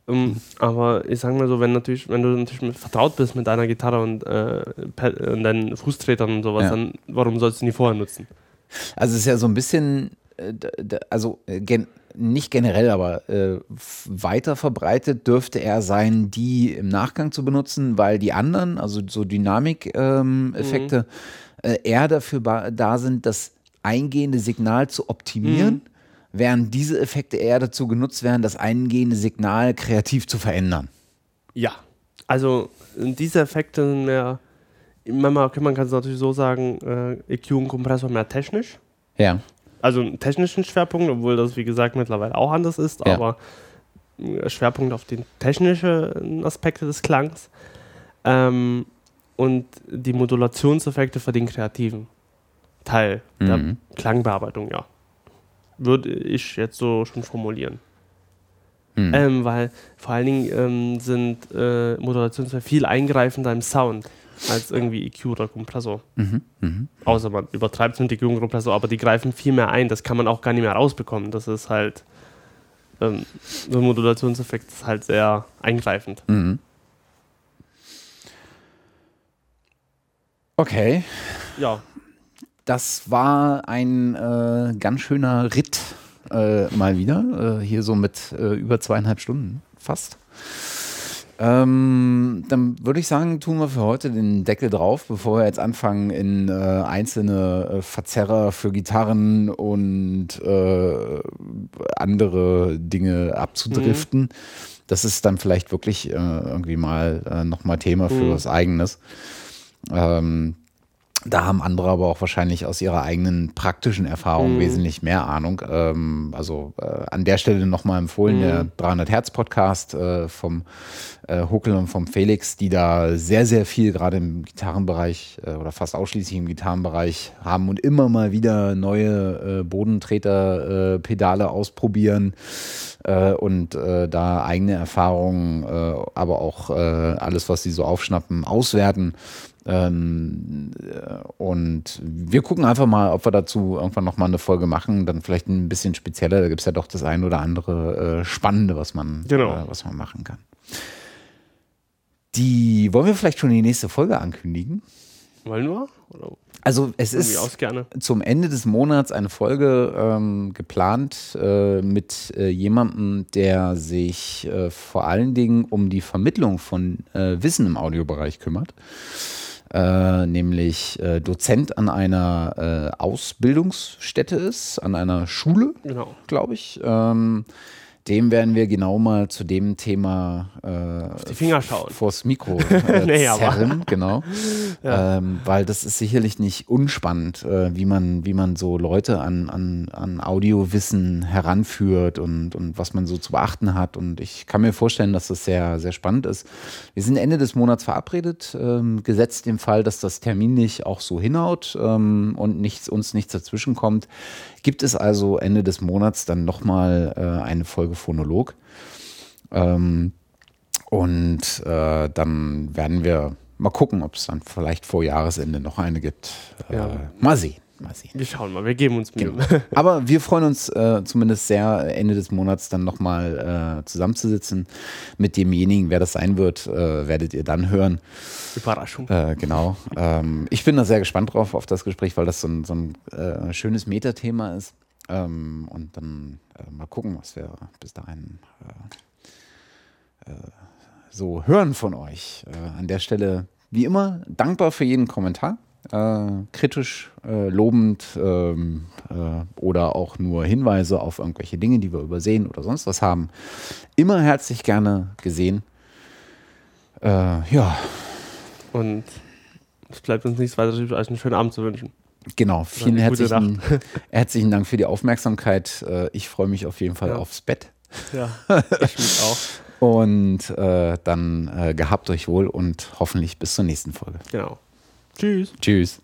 Ähm, aber ich sage mal so, wenn, natürlich, wenn du natürlich vertraut bist mit deiner Gitarre und, äh, und deinen Fußtretern und sowas, Ja. dann warum sollst du die vorher nutzen? Also es ist ja so ein bisschen, äh, also äh, gen nicht generell, aber äh, weiter verbreitet dürfte er sein, die im Nachgang zu benutzen, weil die anderen, also so Dynamik-Effekte, äh, eher dafür da sind, das eingehende Signal zu optimieren, während diese Effekte eher dazu genutzt werden, das eingehende Signal kreativ zu verändern. Ja. Also diese Effekte sind mehr, manchmal, okay, man kann es natürlich so sagen, äh, EQ und Kompressor mehr technisch. Ja. Also einen technischen Schwerpunkt, obwohl das wie gesagt mittlerweile auch anders ist, Ja. aber äh, Schwerpunkt auf den technischen Aspekte des Klangs. Ähm, und die Modulationseffekte für den kreativen Teil der Mhm. Klangbearbeitung, ja. Würde ich jetzt so schon formulieren. Mhm. Ähm, weil vor allen Dingen ähm, sind äh, Modulationseffekte viel eingreifender im Sound als irgendwie EQ oder Kompressor. Mhm. Mhm. Außer man übertreibt es mit EQ und Kompressor, aber die greifen viel mehr ein. Das kann man auch gar nicht mehr rausbekommen. Das ist halt ähm, so ein Modulationseffekt ist halt sehr eingreifend. Mhm. Okay. Ja, Das war ein äh, ganz schöner Ritt äh, mal wieder. Äh, hier so mit äh, über zweieinhalb Stunden fast. Ähm, dann würde ich sagen, tun wir für heute den Deckel drauf, bevor wir jetzt anfangen, in äh, einzelne äh, Verzerrer für Gitarren und äh, andere Dinge abzudriften. Das ist dann vielleicht wirklich äh, irgendwie mal äh, nochmal Thema für Mhm. was Eigenes. Ähm, da haben andere aber auch wahrscheinlich aus ihrer eigenen praktischen Erfahrung Mhm. wesentlich mehr Ahnung. Ähm, also äh, an der Stelle nochmal empfohlen, Mhm. der 300 Hertz Podcast äh, vom äh, Huckel und vom Felix, die da sehr, sehr viel gerade im Gitarrenbereich äh, oder fast ausschließlich im Gitarrenbereich haben und immer mal wieder neue äh, Bodentreter, äh, ausprobieren und da eigene Erfahrungen, aber auch alles, was sie so aufschnappen, auswerten. Ähm, äh, und wir gucken einfach mal, ob wir dazu irgendwann nochmal eine Folge machen, dann vielleicht ein bisschen spezieller. Da gibt es ja doch das ein oder andere äh, Spannende, was man, Genau. äh, was man machen kann. Die wollen wir vielleicht schon die nächste Folge ankündigen. wollen wir? Oder Also es ist zum Ende des Monats eine Folge ähm, geplant äh, mit äh, jemandem, der sich äh, vor allen Dingen um die Vermittlung von äh, Wissen im Audiobereich kümmert. Äh, nämlich äh, Dozent an einer äh, Ausbildungsstätte ist, an einer Schule, Genau. glaube ich. Ähm, dem werden wir genau mal zu dem Thema äh, Auf die Finger schauen. vors Mikro <laughs> äh, Nee, zerren, <laughs> genau. Ja. Ähm, weil das ist sicherlich nicht unspannend, äh, wie, man, wie man so Leute an, an, an Audiowissen heranführt und, und was man so zu beachten hat. Und ich kann mir vorstellen, dass das sehr, sehr spannend ist. Wir sind Ende des Monats verabredet, ähm, gesetzt im Fall, dass das terminlich auch so hinhaut ähm, und nichts, uns nichts dazwischen kommt. Gibt es also Ende des Monats dann nochmal äh, eine Folge Phonolog. Ähm, und äh, dann werden wir mal gucken, ob es dann vielleicht vor Jahresende noch eine gibt. Äh, Ja. Mal sehen. Mal sehen. Wir schauen mal, wir geben uns Mühe. Genau. <laughs> Aber wir freuen uns äh, zumindest sehr, Ende des Monats dann nochmal äh, zusammenzusitzen. Mit demjenigen, wer das sein wird, äh, werdet ihr dann hören. Überraschung. Äh, genau. Ähm, ich bin da sehr gespannt drauf auf das Gespräch, weil das so ein, so ein äh, schönes Metathema ist. Ähm, und dann äh, mal gucken, was wir bis dahin so hören von euch. An der Stelle, wie immer, dankbar für jeden Kommentar. Äh, kritisch, äh, lobend ähm, äh, oder auch nur Hinweise auf irgendwelche Dinge, die wir übersehen oder sonst was haben. Immer herzlich gerne gesehen. Äh, ja, Und es bleibt uns nichts weiter als einen schönen Abend zu wünschen. Genau, vielen herzlichen, <laughs> herzlichen Dank für die Aufmerksamkeit. Äh, Ich freue mich auf jeden Fall Ja. aufs Bett. Ja, <laughs> ich mich auch. Und äh, dann äh, gehabt euch wohl und hoffentlich bis zur nächsten Folge. Genau. Tschüss. Tschüss.